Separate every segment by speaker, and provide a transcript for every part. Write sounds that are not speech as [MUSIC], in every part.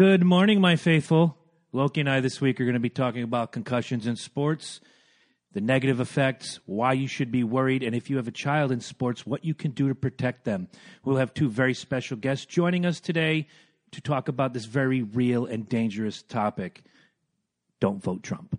Speaker 1: Good morning, my faithful. Loki and I this week are going to be talking about concussions in sports, the negative effects, why you should be worried, and if you have a child in sports, what you can do to protect them. We'll have two very special guests joining us today to talk about this very real and dangerous topic. Don't vote Trump.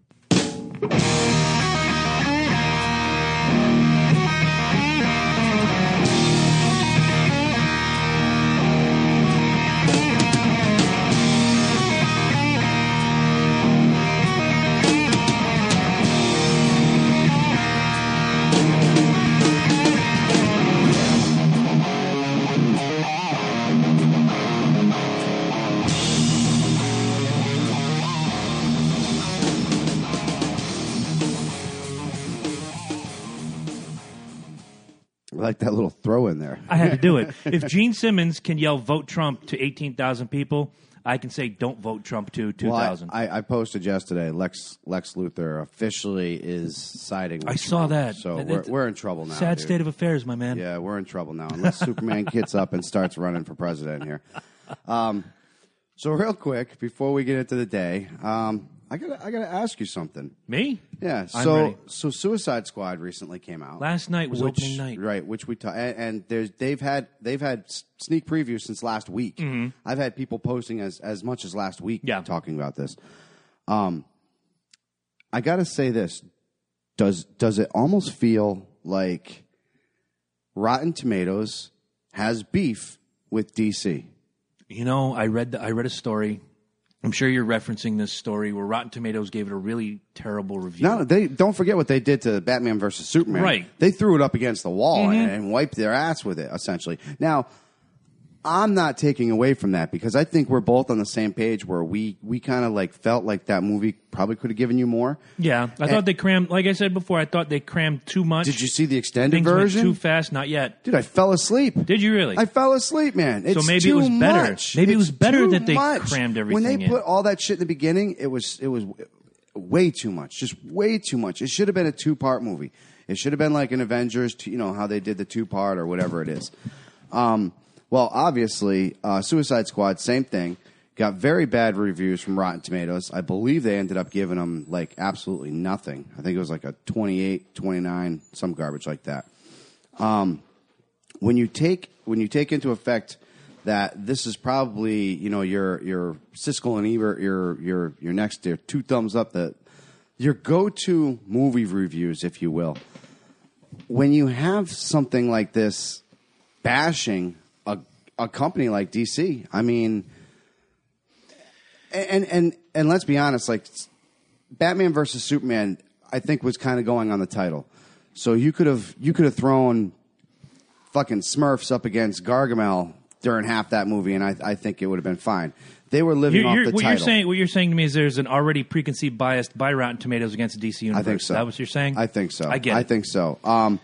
Speaker 2: I [LAUGHS] like that little throw in there.
Speaker 1: I had to do it. [LAUGHS] If Gene Simmons can yell "Vote Trump" to eighteen thousand people, I can say "Don't vote Trump" to two thousand.
Speaker 2: Well, I. I, I posted yesterday. Lex Lex Luthor officially is siding. With
Speaker 1: I saw
Speaker 2: Trump.
Speaker 1: that.
Speaker 2: So we're, we're in trouble now.
Speaker 1: Sad
Speaker 2: dude.
Speaker 1: state of affairs, my man.
Speaker 2: Yeah, we're in trouble now. Unless [LAUGHS] Superman gets up and starts running for president here. Um, so real quick before we get into the day, um, I gotta I gotta ask you something.
Speaker 1: Me?
Speaker 2: Yeah.
Speaker 1: I'm
Speaker 2: So
Speaker 1: ready.
Speaker 2: so Suicide Squad recently came out.
Speaker 1: Last night was
Speaker 2: which,
Speaker 1: opening night.
Speaker 2: right? Which we ta- and, and there's they've had they've had s- sneak previews since last week. I've had people posting as as much as last week,
Speaker 1: Mm-hmm. Yeah.
Speaker 2: talking about this. Um, I got to say this: does does it almost feel like Rotten Tomatoes has beef with DC?
Speaker 1: You know, I read the, I read a story. I'm sure you're referencing this story where Rotten Tomatoes gave it a really terrible review.
Speaker 2: No, they don't forget what they did to Batman versus Superman.
Speaker 1: Right. Mm-hmm.
Speaker 2: They threw it up against the wall and, and wiped their ass with it, essentially. Now, I'm not taking away from that because I think we're both on the same page where we, we kind of like felt like that movie probably could have given you more.
Speaker 1: Yeah, I thought they crammed. Like I said before, I thought they crammed too much.
Speaker 2: Did you see the extended
Speaker 1: Things
Speaker 2: version?
Speaker 1: too fast? Not yet.
Speaker 2: Dude, I fell asleep.
Speaker 1: Did you really?
Speaker 2: I fell asleep, man. It's
Speaker 1: maybe it was better.
Speaker 2: much.
Speaker 1: Maybe it was better that they
Speaker 2: much.
Speaker 1: crammed everything.
Speaker 2: When they
Speaker 1: in.
Speaker 2: put all that shit in the beginning, it was it was way too much. Just way too much. It should have been a two part movie. It should have been like an Avengers, you know how they did the two part or whatever it is. Um, well, obviously, uh, Suicide Squad, same thing. Got very bad reviews from Rotten Tomatoes. I believe they ended up giving them like absolutely nothing. I think it was like a 28, 29, some garbage like that when you take when you take into effect that this is probably you know your your Siskel and Ebert your your your next your two thumbs up that your go to movie reviews, if you will. When you have something like this bashing a company like DC, I mean, and and and let's be honest, like Batman versus Superman, I think was kind of going on the title. So you could have you could have thrown fucking Smurfs up against Gargamel during half that movie, and I, I think it would have been fine. They were living
Speaker 1: You're,
Speaker 2: off the
Speaker 1: what
Speaker 2: title.
Speaker 1: you're saying, what you're saying to me is there's an already preconceived bias by Rotten Tomatoes against the DC universe.
Speaker 2: I think so.
Speaker 1: Is that what you're saying?
Speaker 2: I think so.
Speaker 1: I get
Speaker 2: I
Speaker 1: it.
Speaker 2: think so. Um,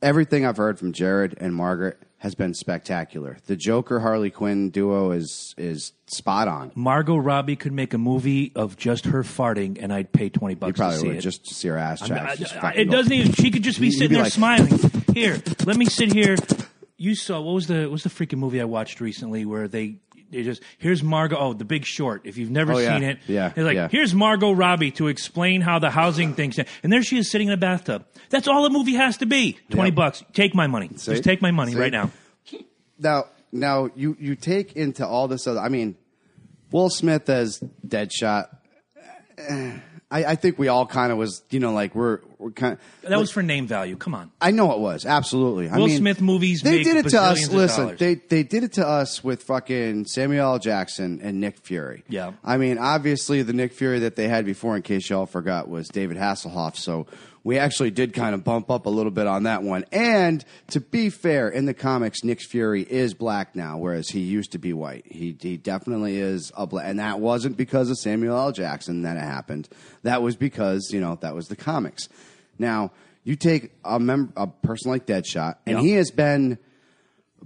Speaker 2: everything I've heard from Jared and Margaret has been spectacular. The Joker Harley Quinn duo is is spot on.
Speaker 1: Margot Robbie could make a movie of just her farting, and I'd pay twenty bucks
Speaker 2: You
Speaker 1: to see
Speaker 2: would
Speaker 1: it.
Speaker 2: just to see her ass
Speaker 1: I-
Speaker 2: chat.
Speaker 1: I- it doesn't even. She could just be sitting
Speaker 2: be
Speaker 1: there
Speaker 2: like-
Speaker 1: smiling. [LAUGHS] Here, let me sit here. You saw what was the what was the freaking movie I watched recently where they they just here's Margot. Oh, The Big Short. If you've never
Speaker 2: Oh, yeah.
Speaker 1: seen it,
Speaker 2: Yeah,
Speaker 1: they're like
Speaker 2: yeah.
Speaker 1: here's Margot Robbie to explain how the housing things. And there she is sitting in a bathtub. That's all a movie has to be. Twenty bucks. Take my money.
Speaker 2: See?
Speaker 1: Just take my money
Speaker 2: See?
Speaker 1: right now.
Speaker 2: now now you you take into all this other. I mean, Will Smith as Deadshot. eh, I, I think we all kind of was you know like we're we're kind.
Speaker 1: That was for name value. Come on.
Speaker 2: I know it was absolutely. I
Speaker 1: Will
Speaker 2: mean,
Speaker 1: Smith movies
Speaker 2: They did it to us. Listen, they they did it to us with fucking Samuel L. Jackson and Nick Fury.
Speaker 1: Yeah.
Speaker 2: I mean, obviously the Nick Fury that they had before, in case y'all forgot, was David Hasselhoff. So we actually did kind of bump up a little bit on that one. And to be fair, in the comics, Nick Fury is black now, whereas he used to be white. He he definitely is a black, and that wasn't because of Samuel L. Jackson that it happened. That was because you know that was the comics. Now you take a mem- a person like Deadshot, and he has been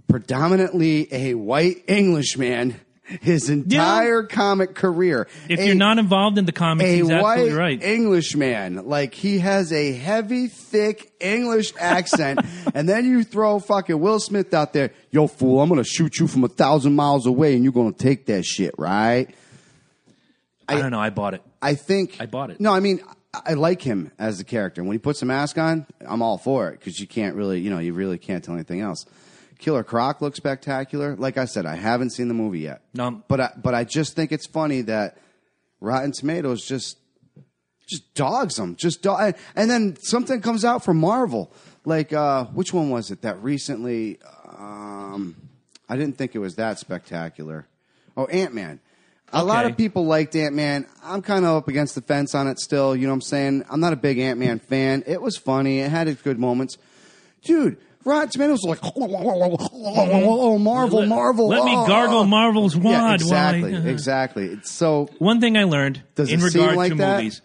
Speaker 2: predominantly a white Englishman his entire comic career.
Speaker 1: If
Speaker 2: A-
Speaker 1: you're not involved in the comics,
Speaker 2: a
Speaker 1: he's absolutely
Speaker 2: white
Speaker 1: right.
Speaker 2: Englishman. Like he has a heavy, thick English accent, [LAUGHS] and then you throw fucking Will Smith out there. Yo, fool! I'm gonna shoot you from a thousand miles away, and you're gonna take that shit, right?
Speaker 1: I don't know. I bought it.
Speaker 2: I think
Speaker 1: I bought it.
Speaker 2: No, I mean I like him as a character. When he puts a mask on, I'm all for it because you can't really, you know, you really can't tell anything else. Killer Croc looks spectacular. Like I said, I haven't seen the movie yet.
Speaker 1: No.
Speaker 2: but I, but I just think it's funny that Rotten Tomatoes just just dogs them, just dog, and, and then something comes out from Marvel. Like uh, which one was it that recently? Um, I didn't think it was that spectacular. Oh, Ant Man. A lot of people liked Ant Man. I'm kind of up against the fence on it still. You know what I'm saying? I'm not a big Ant Man fan. It was funny. It had its good moments. Dude, Rotten Tomatoes was like, [LAUGHS] oh, Marvel, Marvel.
Speaker 1: Let me
Speaker 2: oh,
Speaker 1: gargle
Speaker 2: oh."
Speaker 1: Marvel's wad.
Speaker 2: Yeah,
Speaker 1: while I-
Speaker 2: exactly, [LAUGHS] exactly. It's so
Speaker 1: One thing I learned
Speaker 2: Does
Speaker 1: in
Speaker 2: it seem
Speaker 1: regard
Speaker 2: like
Speaker 1: to
Speaker 2: that?
Speaker 1: movies,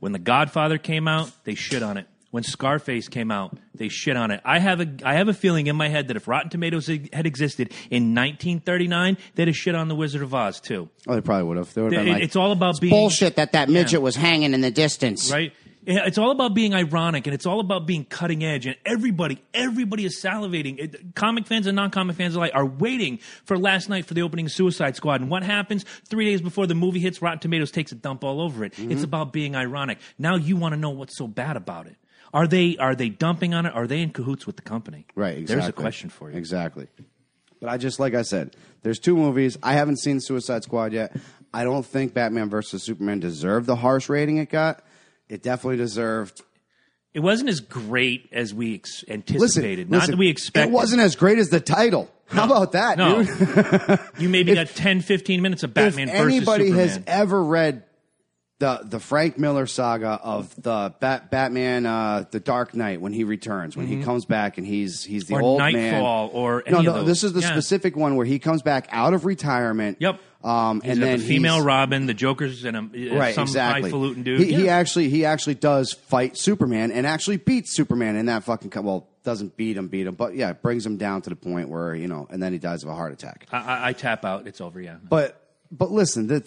Speaker 1: when The Godfather came out, they shit on it. When Scarface came out, they shit on it. I have a I have a feeling in my head that if Rotten Tomatoes had existed in 1939, they'd have shit on The Wizard of Oz too.
Speaker 2: Oh, they probably would have. They would have been like,
Speaker 1: it's all about being
Speaker 3: bullshit that that midget
Speaker 1: Yeah.
Speaker 3: was hanging in the distance.
Speaker 1: right? It's all about being ironic and it's all about being cutting edge. And everybody, everybody is salivating. It, comic fans and non-comic fans alike are waiting for last night for the opening of Suicide Squad. And what happens three days before the movie hits? Rotten Tomatoes takes a dump all over it.
Speaker 2: Mm-hmm.
Speaker 1: It's about being ironic. Now you want to know what's so bad about it. Are they are they dumping on it? Are they in cahoots with the company?
Speaker 2: Right, exactly.
Speaker 1: There's a question for you.
Speaker 2: Exactly. But I just like I said, there's two movies. I haven't seen Suicide Squad yet. I don't think Batman versus Superman deserved the harsh rating it got. It definitely deserved.
Speaker 1: It wasn't as great as we ex-
Speaker 2: Listen,
Speaker 1: anticipated. Not
Speaker 2: listen,
Speaker 1: that we expected.
Speaker 2: It wasn't as great as the title. How about that,
Speaker 1: No.
Speaker 2: dude? [LAUGHS]
Speaker 1: you maybe got 10, 15 minutes of Batman
Speaker 2: if
Speaker 1: versus
Speaker 2: anybody
Speaker 1: Superman.
Speaker 2: has ever read the the Frank Miller saga of the Bat, Batman, uh, the Dark Knight, when he returns, when he comes back and he's he's the
Speaker 1: Mm-hmm. Or
Speaker 2: old man.
Speaker 1: Nightfall or
Speaker 2: no,
Speaker 1: any
Speaker 2: no. This is the
Speaker 1: Yeah.
Speaker 2: specific one where he comes back out of retirement.
Speaker 1: Yep.
Speaker 2: Um,
Speaker 1: He's
Speaker 2: and then
Speaker 1: the female Robin, the Joker's, and a,
Speaker 2: right,
Speaker 1: some
Speaker 2: exactly.
Speaker 1: highfalutin dude.
Speaker 2: He, he actually he actually does fight Superman and actually beats Superman in that fucking. co- Well, doesn't beat him, beat him, but yeah, brings him down to the point where you know, and then he dies of a heart attack.
Speaker 1: I, I, I tap out. It's over. Yeah.
Speaker 2: But but listen, the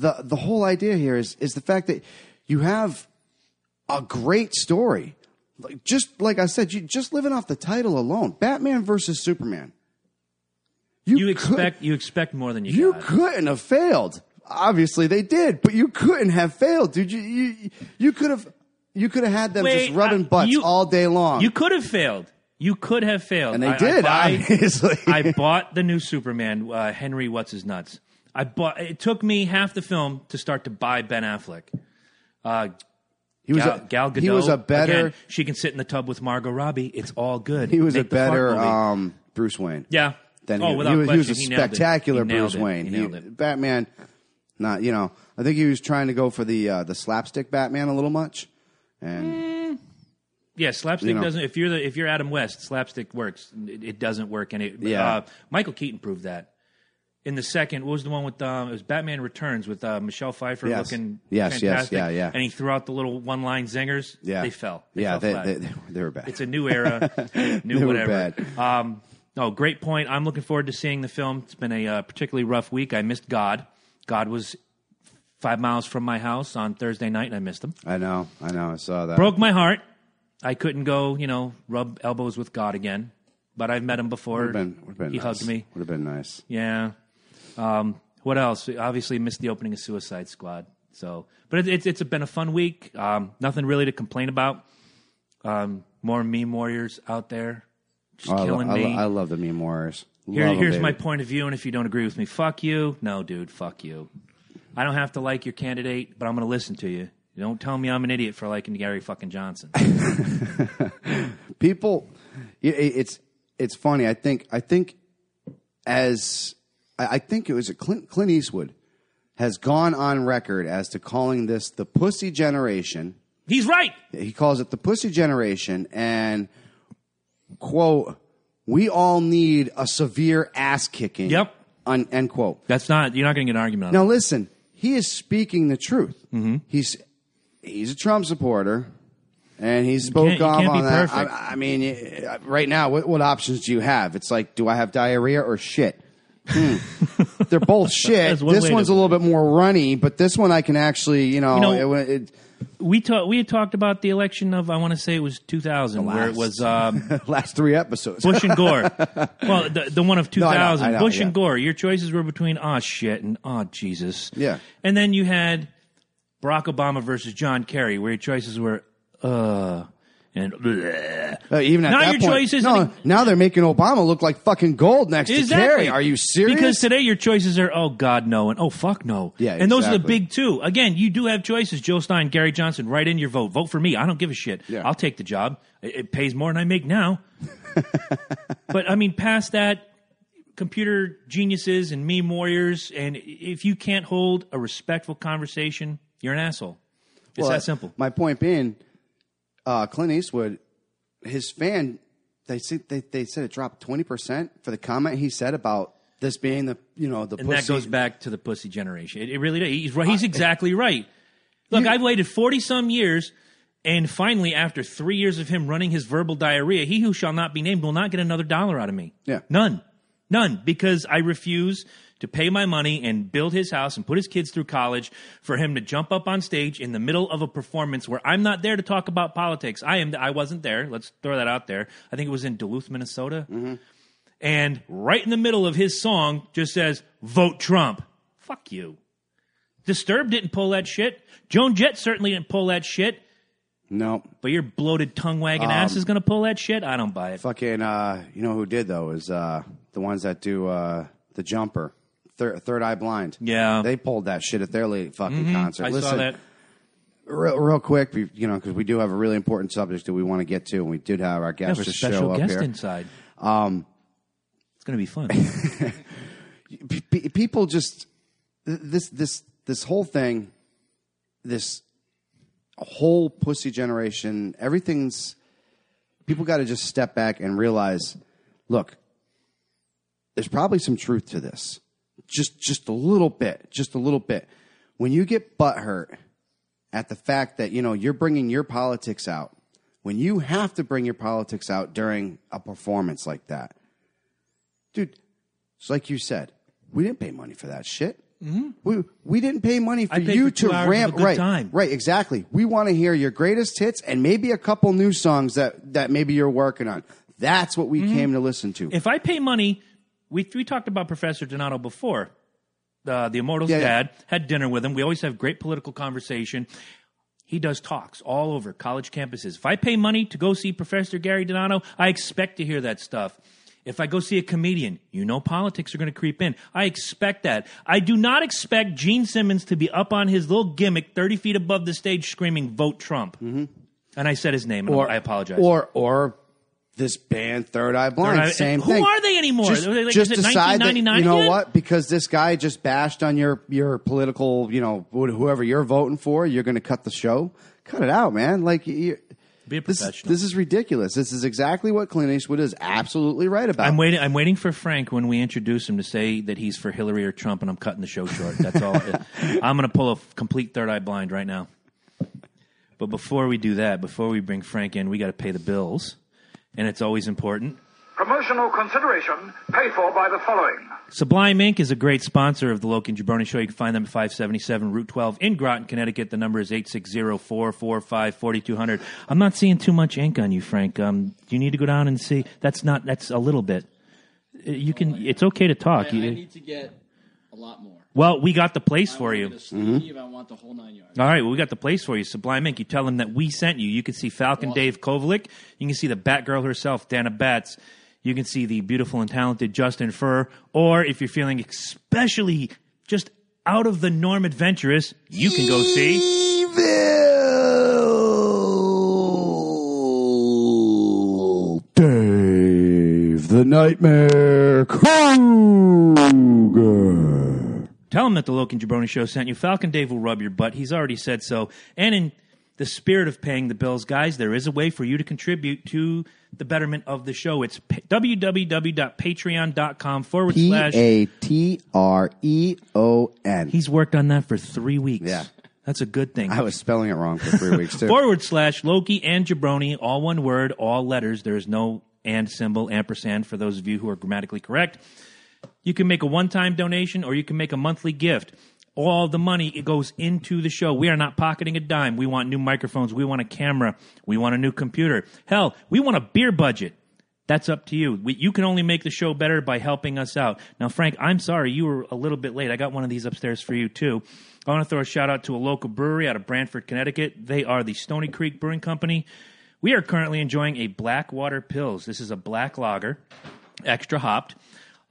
Speaker 2: the the whole idea here is is the fact that you have a great story. Like just like I said, you just living off the title alone, Batman versus Superman.
Speaker 1: you
Speaker 2: could-
Speaker 1: expect you expect more than you,
Speaker 2: you
Speaker 1: got.
Speaker 2: couldn't have failed. Obviously, they did, but you couldn't have failed, dude. You you, you could have you could have had them
Speaker 1: Wait,
Speaker 2: just rubbing
Speaker 1: I-
Speaker 2: butts
Speaker 1: you-
Speaker 2: all day long,
Speaker 1: You could have failed. You could have failed.
Speaker 2: and they
Speaker 1: I- I
Speaker 2: did.
Speaker 1: buy-
Speaker 2: obviously,
Speaker 1: I bought the new Superman, uh, Henry What's His Nuts. I bought. It took me half the film to start to buy Ben Affleck. Uh,
Speaker 2: he was
Speaker 1: Gal,
Speaker 2: a,
Speaker 1: Gal Gadot.
Speaker 2: he was a better
Speaker 1: again, she can sit in the tub with Margot Robbie. It's all good.
Speaker 2: he was
Speaker 1: Make
Speaker 2: a better um, Bruce Wayne.
Speaker 1: yeah.
Speaker 2: Then
Speaker 1: oh,
Speaker 2: he,
Speaker 1: without
Speaker 2: he was, he was a
Speaker 1: question, nailed it.
Speaker 2: spectacular
Speaker 1: He nailed
Speaker 2: Bruce. Wayne.
Speaker 1: He nailed it.
Speaker 2: Batman, not you know. I think he was trying to go for the uh, the slapstick Batman a little much, and
Speaker 1: Yeah, slapstick
Speaker 2: You know.
Speaker 1: doesn't. If you're the if you're Adam West, slapstick works. It, it doesn't work, and it.
Speaker 2: Yeah.
Speaker 1: Uh, Michael Keaton proved that. In the second, what was the one with um, it was Batman Returns with uh, Michelle Pfeiffer
Speaker 2: Yes.
Speaker 1: looking
Speaker 2: Yes, yes,
Speaker 1: fantastic.
Speaker 2: yeah, yeah.
Speaker 1: And he threw out the little one line zingers.
Speaker 2: yeah,
Speaker 1: they fell. They
Speaker 2: yeah,
Speaker 1: fell
Speaker 2: they, they, they were bad.
Speaker 1: it's a new era, [LAUGHS] new
Speaker 2: They were
Speaker 1: whatever.
Speaker 2: bad.
Speaker 1: Um, no, great point. I'm looking forward to seeing the film. It's been a uh, particularly rough week. I missed God. God was five miles from my house on Thursday night, and I missed him.
Speaker 2: I know, I know, I saw that.
Speaker 1: Broke my heart. I couldn't go, you know, rub elbows with God again. But I've met him before.
Speaker 2: Would've been, would've been
Speaker 1: he
Speaker 2: nice.
Speaker 1: hugged me.
Speaker 2: Would have been nice.
Speaker 1: Yeah. Um, what else? Obviously, missed the opening of Suicide Squad. So, but it, it's it's been a fun week. Um, nothing really to complain about. Um, more meme warriors out there, just
Speaker 2: Oh,
Speaker 1: killing
Speaker 2: I, lo-
Speaker 1: me.
Speaker 2: I love the meme warriors.
Speaker 1: Here, here's
Speaker 2: baby.
Speaker 1: my point of view, and if you don't agree with me, fuck you. No, dude, fuck you. I don't have to like your candidate, but I'm going to listen to you. You don't tell me I'm an idiot for liking Gary fucking Johnson. [LAUGHS]
Speaker 2: people it's it's funny i think i think as i think it was clint, clint eastwood has gone on record as to calling this the pussy generation
Speaker 1: He's right.
Speaker 2: he calls it the pussy generation and quote we all need a severe ass kicking
Speaker 1: Yep.
Speaker 2: un, end quote
Speaker 1: That's not. You're not going to get an argument on
Speaker 2: now
Speaker 1: that.
Speaker 2: listen he is speaking the truth
Speaker 1: Mm-hmm.
Speaker 2: he's he's a trump supporter and he spoke off on that. I, I mean, right now, what, what options do you have? It's like, do I have diarrhea or shit? They're both [LAUGHS] shit.
Speaker 1: One
Speaker 2: this
Speaker 1: to
Speaker 2: one's a little bit more runny, but this one I can actually, you know,
Speaker 1: know,
Speaker 2: it, it,
Speaker 1: We talked. We had talked about the election of I want to say it was 2000, where it was um, [LAUGHS]
Speaker 2: last three episodes.
Speaker 1: Bush and Gore. [LAUGHS] well, the, the one of
Speaker 2: No, I know,
Speaker 1: 2000,
Speaker 2: I know,
Speaker 1: Bush
Speaker 2: yeah.
Speaker 1: and Gore. Your choices were between oh shit and oh Jesus.
Speaker 2: Yeah.
Speaker 1: And then you had Barack Obama versus John Kerry, where your choices were uh and.
Speaker 2: Uh, even at
Speaker 1: Now
Speaker 2: that
Speaker 1: your
Speaker 2: point,
Speaker 1: choice isn't-
Speaker 2: no, now they're making Obama look like fucking gold next to Kerry. Are you serious?
Speaker 1: Because today your choices are oh God no and oh fuck no.
Speaker 2: Yeah,
Speaker 1: and those are the big two. Again, you do have choices. Joe Stein, Gary Johnson, write in your vote. Vote for me. I don't give a shit.
Speaker 2: Yeah.
Speaker 1: I'll take the job. It, it pays more than I make now. [LAUGHS] but I mean, past that, computer geniuses and meme warriors, and if you can't hold a respectful conversation, you're an asshole. It's
Speaker 2: Well,
Speaker 1: that simple.
Speaker 2: My point being, uh, Clint Eastwood, his fan, they said they, they said it dropped twenty percent for the comment he said about this being the you know the
Speaker 1: And
Speaker 2: pussy.
Speaker 1: that goes back to the pussy generation. It, it really does. He's, right- he's exactly right. Look, I've waited 40 some years, and finally, after three years of him running his verbal diarrhea, he who shall not be named will not get another dollar out of me.
Speaker 2: Yeah.
Speaker 1: None. None. Because I refuse to pay my money and build his house and put his kids through college for him to jump up on stage in the middle of a performance where I'm not there to talk about politics. I am. I wasn't there. Let's throw that out there. I think it was in Duluth, Minnesota and right in the middle of his song just says vote Trump. Fuck you. Disturbed didn't pull that shit. Joan Jett certainly didn't pull that shit.
Speaker 2: no
Speaker 1: But your bloated tongue wagging
Speaker 2: Um,
Speaker 1: ass is going to pull that shit. I don't buy it.
Speaker 2: fucking. Uh, you know who did though is uh, the ones that do uh, the jumper. Third, third eye blind.
Speaker 1: Yeah.
Speaker 2: they pulled that shit at their late fucking concert.
Speaker 1: I
Speaker 2: Listen,
Speaker 1: saw that.
Speaker 2: real, real quick, you know, because we do have a really important subject that we want to get to, and we did have our guest
Speaker 1: have
Speaker 2: just
Speaker 1: special
Speaker 2: show up
Speaker 1: guest
Speaker 2: here.
Speaker 1: inside. Um, it's going to be fun. [LAUGHS]
Speaker 2: People just this this this whole thing, this whole pussy generation, everything's people got to just step back and realize, look, there's probably some truth to this, just just a little bit, just a little bit. When you get butthurt at the fact that you know you're bringing your politics out, when you have to bring your politics out during a performance like that, dude. It's like you said, we didn't pay money for that shit. Mm-hmm. We we didn't pay money for you
Speaker 1: for
Speaker 2: to ramp right,
Speaker 1: time.
Speaker 2: right, exactly. We want to hear your greatest hits and maybe a couple new songs that that maybe you're working on. That's what we
Speaker 1: Mm-hmm.
Speaker 2: came to listen to.
Speaker 1: if I pay money, we we talked about Professor Donato before. Uh, the Immortal's
Speaker 2: Yeah, yeah.
Speaker 1: dad had dinner with him. We always have great political conversation. He does talks all over college campuses. If I pay money to go see Professor Gary Donato, I expect to hear that stuff. If I go see a comedian, you know politics are going to creep in. I expect that. I do not expect Gene Simmons to be up on his little gimmick 30 feet above the stage screaming, vote Trump. And I said his name, and I apologize.
Speaker 2: Or or this band Third Eye Blind,
Speaker 1: Third Eye-
Speaker 2: same
Speaker 1: who
Speaker 2: thing.
Speaker 1: are they anymore?
Speaker 2: Just,
Speaker 1: they like-
Speaker 2: just decide that you know
Speaker 1: again?
Speaker 2: what? Because this guy just bashed on your your political, you know, whoever you're voting for, you're going to cut the show. Cut it out, man. Like you
Speaker 1: Be a
Speaker 2: this,
Speaker 1: professional.
Speaker 2: this is ridiculous. This is exactly what Clint Eastwood is absolutely right about.
Speaker 1: I'm waiting. I'm waiting for Frank when we introduce him to say that he's for Hillary or Trump, and I'm cutting the show short. That's all. [LAUGHS] I'm going to pull a complete third eye blind right now. But before we do that, before we bring Frank in, we got to pay the bills, and it's always important.
Speaker 4: Promotional consideration paid for by the following.
Speaker 1: Sublime Ink is a great sponsor of the Loki and Jabroni Show. You can find them at 577 Route 12 in Groton, Connecticut. The number is 860-445-4200. I'm not seeing too much ink on you, Frank. Um, do you need to go down and see? That's not. That's a little bit. Uh, You can. It's okay to talk.
Speaker 5: I,
Speaker 1: You-
Speaker 5: I need to get a lot more.
Speaker 1: Well, we got the place
Speaker 5: I
Speaker 1: for you.
Speaker 5: to get a sleeve, I want the whole nine yards.
Speaker 1: All right, well, we got the place for you. Sublime Ink. You tell them that we sent you. You can see Falcon
Speaker 5: Awesome.
Speaker 1: Dave Kovalik. You can see the Batgirl herself, Dana Batts. You can see the beautiful and talented Justin Fur. Or if you're feeling especially just out of the norm adventurous, you can go see.
Speaker 2: Evil Dave the Nightmare Kruger.
Speaker 1: Tell him that the Loki and Jabroni Show sent you. Falcon Dave will rub your butt. He's already said so. And in the spirit of paying the bills, guys, there is a way for you to contribute to the betterment of the show. It's pa- www.patreon.com forward
Speaker 2: P
Speaker 1: slash.
Speaker 2: A T R E O N.
Speaker 1: He's worked on that for three weeks.
Speaker 2: Yeah.
Speaker 1: That's a good thing.
Speaker 2: I was spelling it wrong for three weeks too. [LAUGHS]
Speaker 1: forward slash Loki and Jabroni, all one word, all letters. There is no and symbol, ampersand for those of you who are grammatically correct. You can make a one time donation or you can make a monthly gift. All the money it goes into the show. We are not pocketing a dime. We want new microphones. We want a camera. We want a new computer. Hell, we want a beer budget. That's up to you. We, you can only make the show better by helping us out. Now, Frank, I'm sorry you were a little bit late. I got one of these upstairs for you too. I want to throw a shout out to a local brewery out of Branford, Connecticut. They are the Stony Creek Brewing Company. We are currently enjoying a Blackwater Pils. This is a black lager, extra hopped.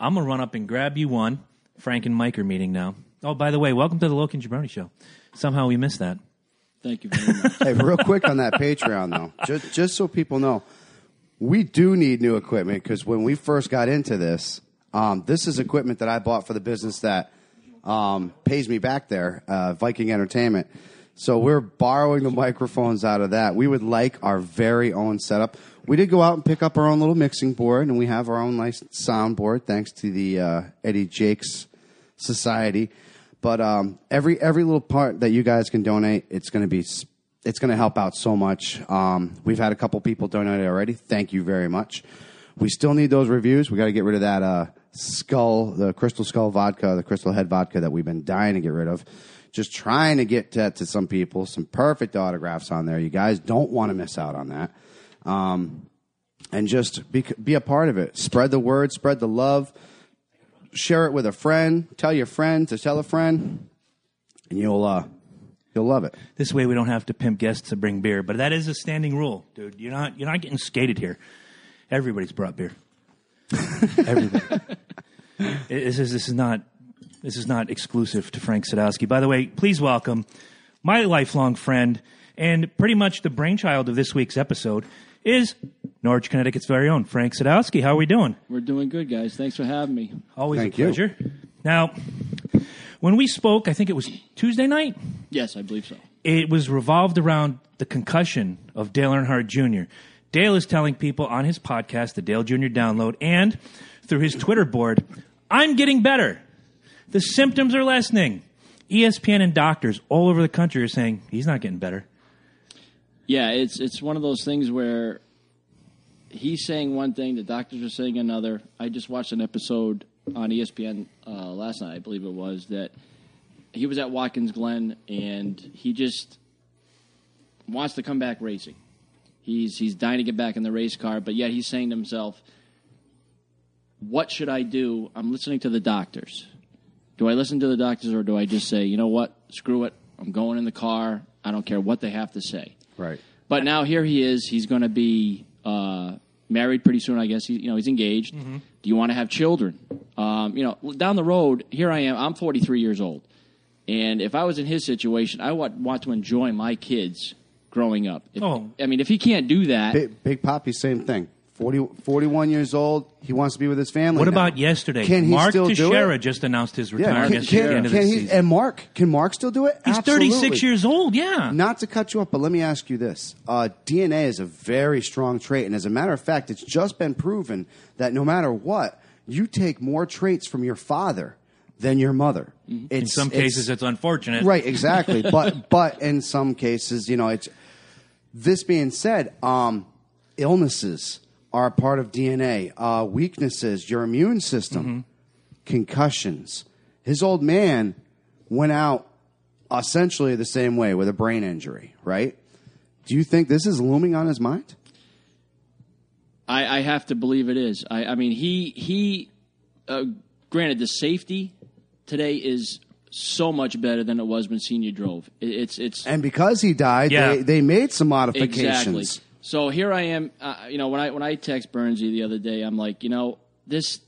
Speaker 1: I'm gonna run up and grab you one. Frank and Mike are meeting now. Oh, by the way, welcome to the Loki and Jabroni Show. Somehow we missed that.
Speaker 5: Thank you very much.
Speaker 2: Hey, real quick on that Patreon though, just just so people know, we do need new equipment because when we first got into this, um, this is equipment that I bought for the business that um, pays me back there, uh, Viking Entertainment. So we're borrowing the microphones out of that. We would like our very own setup. We did go out and pick up our own little mixing board, and we have our own nice soundboard thanks to the uh, Eddie Jakes Society. But um, every every little part that you guys can donate, it's going to be it's going to help out so much. Um, we've had a couple people donate already. Thank you very much. We still need those reviews. We got to get rid of that uh, skull, the Crystal Skull vodka, the Crystal Head vodka that we've been dying to get rid of. Just trying to get to, to some people, some perfect autographs on there. You guys don't want to miss out on that. Um, and just be, be a part of it. Spread the word, spread the love, share it with a friend, tell your friend to tell a friend, and you'll uh, you'll love it.
Speaker 1: This way we don't have to pimp guests to bring beer. But that is a standing rule, dude. You're not you're not getting skated here. Everybody's brought beer. [LAUGHS] Everybody. This is this is not this is not exclusive to Frank Sadowski. By the way, please welcome my lifelong friend and pretty much the brainchild of this week's episode is Norwich, Connecticut's very own Frank Sadowski. How are we doing?
Speaker 5: We're doing good, guys. Thanks for having me.
Speaker 1: Always
Speaker 2: Thank
Speaker 1: a
Speaker 2: you.
Speaker 1: pleasure. Now, when we spoke, I think it was Tuesday night.
Speaker 5: Yes, I believe so.
Speaker 1: it was revolved around the concussion of Dale Earnhardt Jr. Dale is telling people on his podcast, the Dale Jr. Download, and through his Twitter board, I'm getting better. The symptoms are lessening. ESPN and doctors all over the country are saying he's not getting better.
Speaker 5: Yeah, it's it's one of those things where he's saying one thing, the doctors are saying another. I just watched an episode on ESPN uh, last night, I believe it was, that he was at Watkins Glen and he just wants to come back racing. He's he's dying to get back in the race car, but yet he's saying to himself, "What should I do? I'm listening to the doctors. Do I listen to the doctors or do I just say, you know what, screw it, I'm going in the car. I don't care what they have to say."
Speaker 2: Right.
Speaker 5: But now here he is. He's going to be uh, married pretty soon, I guess. He, you know, he's engaged.
Speaker 1: Mm-hmm.
Speaker 5: Do you want to have children? Um, you know, down the road, here I am. I'm 43 years old, and if I was in his situation, I would want to enjoy my kids growing up. If,
Speaker 1: Oh.
Speaker 5: I mean, if he can't do that,
Speaker 2: Big, Big Papi, same thing. 40, 41 years old. He wants to be with his family.
Speaker 1: What
Speaker 2: now.
Speaker 1: about yesterday?
Speaker 2: Can he
Speaker 1: Mark
Speaker 2: still do
Speaker 1: Teixeira
Speaker 2: it?
Speaker 1: just announced his
Speaker 2: Yeah,
Speaker 1: retirement
Speaker 2: can,
Speaker 1: at the
Speaker 2: can,
Speaker 1: end of
Speaker 2: can
Speaker 1: the
Speaker 2: he?
Speaker 1: season.
Speaker 2: And Mark, can Mark still do it?
Speaker 1: He's
Speaker 2: Absolutely.
Speaker 1: 36 years old, yeah.
Speaker 2: Not to cut you off, but let me ask you this: uh, DNA is a very strong trait, and as a matter of fact, it's just been proven that no matter what, you take more traits from your father than your mother.
Speaker 1: In
Speaker 2: It's,
Speaker 1: some
Speaker 2: it's-
Speaker 1: cases, it's unfortunate.
Speaker 2: Right, exactly. [LAUGHS] but but in some cases, you know, it's this being said, um, illnesses are a part of DNA. Uh, weaknesses, your immune system, concussions. His old man went out essentially the same way with a brain injury, right? Do you think this is looming on his mind?
Speaker 5: I, I have to believe it is. I, I mean, he he. Uh, granted, the safety today is so much better than it was when Senior drove. It, it's it's
Speaker 2: And because he died,
Speaker 1: Yeah.
Speaker 2: they, they made some modifications.
Speaker 5: Exactly. So here I am. Uh, you know, when I when I text Bernsey the other day, I'm like, you know, this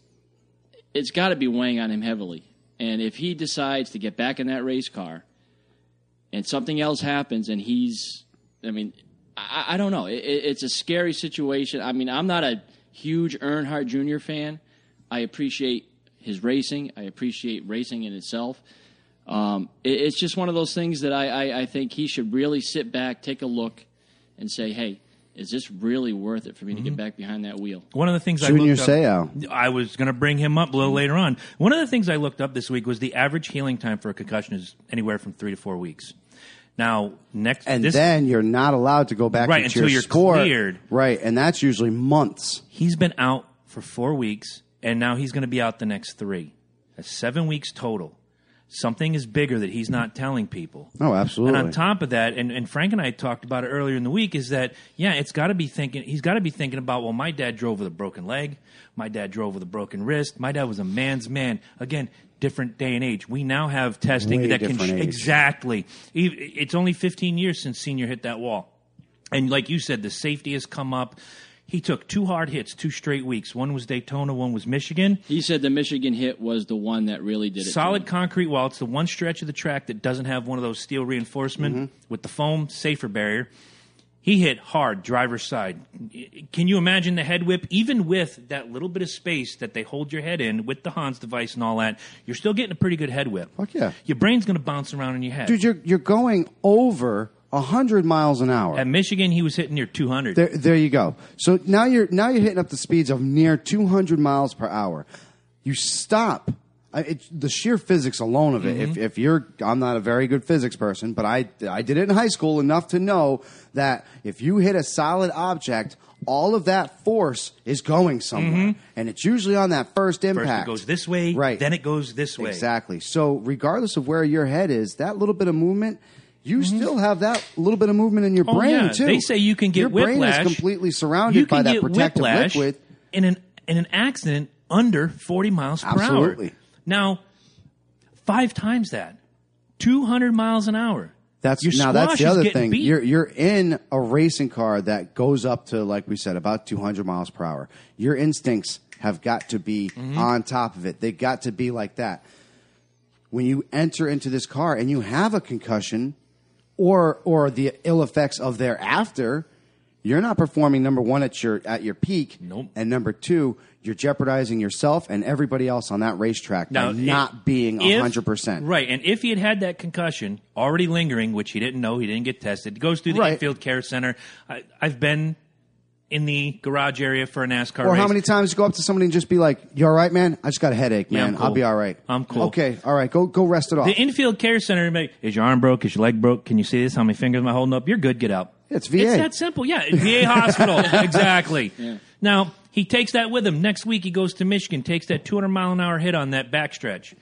Speaker 5: it's got to be weighing on him heavily. And if he decides to get back in that race car, and something else happens, and he's, I mean, I, I don't know. It, it, it's a scary situation. I mean, I'm not a huge Earnhardt Jr. fan. I appreciate his racing. I appreciate racing in itself. Um, it, it's just one of those things that I, I, I think he should really sit back, take a look, and say, "Hey, is this really worth it for me to get mm-hmm. back behind that wheel?"
Speaker 1: One of the things I
Speaker 2: Junior
Speaker 1: looked up,
Speaker 2: Seau.
Speaker 1: I was going to bring him up a little later on. One of the things I looked up this week was the average healing time for a concussion is anywhere from three to four weeks. Now, next
Speaker 2: And
Speaker 1: this,
Speaker 2: then you're not allowed to go back
Speaker 1: Right,
Speaker 2: into
Speaker 1: until
Speaker 2: your
Speaker 1: you're
Speaker 2: sport.
Speaker 1: cleared.
Speaker 2: Right, and that's usually months.
Speaker 1: he's been out for four weeks, and now he's going to be out the next three. That's seven weeks total. Something is bigger that he's not telling people.
Speaker 2: Oh, absolutely.
Speaker 1: And on top of that, and, and Frank and I talked about it earlier in the week, is that yeah, it's got to be thinking. He's got to be thinking about. Well, my dad drove with a broken leg. My dad drove with a broken wrist. My dad was a man's man. Again, different day and age. We now have testing
Speaker 2: Way
Speaker 1: that can exactly. It's only 15 years since senior hit that wall, and like you said, the safety has come up. He took two hard hits, two straight weeks. One was Daytona, one was Michigan.
Speaker 5: He said the Michigan hit was the one that really did it. to
Speaker 1: Solid
Speaker 5: him.
Speaker 1: concrete wall. It's the one stretch of the track that doesn't have one of those steel reinforcement
Speaker 2: Mm-hmm.
Speaker 1: with the foam safer barrier. He hit hard driver's side. Can you imagine the head whip? Even with that little bit of space that they hold your head in with the Hans device and all that, you're still getting a pretty good head whip.
Speaker 2: Fuck yeah.
Speaker 1: Your brain's going to bounce around in your head.
Speaker 2: Dude, you're you're going over hundred miles an hour.
Speaker 1: At Michigan, he was hitting near 200.
Speaker 2: There, there you go. So now you're now you're hitting up the speeds of near 200 miles per hour. You stop. I, it, the sheer physics alone of it. If, mm-hmm. if you're, I'm not a very good physics person, but I I did it in high school enough to know that if you hit a solid object, all of that force is going somewhere, mm-hmm. and it's usually on that first impact.
Speaker 1: First it goes this way,
Speaker 2: right?
Speaker 1: then it goes this way.
Speaker 2: Exactly. So regardless of where your head is, that little bit of movement. You still have that little bit of movement in your
Speaker 1: Mm-hmm. Oh,
Speaker 2: brain
Speaker 1: yeah.
Speaker 2: too.
Speaker 1: They say you can get
Speaker 2: your brain is completely surrounded by that protective liquid.
Speaker 1: in an in an accident under 40 miles per
Speaker 2: Absolutely.
Speaker 1: hour. Now, five times that, 200 miles an hour.
Speaker 2: That's
Speaker 1: Your
Speaker 2: now that's the other thing.
Speaker 1: beat.
Speaker 2: You're you're in a racing car that goes up to like we said about 200 miles per hour. Your instincts have got to be
Speaker 1: Mm-hmm.
Speaker 2: on top of it. They got to be like that. When you enter into this car and you have a concussion or or the ill effects of thereafter, you're not performing number 1 at your at your peak
Speaker 1: Nope.
Speaker 2: and number 2, you're jeopardizing yourself and everybody else on that racetrack by
Speaker 1: if-
Speaker 2: not being 100%.
Speaker 1: Right, and if he had had that concussion already lingering, which he didn't know, he didn't get tested, goes through the
Speaker 2: Right.
Speaker 1: infield care center. I, I've been in the garage area for a NASCAR
Speaker 2: Or
Speaker 1: race.
Speaker 2: how many times you go up to somebody and just be like, "You all right, man? I just got a headache,
Speaker 1: Yeah,
Speaker 2: man.
Speaker 1: I'm cool.
Speaker 2: I'll be all right.
Speaker 1: I'm cool."
Speaker 2: Okay, all right. Go go rest it off.
Speaker 1: The infield care center, like, is your arm broke? Is your leg broke? Can you see this? How many fingers am I holding up? You're good. Get out.
Speaker 2: It's VA.
Speaker 1: It's that simple. Yeah, VA [LAUGHS] hospital. exactly. Now he takes that with him. Next week he goes to Michigan, takes that 200 mile an hour hit on that backstretch.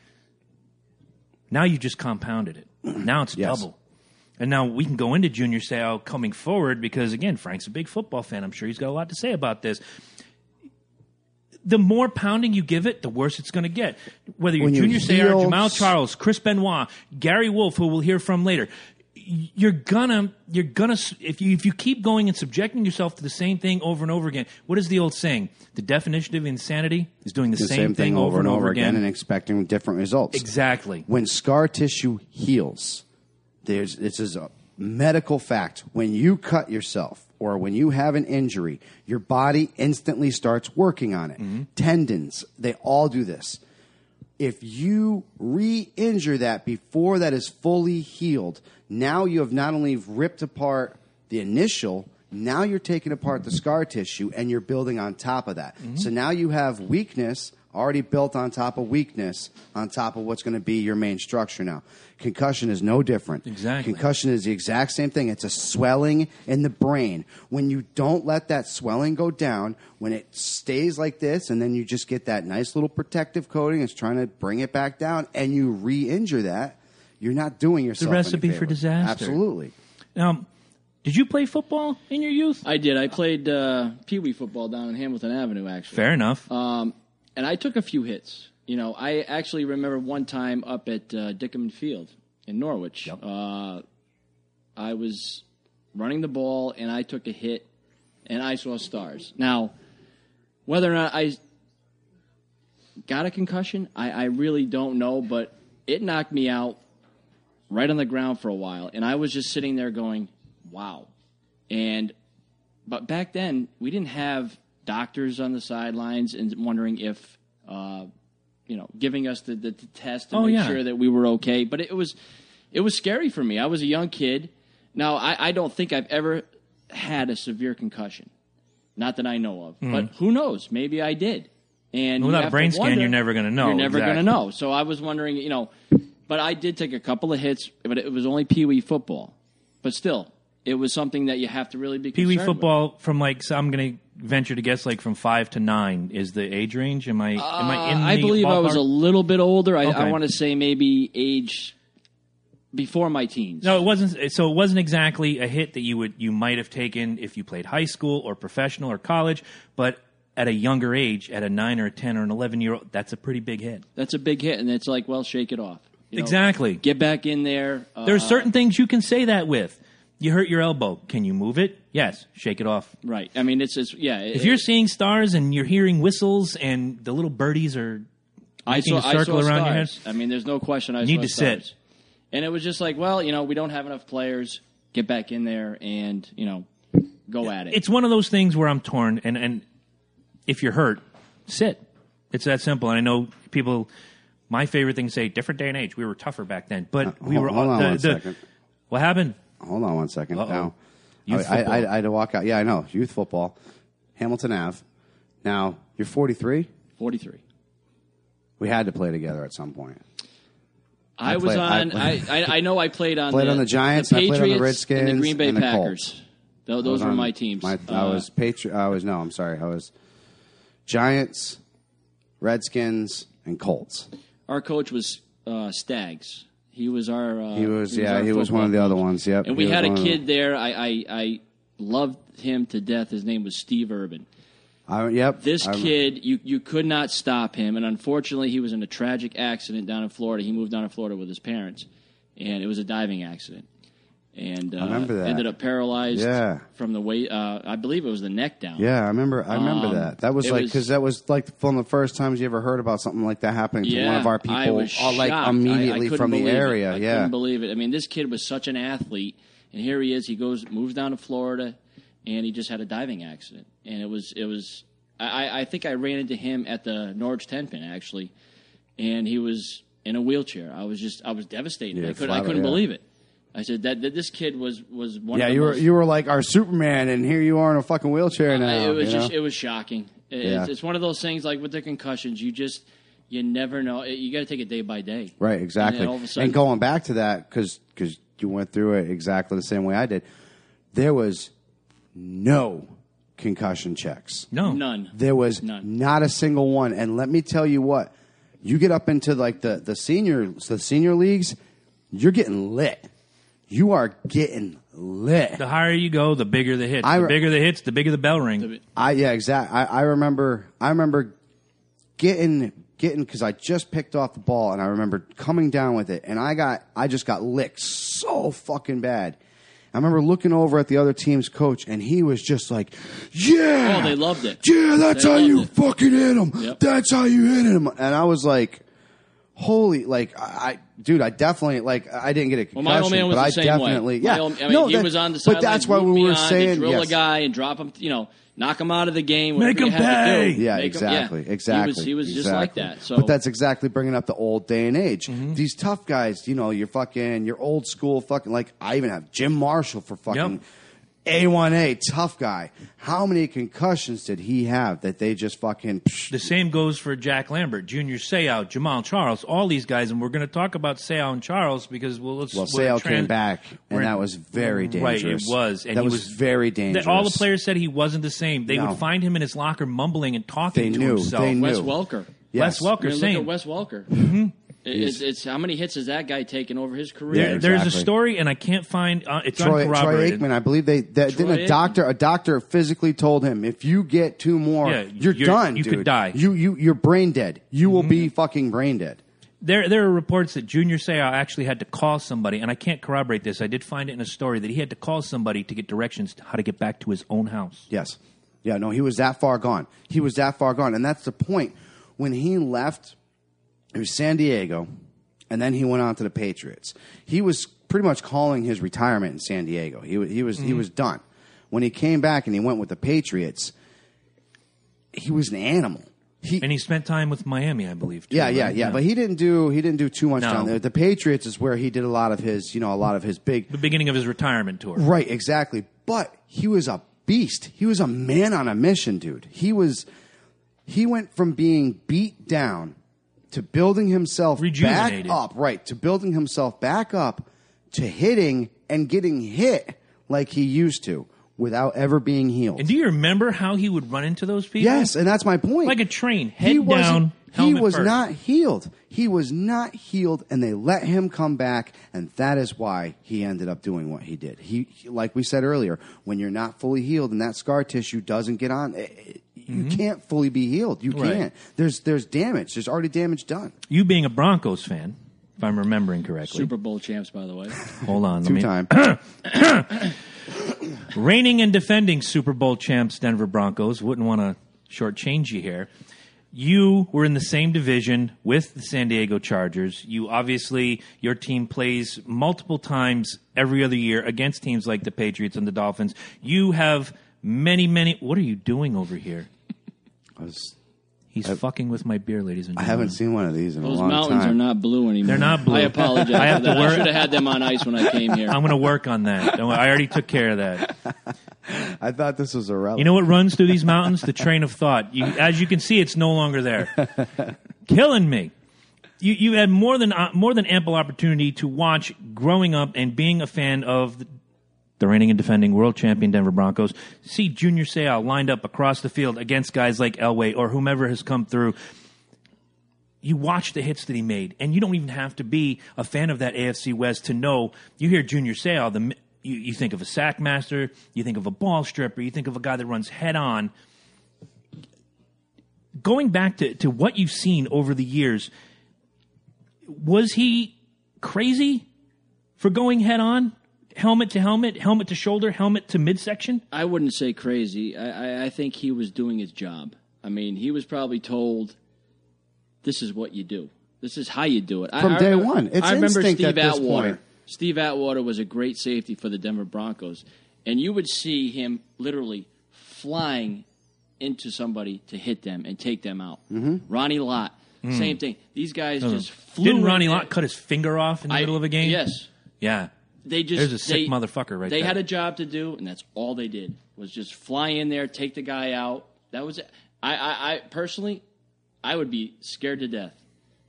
Speaker 1: Now you just compounded it. Now it's
Speaker 2: Yes.
Speaker 1: double. And now we can go into junior style coming forward because again, Frank's a big football fan. I'm sure he's got a lot to say about this. The more pounding you give it, the worse it's going to get. Whether you're
Speaker 2: When
Speaker 1: Junior Seau,
Speaker 2: heal-
Speaker 1: Jamaal Charles, Chris Benoit, Gary Wolf, who we'll hear from later, you're gonna you're gonna if you if you keep going and subjecting yourself to the same thing over and over again. What is the old saying? The definition of insanity is doing the,
Speaker 2: the same, thing over and over again and expecting different results.
Speaker 1: exactly.
Speaker 2: When scar tissue heals, there's this is a medical fact. When you cut yourself or when you have an injury, your body instantly starts working on it.
Speaker 1: Mm-hmm.
Speaker 2: Tendons, they all do this. if you re-injure that before that is fully healed, now you have not only ripped apart the initial, now you're taking apart the scar tissue and you're building on top of that. So now you have weakness already built on top of weakness on top of what's going to be your main structure now. Concussion is no different.
Speaker 1: Exactly.
Speaker 2: Concussion is the exact same thing. It's a swelling in the brain. When you don't let that swelling go down, when it stays like this, and then you just get that nice little protective coating, it's trying to bring it back down, and you re-injure that, you're not doing yourself the
Speaker 1: recipe for
Speaker 2: favor.
Speaker 1: disaster.
Speaker 2: Absolutely.
Speaker 1: Now, did you play football in your youth?
Speaker 5: I did. I played uh, pee wee football down in Hamilton Avenue, actually.
Speaker 1: Fair enough.
Speaker 5: Um, and I took a few hits. You know, I actually remember one time up at uh, Dickham Field in Norwich. Uh, I was running the ball and I took a hit and I saw stars. Now, whether or not I got a concussion, I, I really don't know, but it knocked me out right on the ground for a while. And I was just sitting there going, wow. And but back then we didn't have doctors on the sidelines and wondering if uh, you know giving us the, the, the test to
Speaker 1: Oh,
Speaker 5: make
Speaker 1: yeah.
Speaker 5: sure that we were okay. But it was it was scary for me. I was a young kid. Now i, I don't think i've ever had a severe concussion. Not that i know of. But who knows? Maybe i did. And
Speaker 1: Without a
Speaker 5: to
Speaker 1: brain scan,
Speaker 5: wonder-
Speaker 1: you're never gonna know.
Speaker 5: you're never
Speaker 1: Exactly.
Speaker 5: going to know. So i was wondering you know but i did take a couple of hits but it was only pee-wee football. But still it was something that you have to really be
Speaker 1: Pee wee
Speaker 5: concerned with.
Speaker 1: football from like so I'm going to venture to guess like from five to nine is the age range. Am I? am I in?
Speaker 5: Uh, I believe I was a little bit older. I, I want to say maybe age before my teens.
Speaker 1: No, it wasn't. So it wasn't exactly a hit that you would you might have taken if you played high school or professional or college, but at a younger age, at a nine or a ten or an eleven year old, that's a pretty big hit.
Speaker 5: That's a big hit, and it's like, well, shake it off. You know,
Speaker 1: Exactly.
Speaker 5: Get back in there. Uh,
Speaker 1: There's certain things you can say that with. You hurt your elbow. Can you move it? Yes. Shake it off.
Speaker 5: right. I mean, it's, it's yeah.
Speaker 1: If you're seeing stars and you're hearing whistles and the little birdies are
Speaker 5: I
Speaker 1: making
Speaker 5: saw,
Speaker 1: a circle
Speaker 5: I saw
Speaker 1: around your head,
Speaker 5: stars. I mean, there's no question. I
Speaker 1: Need
Speaker 5: saw
Speaker 1: to sit.
Speaker 5: and it was just like, well, you know, we don't have enough players. Get back in there and you know, go at it.
Speaker 1: it's one of those things where I'm torn, and and if you're hurt, sit. It's that simple. And I know people. My favorite thing to say, different day and age. We were tougher back then, but uh, we
Speaker 2: hold-
Speaker 1: were.
Speaker 2: hold on
Speaker 1: the,
Speaker 2: one
Speaker 1: the-
Speaker 2: second.
Speaker 1: What happened?
Speaker 2: Hold on one second.
Speaker 1: Uh-oh.
Speaker 2: Now,
Speaker 1: Youth
Speaker 2: I, I,
Speaker 1: football.
Speaker 2: I, I had to walk out. Yeah, I know. Youth football, Hamilton Ave. Now you're 43.
Speaker 5: 43.
Speaker 2: We had to play together at some point.
Speaker 5: I,
Speaker 2: I
Speaker 5: was
Speaker 2: played-
Speaker 5: on.
Speaker 2: I-
Speaker 5: I, I, I know I played on.
Speaker 2: Played
Speaker 5: the,
Speaker 2: on the Giants,
Speaker 5: the
Speaker 2: I played on the
Speaker 5: Patriots, and the
Speaker 2: Redskins,
Speaker 5: Green Bay
Speaker 2: and
Speaker 5: Packers. Tho- Those were my teams.
Speaker 2: My, I
Speaker 5: Uh,
Speaker 2: was Patri- I was no. I'm sorry. I was Giants, Redskins, and Colts.
Speaker 5: our coach was uh, Stags. He was our. Uh,
Speaker 2: He was yeah.
Speaker 5: our
Speaker 2: He was one of the other ones. Yep.
Speaker 5: And we had a kid there. I, I I loved him to death. His name was Steve Urban.
Speaker 2: I, yep.
Speaker 5: This
Speaker 2: I-
Speaker 5: kid, you you could not stop him, and unfortunately, he was in a tragic accident down in Florida. He moved down to Florida with his parents, and it was a diving accident. And uh,
Speaker 2: remember that.
Speaker 5: ended up paralyzed
Speaker 2: Yeah.
Speaker 5: from the weight. Uh, I believe it was the neck down.
Speaker 2: Yeah, I remember. I remember
Speaker 5: Um,
Speaker 2: that. That was like because that was like one of the first times you ever heard about something like that happening to one of our people, all, like immediately
Speaker 5: I, I
Speaker 2: from the area.
Speaker 5: I
Speaker 2: yeah,
Speaker 5: couldn't believe it. I mean, this kid was such an athlete, and here he is. He goes, moves down to Florida, and he just had a diving accident. And it was, it was. I, I think I ran into him at the Norwich Ten Pin actually, and he was in a wheelchair. I was just, I was devastated.
Speaker 2: Yeah,
Speaker 5: I couldn't, I couldn't
Speaker 2: yeah.
Speaker 5: believe it. I said that, that this kid was was one.
Speaker 2: yeah.
Speaker 5: of the
Speaker 2: You were
Speaker 5: most,
Speaker 2: you were like our Superman, and here you are in a fucking wheelchair uh, now.
Speaker 5: it was just
Speaker 2: know?
Speaker 5: it was shocking. It-
Speaker 2: Yeah.
Speaker 5: It's, it's one of those things like with the concussions, you just you never know. You got to take it day by day.
Speaker 2: right, exactly.
Speaker 5: then all of a
Speaker 2: And, going back to that because you went through it exactly the same way I did. There was no concussion checks.
Speaker 1: No,
Speaker 5: none.
Speaker 2: There was
Speaker 5: None.
Speaker 2: not a single one. And let me tell you what, you get up into like the, the senior the senior leagues, you're getting lit. You are getting lit.
Speaker 1: The higher you go, the bigger the hits.
Speaker 2: I
Speaker 1: the bigger the hits, the bigger the bell ring.
Speaker 2: I yeah, exactly. I, I remember I remember getting getting because I just picked off the ball and I remember coming down with it and I got I just got licked so fucking bad. I remember looking over at the other team's coach and he was just like, "Yeah,
Speaker 5: Oh, they loved it.
Speaker 2: Yeah, that's
Speaker 5: They
Speaker 2: how you
Speaker 5: it.
Speaker 2: fucking hit him.
Speaker 5: Yep.
Speaker 2: That's how you hit him." And I was like, "Holy, like I, I dude, I definitely like I didn't get a concussion,
Speaker 5: Well, my old man was
Speaker 2: but
Speaker 5: the
Speaker 2: I
Speaker 5: same
Speaker 2: definitely
Speaker 5: way.
Speaker 2: Yeah.
Speaker 5: old- I mean,
Speaker 2: no,
Speaker 5: he
Speaker 2: that-
Speaker 5: was on the
Speaker 2: but
Speaker 5: sideline.
Speaker 2: that's why we
Speaker 5: me
Speaker 2: were
Speaker 5: on,
Speaker 2: saying
Speaker 5: drill
Speaker 2: yes.
Speaker 5: a guy and drop him. You know, knock him out of the game.
Speaker 1: Make him pay.
Speaker 2: Yeah,
Speaker 5: Make him-
Speaker 2: exactly,
Speaker 5: yeah.
Speaker 2: exactly.
Speaker 5: He was, he was just like that. So,
Speaker 2: but that's exactly bringing up the old day and age.
Speaker 1: Mm-hmm.
Speaker 2: These tough guys, you know, you're fucking, you're old school, fucking. Like I even have Jim Marshall for fucking
Speaker 1: Yep.
Speaker 2: A1A, tough guy. How many concussions did he have that they just fucking? psh,
Speaker 1: The same goes for Jack Lambert, Junior Seau, Jamaal Charles, all these guys, and we're going to talk about Seau and Charles because well, let's
Speaker 2: Well,
Speaker 1: we're trans-
Speaker 2: came back, and
Speaker 1: we're-
Speaker 2: that was very
Speaker 1: Right,
Speaker 2: dangerous.
Speaker 1: it was, and
Speaker 2: that
Speaker 1: he
Speaker 2: was,
Speaker 1: was
Speaker 2: very dangerous.
Speaker 1: All the players said he wasn't the same. They
Speaker 2: No.
Speaker 1: would find him in his locker mumbling and talking
Speaker 2: They
Speaker 1: to
Speaker 2: knew.
Speaker 1: himself.
Speaker 2: They knew.
Speaker 5: Wes Welker.
Speaker 2: Yes.
Speaker 1: Wes Welker,
Speaker 5: I mean, look
Speaker 1: same.
Speaker 5: at Wes Welker. Mm-hmm. It's, it's how many hits has that guy taken over his career?
Speaker 1: There,
Speaker 2: Yeah,
Speaker 1: There's a story, and I can't find uh, it's
Speaker 2: Troy, Troy. Aikman, I believe they that, didn't a doctor a doctor physically told him if you get two more,
Speaker 1: Yeah,
Speaker 2: you're,
Speaker 1: you're-
Speaker 2: done.
Speaker 1: you could die. Mm-hmm.
Speaker 2: You you you're brain dead. You will be fucking brain dead.
Speaker 1: There, there are reports that Junior Seau actually had to call somebody, and I can't corroborate this. I did find it in a story that he had to call somebody to get directions to how to get back to his own house.
Speaker 2: Yes. Yeah, no, he was that far gone. He was that far gone. And that's the point. When he left, it was San Diego, and then he went on to the Patriots. He was pretty much calling his retirement in San Diego. He, he, was,
Speaker 1: Mm-hmm.
Speaker 2: he was done. When he came back and he went with the Patriots, he was an animal. He,
Speaker 1: And he spent time with Miami, I believe. Too,
Speaker 2: yeah, yeah,
Speaker 1: right?
Speaker 2: yeah, But he didn't do he didn't do too much
Speaker 1: No.
Speaker 2: down there. The Patriots is where he did a lot of his, you know, a lot of his big
Speaker 1: the beginning of his retirement tour.
Speaker 2: Right, exactly. But he was a beast. He was a man on a mission, dude. He was he went from being beat down to building himself back up, right, to building himself back up to hitting and getting hit like he used to without ever being healed.
Speaker 1: And do you remember how he would run into those people?
Speaker 2: Yes, and that's my point.
Speaker 1: Like a train,
Speaker 2: he
Speaker 1: head
Speaker 2: wasn't-
Speaker 1: down,
Speaker 2: He was
Speaker 1: first.
Speaker 2: not healed. He was not healed, and they let him come back, and that is why he ended up doing what he did. He, he- like we said earlier, when you're not fully healed and that scar tissue doesn't get on, eh, you can't fully be healed. You
Speaker 1: Mm-hmm. Right.
Speaker 2: can't. There's there's damage. There's already damage done.
Speaker 1: You being a Broncos fan, if I'm remembering correctly.
Speaker 5: Super Bowl champs, by the way.
Speaker 1: Hold on. let
Speaker 2: Two
Speaker 1: me-
Speaker 2: time. [COUGHS]
Speaker 1: Reigning and defending Super Bowl champs Denver Broncos wouldn't want to shortchange you here. You were in the same division with the San Diego Chargers. You obviously, your team plays multiple times every other year against teams like the Patriots and the Dolphins. You have many, many. What are you doing over here?
Speaker 2: I, was,
Speaker 1: He's fucking with my beer, ladies and gentlemen.
Speaker 2: I
Speaker 1: gentlemen.
Speaker 2: haven't seen one of these in
Speaker 5: Those
Speaker 2: a long
Speaker 5: mountains
Speaker 2: time.
Speaker 5: are not blue anymore.
Speaker 1: They're not blue.
Speaker 5: I apologize.
Speaker 1: I have
Speaker 5: for
Speaker 1: to
Speaker 5: that.
Speaker 1: work-
Speaker 5: I should have had them on ice when I came here.
Speaker 1: I'm going to work on that. Don't I already took care of that. [LAUGHS]
Speaker 2: I thought this was irrelevant.
Speaker 1: You know what runs through these mountains? The train of thought. You, as you can see, it's no longer there. [LAUGHS] Killing me. You, you had more than uh, more than ample opportunity to watch growing up and being a fan of the, the reigning and defending world champion Denver Broncos. See Junior Seau lined up across the field against guys like Elway or whomever has come through. You watch the hits that he made, and you don't even have to be a fan of that AFC West to know. You hear Junior Seau, the you, you think of a sack master, you think of a ball stripper, you think of a guy that runs head on. Going back to, to what you've seen over the years, was he crazy for going head on, helmet to helmet, helmet to shoulder, helmet to midsection?
Speaker 5: I wouldn't say crazy. I, I, I think he was doing his job. I mean, he was probably told, "This is what you do. This is how you do it." I-
Speaker 2: From
Speaker 5: I
Speaker 2: day
Speaker 5: remember-
Speaker 2: one. It's
Speaker 5: I remember
Speaker 2: instinct
Speaker 5: Steve
Speaker 2: at this
Speaker 5: Atwater.
Speaker 2: point.
Speaker 5: Steve Atwater was a great safety for the Denver Broncos, and you would see him literally flying into somebody to hit them and take them out.
Speaker 2: Mm-hmm.
Speaker 5: Ronnie Lott, same thing. These guys just flew.
Speaker 1: Didn't Ronnie
Speaker 5: there.
Speaker 1: Lott cut his finger off in the
Speaker 5: I-
Speaker 1: middle of a game?
Speaker 5: Yes,
Speaker 1: Yeah.
Speaker 5: They just
Speaker 1: There's a sick
Speaker 5: they-
Speaker 1: motherfucker right
Speaker 5: They
Speaker 1: there.
Speaker 5: had a job to do, and that's all they did was just fly in there, take the guy out. That was it. I, I, I personally, I would be scared to death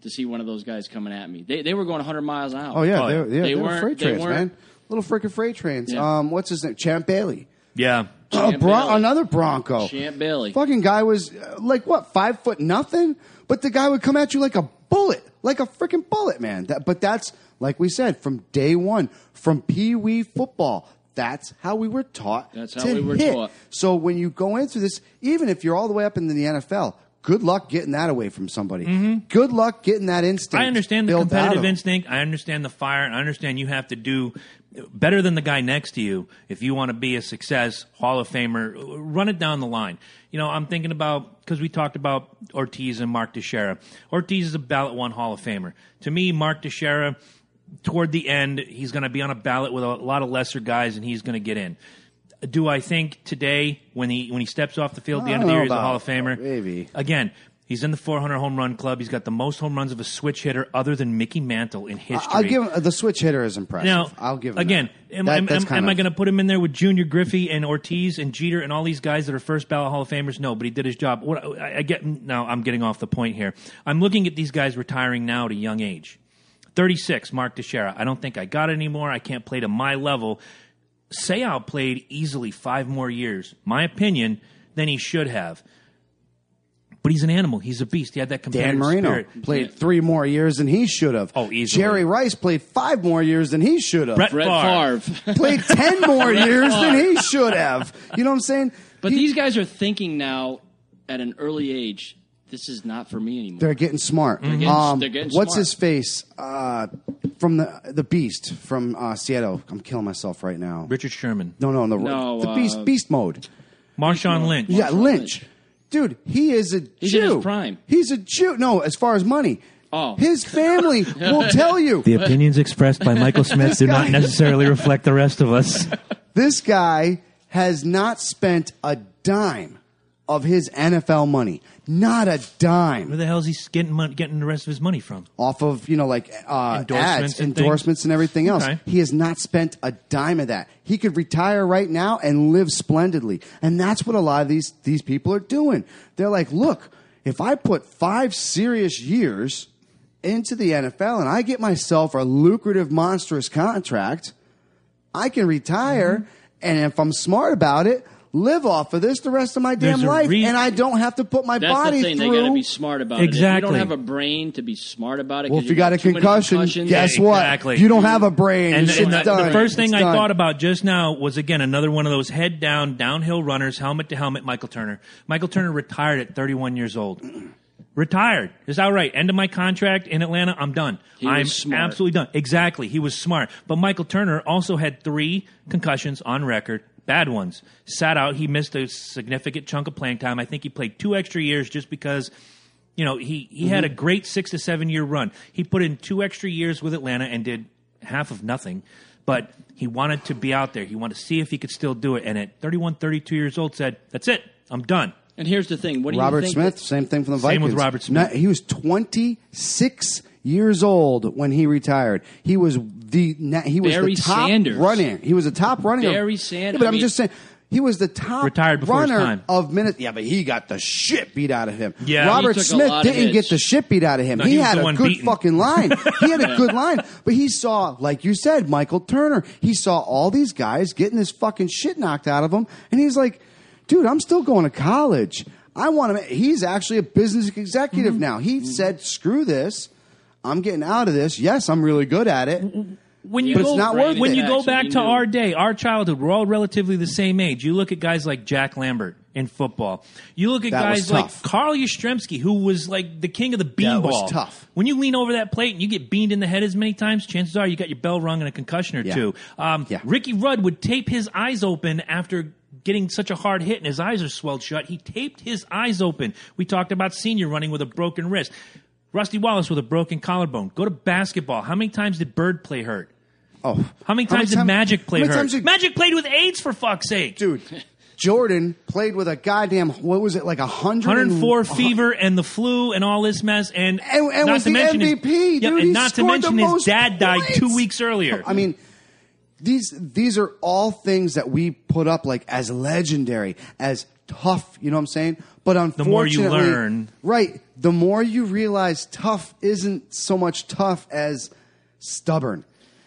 Speaker 5: to see one of those guys coming at me. They, they were going 100 miles an hour.
Speaker 2: Oh yeah,
Speaker 1: Oh,
Speaker 2: they,
Speaker 1: yeah.
Speaker 2: were-
Speaker 5: They
Speaker 2: they, were
Speaker 5: weren't-
Speaker 2: freight trains,
Speaker 5: weren't-
Speaker 2: man. Little freaking freight trains.
Speaker 5: Yeah.
Speaker 2: Um, what's his name? Champ Bailey.
Speaker 1: Yeah.
Speaker 2: Oh,
Speaker 5: Champ
Speaker 2: Bron-
Speaker 5: Bailey.
Speaker 2: another Bronco.
Speaker 5: Champ Bailey.
Speaker 2: Fucking guy was uh, like what five foot nothing, but the guy would come at you like a bullet, like a freaking bullet, man. That, but that's like we said from day one, from pee wee football. That's how we were taught.
Speaker 5: That's how
Speaker 2: to
Speaker 5: we were
Speaker 2: hit.
Speaker 5: taught.
Speaker 2: So when you go into this, even if you're all the way up into the NFL, good luck getting that away from somebody. Good luck getting that instinct.
Speaker 1: Mm-hmm. I understand the competitive instinct. I understand the fire, and I understand you have to do better than the guy next to you if you want to be a success, Hall of Famer. Run it down the line. You know, I'm thinking about because we talked about Ortiz and Mark Teixeira. Ortiz is a ballot one Hall of Famer. To me, Mark Teixeira, toward the end, he's going to be on a ballot with a lot of lesser guys, and he's going to get in. Do I think today, when he when he steps off the field at the end of the year, he's a Hall of Famer?
Speaker 2: maybe.
Speaker 1: Again, he's in the 400 home run club. He's got the most home runs of a switch hitter other than Mickey Mantle in history.
Speaker 2: I'll give him the switch hitter is impressive.
Speaker 1: now,
Speaker 2: I'll give him
Speaker 1: again.
Speaker 2: that.
Speaker 1: Am,
Speaker 2: That-
Speaker 1: am, am, am I going to put him in there with Junior Griffey and Ortiz and Jeter and all these guys that are first ballot Hall of Famers? No, but he did his job. What I, I get now, I'm getting off the point here. I'm looking at these guys retiring now at a young age. 36, Mark Teixeira. I don't think I got it anymore. I can't play to my level. Seau played easily five more years, my opinion, than he should have. But he's an animal. He's a beast. He had that competitive
Speaker 2: Dan Marino
Speaker 1: spirit.
Speaker 2: played three more years than he should have.
Speaker 1: Oh, easily.
Speaker 2: Jerry Rice played five more years than he should have.
Speaker 1: Brett
Speaker 5: Brett
Speaker 1: Favre.
Speaker 5: Favre. [LAUGHS]
Speaker 2: played ten [LAUGHS] more years than he should have. You know what I'm saying?
Speaker 5: but
Speaker 2: He-
Speaker 5: these guys are thinking now at an early age, this is not for me anymore.
Speaker 2: they're getting smart.
Speaker 5: getting-
Speaker 2: um,
Speaker 5: they're getting
Speaker 2: what's
Speaker 5: smart.
Speaker 2: his face uh, from the the Beast from uh, Seattle? I'm killing myself right now.
Speaker 1: Richard Sherman.
Speaker 2: No, no, no.
Speaker 5: No,
Speaker 2: the
Speaker 5: uh,
Speaker 2: Beast Beast mode.
Speaker 1: Marshawn Lynch.
Speaker 2: Yeah, Lynch.
Speaker 5: Lynch.
Speaker 2: Dude, he is a
Speaker 5: He's in
Speaker 2: Jew.
Speaker 5: his prime.
Speaker 2: He's a Jew. No, as far as money.
Speaker 5: Oh.
Speaker 2: His [LAUGHS] family will [LAUGHS] tell you.
Speaker 1: The opinions expressed by Michael [LAUGHS] Smith do not necessarily reflect the rest of us.
Speaker 2: This guy has not spent a dime of his NFL money. Not a dime.
Speaker 1: Where the hell is he getting mon- getting the rest of his money from?
Speaker 2: off of you know like uh,
Speaker 1: Endorsements
Speaker 2: ads,
Speaker 1: and
Speaker 2: endorsements,
Speaker 1: things?
Speaker 2: and everything else.
Speaker 1: Okay.
Speaker 2: He has not spent a dime of that. He could retire right now and live splendidly, and that's what a lot of these these people are doing. They're like, look, if I put five serious years into the NFL and I get myself a lucrative, monstrous contract, I can retire. and if I'm smart about it, live off of this the rest of my damn
Speaker 1: There's a
Speaker 2: life,
Speaker 1: re-
Speaker 2: and I don't have to put my
Speaker 5: That's
Speaker 2: body
Speaker 5: the thing.
Speaker 2: through.
Speaker 5: They got to be smart about it. If you
Speaker 1: Exactly.
Speaker 5: don't have a brain to be smart about it,
Speaker 2: well,
Speaker 5: 'cause
Speaker 2: if you got a
Speaker 5: too many
Speaker 2: concussion,
Speaker 5: concussions,
Speaker 2: guess
Speaker 1: Yeah,
Speaker 2: what?
Speaker 1: exactly.
Speaker 2: You don't have a brain.
Speaker 1: And,
Speaker 2: Your
Speaker 1: and the,
Speaker 2: done.
Speaker 1: the first thing
Speaker 2: It's
Speaker 1: I
Speaker 2: done.
Speaker 1: thought about just now was again another one of those head down downhill runners, helmet to helmet. Michael Turner. Michael Turner retired at 31 years old. Retired. Is that right? End of my contract in Atlanta. I'm done.
Speaker 5: He was
Speaker 1: I'm
Speaker 5: smart.
Speaker 1: absolutely done. Exactly. He was smart. But Michael Turner also had three concussions on record. Bad ones. Sat out. He missed a significant chunk of playing time. I think he played two extra years just because you know, he, he had a
Speaker 2: Mm-hmm.
Speaker 1: great six to seven year run. He put in two extra years with Atlanta and did half of nothing, but he wanted to be out there. He wanted to see if he could still do it. And at 31, 32 years old, said, That's it. I'm done.
Speaker 5: And here's the thing: what do
Speaker 2: Robert
Speaker 5: you think?
Speaker 2: Smith, same thing from the
Speaker 1: Same
Speaker 2: Vikings.
Speaker 1: with Robert Smith.
Speaker 2: No, he was 26 years old when he retired. He was the he was
Speaker 5: Barry
Speaker 2: the top
Speaker 5: Sanders.
Speaker 2: running. He was a top running.
Speaker 5: Barry Sanders.
Speaker 2: Yeah, but
Speaker 5: I
Speaker 2: I'm
Speaker 5: mean-
Speaker 2: just saying. He was the top
Speaker 1: Retired
Speaker 2: runner of minutes. Yeah, but he got the shit beat out of him.
Speaker 1: Yeah.
Speaker 2: Robert
Speaker 5: He took a
Speaker 2: Smith didn't get the shit beat out of him.
Speaker 1: No,
Speaker 2: he,
Speaker 1: he
Speaker 2: had a good
Speaker 1: beaten.
Speaker 2: fucking line. He had a [LAUGHS] good line, but he saw, like you said, Michael Turner. He saw all these guys getting this fucking shit knocked out of him, and he's like, "Dude, I'm still going to college. I want to." He's actually a business executive
Speaker 1: Mm-hmm.
Speaker 2: now. He said, "Screw this. I'm getting out of this. Yes, I'm really good at it."
Speaker 1: When you
Speaker 2: But it's
Speaker 1: go,
Speaker 2: not worth
Speaker 1: when
Speaker 2: it.
Speaker 1: you go back to our day, our childhood, we're all relatively the same age. You look at guys like Jack Lambert in football. You look at
Speaker 2: That was
Speaker 1: guys like
Speaker 2: tough.
Speaker 1: Carl Yastrzemski, who was like the king of the beanball.
Speaker 2: That was tough.
Speaker 1: When you lean over that plate and you get beamed in the head as many times, chances are you got your bell rung and a concussion or
Speaker 2: Yeah.
Speaker 1: two. Um,
Speaker 2: Yeah.
Speaker 1: Ricky Rudd would tape his eyes open after getting such a hard hit and his eyes are swelled shut. He taped his eyes open. We talked about senior running with a broken wrist. Rusty Wallace with a broken collarbone. Go to basketball. How many times did Bird play hurt?
Speaker 2: Oh,
Speaker 1: How many times did Magic play
Speaker 2: how many times did-
Speaker 1: Magic played with AIDS for fuck's sake.
Speaker 2: dude? Jordan played with a goddamn what was it like a hundred
Speaker 1: 104 fever and the flu and all this mess and,
Speaker 2: And- and
Speaker 1: not
Speaker 2: was
Speaker 1: to
Speaker 2: the
Speaker 1: mention his-
Speaker 2: MVP,
Speaker 1: Yep,
Speaker 2: dude.
Speaker 1: and
Speaker 2: He
Speaker 1: not to
Speaker 2: scored the
Speaker 1: mention his
Speaker 2: most
Speaker 1: dad died
Speaker 2: points.
Speaker 1: two weeks earlier.
Speaker 2: I mean, these these are all things that we put up like as legendary, as tough. You know what I'm saying? But unfortunately,
Speaker 1: more you learn.
Speaker 2: right? The more you realize tough isn't so much tough as stubborn.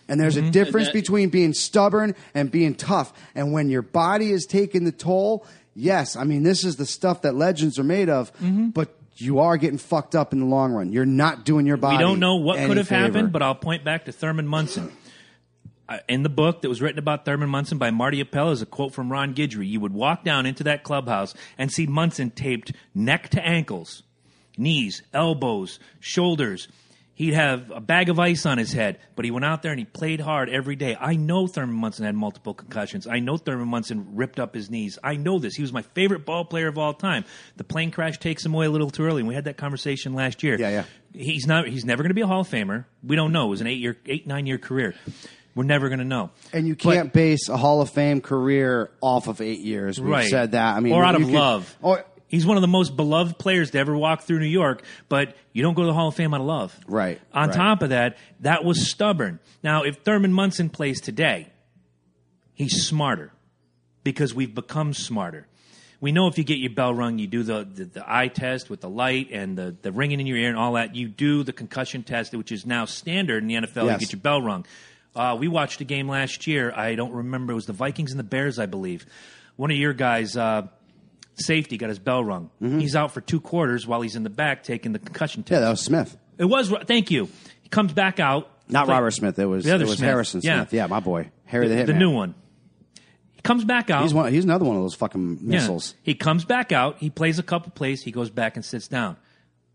Speaker 2: And there's
Speaker 1: Mm-hmm.
Speaker 2: a difference
Speaker 5: That-
Speaker 2: between being stubborn and being tough. And when your body is taking the toll, yes, I mean this is the stuff that legends are made of.
Speaker 1: Mm-hmm.
Speaker 2: But you are getting fucked up in the long run. You're not doing your body.
Speaker 1: we don't know what could have
Speaker 2: favor.
Speaker 1: happened, but I'll point back to Thurman Munson. [CLEARS THROAT] Uh, in the book that was written about Thurman Munson by Marty Appel is a quote from Ron Guidry. You would walk down into that clubhouse and see Munson taped neck to ankles, knees, elbows, shoulders. He'd have a bag of ice on his head, but he went out there and he played hard every day. I know Thurman Munson had multiple concussions. I know Thurman Munson ripped up his knees. I know this. He was my favorite ball player of all time. The plane crash takes him away a little too early. And we had that conversation last year.
Speaker 2: Yeah, yeah.
Speaker 1: He's not. He's never going to be a Hall of Famer. We don't know. It was an eight year, eight nine year career. We're never going to know.
Speaker 2: And you can't base a Hall of Fame career off of eight years. We've
Speaker 1: right.
Speaker 2: said that. I mean,
Speaker 1: or out of
Speaker 2: could-
Speaker 1: love.
Speaker 2: Or,
Speaker 1: He's one of the most beloved players to ever walk through New York, but you don't go to the Hall of Fame out of love.
Speaker 2: Right,
Speaker 1: On
Speaker 2: right.
Speaker 1: top of that, that was stubborn. Now, if Thurman Munson plays today, he's smarter because we've become smarter. We know if you get your bell rung, you do the, the, the eye test with the light and the, the ringing in your ear and all that. You do the concussion test, which is now standard in the NFL.
Speaker 2: Yes.
Speaker 1: You get your bell rung. Uh, we watched a game last year. I don't remember. It was the Vikings and the Bears, I believe. One of your guys, uh, safety, got his bell rung. He's out for two quarters while he's in the back taking the concussion test.
Speaker 2: Mm-hmm. yeah, that was Smith.
Speaker 1: It was. Thank you. He comes back out.
Speaker 2: Not
Speaker 1: Play-
Speaker 2: Robert Smith. It was,
Speaker 1: The other
Speaker 2: it was
Speaker 1: Smith.
Speaker 2: Harrison
Speaker 1: Yeah.
Speaker 2: Smith. Yeah, my boy. Harry the,
Speaker 1: the,
Speaker 2: Hitman.
Speaker 1: new one. He comes back out.
Speaker 2: He's, one, he's another one of those fucking
Speaker 1: Yeah.
Speaker 2: missiles.
Speaker 1: He comes back out. He plays a couple plays. He goes back and sits down.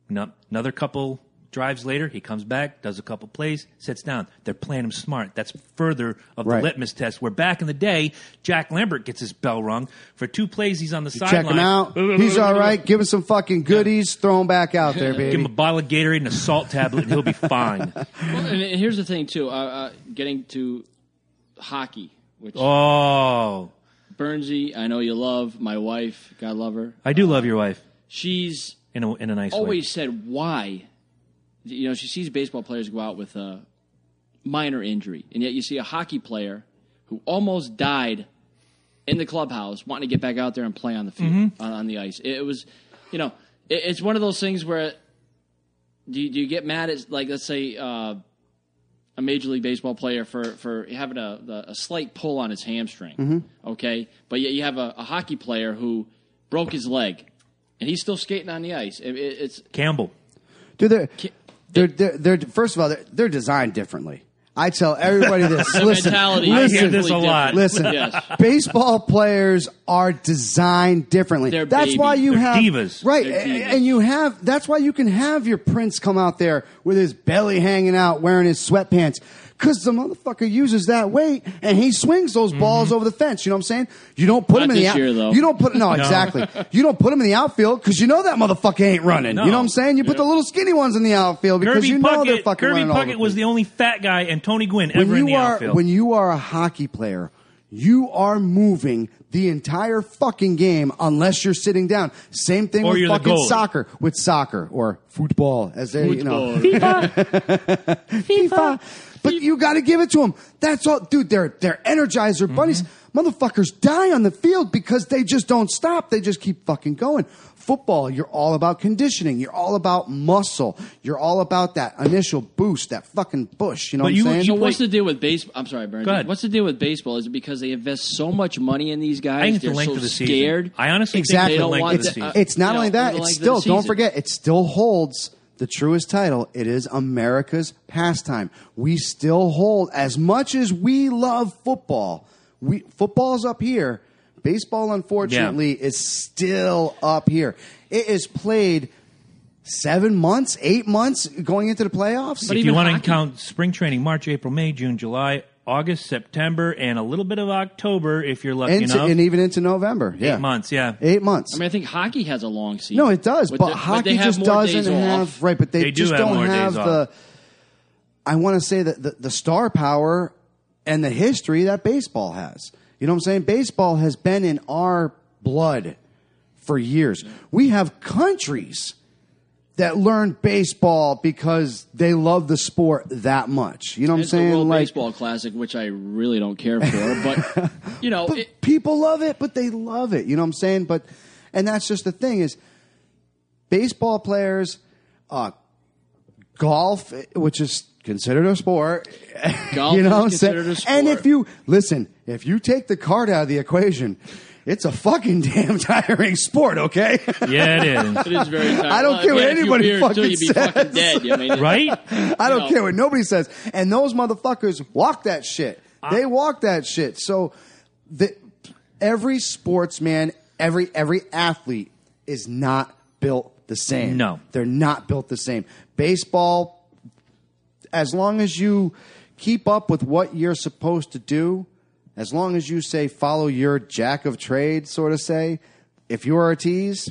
Speaker 1: No, another couple drives later, he comes back, does a couple plays, sits down. They're playing him smart. That's further of the
Speaker 2: Right.
Speaker 1: litmus test. Where back in the day, Jack Lambert gets his bell rung for two plays. He's on the sideline.
Speaker 2: Check
Speaker 1: sideline.
Speaker 2: him out. He's all right. Give him some fucking goodies. Throw him back out there,
Speaker 1: Give him a bottle of Gatorade and a salt tablet, and he'll be fine. [LAUGHS]
Speaker 5: Well, and here's the thing too. Uh, uh, getting to hockey, which
Speaker 1: oh,
Speaker 5: Bernsey, I know you love. My wife, God love her.
Speaker 1: I do love your wife
Speaker 5: She's
Speaker 1: in a in a nice way.
Speaker 5: always said why. You know, she sees baseball players go out with a minor injury, and yet you see a hockey player who almost died in the clubhouse wanting to get back out there and play on the field
Speaker 1: Mm-hmm.
Speaker 5: on, on the ice. It, was, you know, it, it's one of those things where do you, do you get mad at like let's say uh, a major league baseball player for for having a a slight pull on his hamstring.
Speaker 2: Mm-hmm.
Speaker 5: Okay, but yet you have a, a hockey player who broke his leg, and he's still skating on the ice. It, it, it's
Speaker 1: Campbell.
Speaker 2: Dude, they're, they're, they're, they're, first of all, they're, they're designed differently. I tell everybody this. [LAUGHS]
Speaker 5: the
Speaker 2: listen,
Speaker 5: mentality.
Speaker 1: I hear this a
Speaker 5: completely
Speaker 1: lot.
Speaker 2: Listen,
Speaker 5: yes.
Speaker 2: baseball players are designed differently.
Speaker 5: They're
Speaker 2: that's why
Speaker 5: babies.
Speaker 2: you
Speaker 1: They're
Speaker 2: have
Speaker 1: divas.
Speaker 2: right,
Speaker 5: They're
Speaker 2: and,
Speaker 5: divas.
Speaker 2: and you have. That's why you can have your prince come out there with his belly hanging out, wearing his sweatpants. Because the motherfucker uses that weight and he swings those balls over the fence. You know what I'm saying? You don't put
Speaker 5: Mm-hmm. Not
Speaker 2: him in the
Speaker 5: this
Speaker 2: out-
Speaker 5: year, though.
Speaker 2: You don't put no [LAUGHS] exactly. you don't put him in the outfield because you know that motherfucker ain't running.
Speaker 1: No.
Speaker 2: You know what I'm saying? You put the little skinny ones in the outfield because
Speaker 1: Kirby
Speaker 2: you know they're
Speaker 1: Puckett,
Speaker 2: fucking
Speaker 1: Kirby
Speaker 2: running all over
Speaker 1: Puckett
Speaker 2: the
Speaker 1: was
Speaker 2: place
Speaker 1: the only fat guy, and Tony Gwynn
Speaker 2: when
Speaker 1: ever in the
Speaker 2: are
Speaker 1: outfield.
Speaker 2: when you are a hockey player, you are moving the entire fucking game unless you're sitting down. Same thing
Speaker 1: Or
Speaker 2: with fucking soccer, with soccer or football, as they you know.
Speaker 5: Football. [LAUGHS]
Speaker 2: FIFA. But you got to give it to them. That's all, dude. They're they're energizer
Speaker 1: Mm-hmm.
Speaker 2: bunnies. Motherfuckers die on the field because they just don't stop. They just keep fucking going. Football, you're all about conditioning. You're all about muscle. You're all about that initial boost, that fucking push. You know
Speaker 1: But
Speaker 2: what
Speaker 1: you-
Speaker 2: I'm saying?
Speaker 1: You-
Speaker 5: what's the deal with baseball? I'm sorry, Burns.
Speaker 1: Go ahead.
Speaker 5: What's the deal with baseball? Is it because they invest so much money in these guys?
Speaker 1: I think the
Speaker 5: They're
Speaker 1: length
Speaker 5: so
Speaker 1: of the season.
Speaker 5: scared.
Speaker 1: I honestly
Speaker 2: Exactly.
Speaker 1: think
Speaker 5: They
Speaker 1: it's the
Speaker 5: don't
Speaker 1: length
Speaker 5: want
Speaker 1: of the season.
Speaker 5: uh,
Speaker 2: It's not
Speaker 5: you
Speaker 2: only that,
Speaker 5: the
Speaker 2: it's still, don't forget, it still holds the truest title. It is America's pastime. We still hold, as much as we love football, we, football's up here. Baseball, unfortunately, is still up here. It is played seven months, eight months going into the playoffs.
Speaker 5: But
Speaker 1: if you want to count spring training, March, April, May, June, July, August, September, and a little bit of October if you're lucky
Speaker 2: Into-
Speaker 1: enough.
Speaker 2: and even into November. yeah.
Speaker 1: Eight months, yeah.
Speaker 2: Eight months.
Speaker 5: I mean, I think hockey has a long season.
Speaker 2: No, it does,
Speaker 5: But
Speaker 2: but,
Speaker 5: the-
Speaker 2: hockey
Speaker 5: they have
Speaker 2: just doesn't have
Speaker 5: off.
Speaker 2: right. But they,
Speaker 1: They do
Speaker 2: just
Speaker 1: have
Speaker 2: don't
Speaker 1: more days
Speaker 2: have
Speaker 1: off.
Speaker 2: the. I want to say that the, the star power and the history that baseball has. You know what I'm saying? Baseball has been in our blood for years. We have countries that learn baseball because they love the sport that much. You know what I'm
Speaker 5: It's the
Speaker 2: saying?
Speaker 5: World
Speaker 2: like
Speaker 5: Baseball Classic, which I really don't care for, [LAUGHS] but you know,
Speaker 2: but
Speaker 5: it,
Speaker 2: people love it, but they love it. You know what I'm saying? But and that's just the thing is baseball players, uh, golf, which is considered a sport. [LAUGHS]
Speaker 5: Golf
Speaker 2: you know
Speaker 5: is
Speaker 2: what I'm saying?
Speaker 5: considered a
Speaker 2: And if you listen, if you take the card out of the equation, it's a fucking damn [LAUGHS] tiring sport. Okay.
Speaker 1: Yeah, it is.
Speaker 5: it is very. Tiring.
Speaker 2: I don't
Speaker 5: Well,
Speaker 2: care what
Speaker 5: yeah, if you're
Speaker 2: anybody
Speaker 5: until
Speaker 2: fucking
Speaker 5: you be
Speaker 2: says.
Speaker 5: fucking dead. I mean,
Speaker 1: right? [LAUGHS]
Speaker 2: I don't
Speaker 5: know.
Speaker 2: care what nobody says. And those motherfuckers walk that shit.
Speaker 1: Uh,
Speaker 2: they walk that shit. So the, every sportsman, every every athlete is not built the same.
Speaker 1: No.
Speaker 2: They're not built the same. Baseball, as long as you keep up with what you're supposed to do, as long as you say follow your jack of trade sort of say, if you're Ortiz,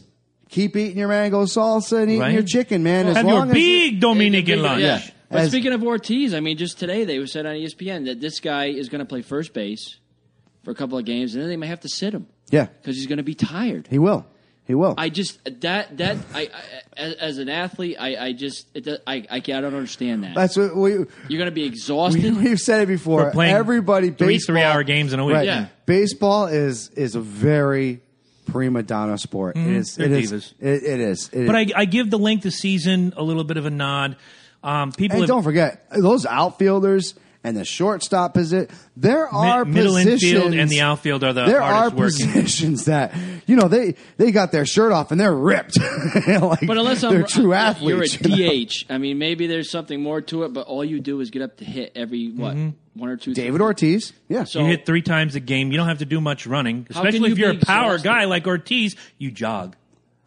Speaker 2: keep eating your mango salsa and eating
Speaker 1: Right.
Speaker 2: your chicken, man. As
Speaker 1: Have your
Speaker 2: long as you-
Speaker 1: big Dominican lunch.
Speaker 5: Yeah. But
Speaker 2: As-
Speaker 5: speaking of Ortiz, I mean, just today they said on ESPN that this guy is going to play first base for a couple of games, and then they may have to sit him
Speaker 2: yeah,
Speaker 5: because he's going to be tired.
Speaker 2: he will. He will.
Speaker 5: I just that that I, I as, as an athlete, I, I just it, does- I, I can't- I don't understand that.
Speaker 2: That's what we.
Speaker 5: You're going to be exhausted.
Speaker 2: we [LAUGHS] we've said it before.
Speaker 1: For playing
Speaker 2: Everybody,
Speaker 1: three
Speaker 2: baseball,
Speaker 1: three-hour games in a week.
Speaker 2: Right.
Speaker 5: Yeah.
Speaker 2: Baseball is is a very prima donna sport. It is.
Speaker 1: Mm-hmm. They're
Speaker 2: It is.
Speaker 1: divas.
Speaker 2: It, it is. It
Speaker 1: But. I, I give the length of season a little bit of a nod. Um, people
Speaker 2: and
Speaker 1: have,
Speaker 2: don't forget those outfielders and the shortstop position. There are
Speaker 1: mi- middle
Speaker 2: positions
Speaker 1: infield and the outfield are the
Speaker 2: there are
Speaker 1: hardest working.
Speaker 2: positions that you know they they got their shirt off and they're ripped. [LAUGHS] like,
Speaker 5: But unless
Speaker 2: they're
Speaker 5: I'm
Speaker 2: true
Speaker 5: you're a
Speaker 2: you know?
Speaker 5: DH. I mean, maybe there's something more to it, but all you do is get up to hit every what mm-hmm. one or two.
Speaker 2: David Ortiz, yeah.
Speaker 5: So-
Speaker 1: You hit three times a game. You don't have to do much running, especially
Speaker 5: you
Speaker 1: if you're a power
Speaker 5: exhausted?
Speaker 1: guy like Ortiz. You jog.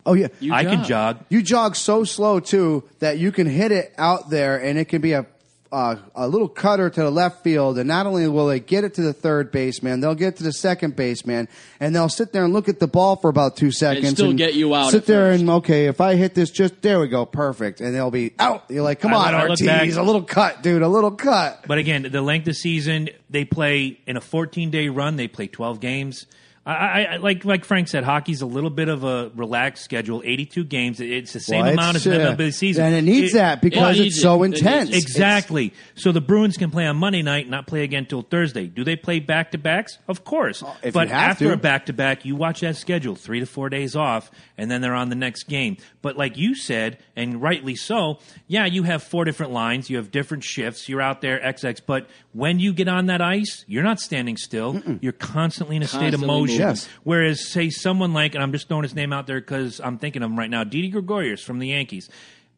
Speaker 2: oh yeah,
Speaker 5: You
Speaker 1: I can
Speaker 5: jog.
Speaker 1: jog.
Speaker 2: You jog so slow too that you can hit it out there, and it can be a uh, a little cutter to the left field. And not only will they get it to the third baseman, they'll get to the second baseman, and they'll sit there and look at the ball for about two seconds and
Speaker 5: still get you out
Speaker 2: Sit there
Speaker 5: first.
Speaker 2: and okay, if I hit this, just there we go, perfect, and they'll be out. You're like, come
Speaker 1: I-
Speaker 2: on,
Speaker 1: I look
Speaker 2: Ortiz,
Speaker 1: back-
Speaker 2: a little cut, dude, a little cut.
Speaker 1: But again, the length of season, they play in a 14 day run, they play 12 games. I, I, like like Frank said, hockey's a little bit of a relaxed schedule. Eighty-two games. It's the same
Speaker 2: Well,
Speaker 1: amount
Speaker 2: it's,
Speaker 1: as an MLB season,
Speaker 2: And it needs
Speaker 1: It-
Speaker 2: that because
Speaker 5: it
Speaker 2: it's so intense.
Speaker 1: Exactly. So the Bruins can play on Monday night, and not play again till Thursday. Do they play back to backs? Of course.
Speaker 2: If
Speaker 1: but after
Speaker 2: to.
Speaker 1: a back to back, you watch that schedule, three to four days off, and then they're on the next game. But like you said, and rightly so, yeah, you have four different lines, you have different shifts, you're out there XX, but when you get on that ice, you're not standing still. You're constantly in a state of motion.
Speaker 2: Yes.
Speaker 1: Whereas, say, someone like, and I'm just throwing his name out there because I'm thinking of him right now, Didi Gregorius from the Yankees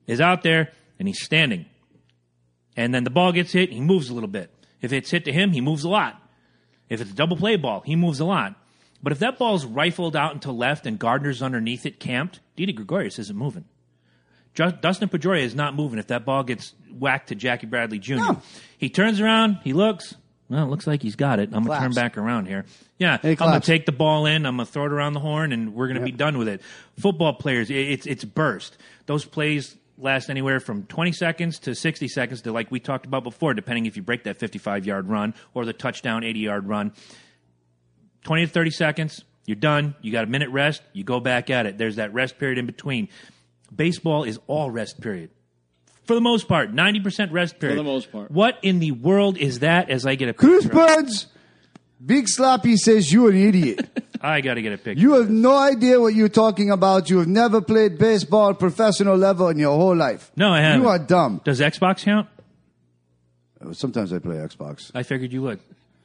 Speaker 1: is out there and he's standing. And then the ball gets hit, he moves a little bit. If it's hit to him, he moves a lot. If it's a double play ball, he moves a lot. But if that ball's rifled out into left and Gardner's underneath it camped, Didi Gregorius isn't moving. Ju- Dustin Pedroia is not moving if that ball gets whacked to Jackie Bradley Jr.
Speaker 2: No.
Speaker 1: He turns around, he looks. Well, it looks like he's got it. I'm going to turn back around here. Yeah, I'm going to take the ball in. I'm going to throw it around the horn, and we're going to be done with it. Football players, it's it's burst. Those plays last anywhere from 20 seconds to 60 seconds to like we talked about before, depending if you break that 55 yard run or the touchdown 80 yard run. 20 to 30 seconds, you're done. You got a minute rest. You go back at it. There's that rest period in between. Baseball is all rest period. For the most part, 90% rest period.
Speaker 5: For the most part.
Speaker 1: What in the world is that as I get a
Speaker 2: Cruz
Speaker 1: picture? of-
Speaker 2: Burns, Big Sloppy says you're an idiot. [LAUGHS]
Speaker 1: I got to get a picture.
Speaker 2: you have no idea what you're talking about. You have never played baseball at professional level in your whole life.
Speaker 1: no, I haven't.
Speaker 2: You are dumb.
Speaker 1: Does Xbox count?
Speaker 2: Sometimes I play Xbox.
Speaker 1: I figured you would.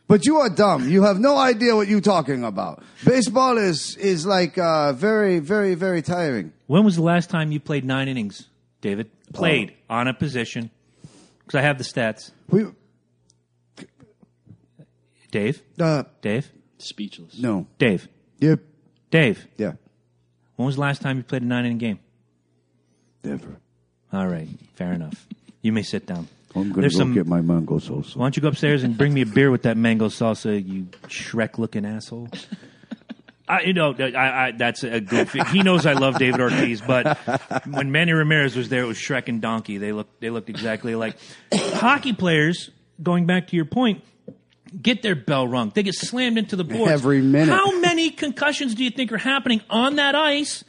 Speaker 2: But you are dumb. You have no idea what you're talking about. Baseball is is like uh, very, very, very tiring.
Speaker 1: When was the last time you played nine innings, David? Played
Speaker 2: Oh.
Speaker 1: on a position. Because I have the stats.
Speaker 2: We
Speaker 1: Dave?
Speaker 2: uh,
Speaker 1: Dave?
Speaker 5: Speechless.
Speaker 2: no.
Speaker 1: Dave?
Speaker 2: Yep.
Speaker 1: Dave?
Speaker 2: Yeah.
Speaker 1: When was the last time you played a nine inning game?
Speaker 2: Never.
Speaker 1: All right, fair enough. You may sit down.
Speaker 2: I'm gonna
Speaker 1: There's
Speaker 2: go
Speaker 1: some-
Speaker 2: get my mango salsa.
Speaker 1: Why don't you go upstairs and bring me a beer with that mango salsa, you Shrek-looking asshole? I, you know, I, I, that's a good. He knows I love David Ortiz, but when Manny Ramirez was there, it was Shrek and Donkey. They looked, they looked exactly like hockey players. Going back to your point, get their bell rung. They get slammed into the boards
Speaker 2: Every minute.
Speaker 1: How many concussions do you think are happening on that ice,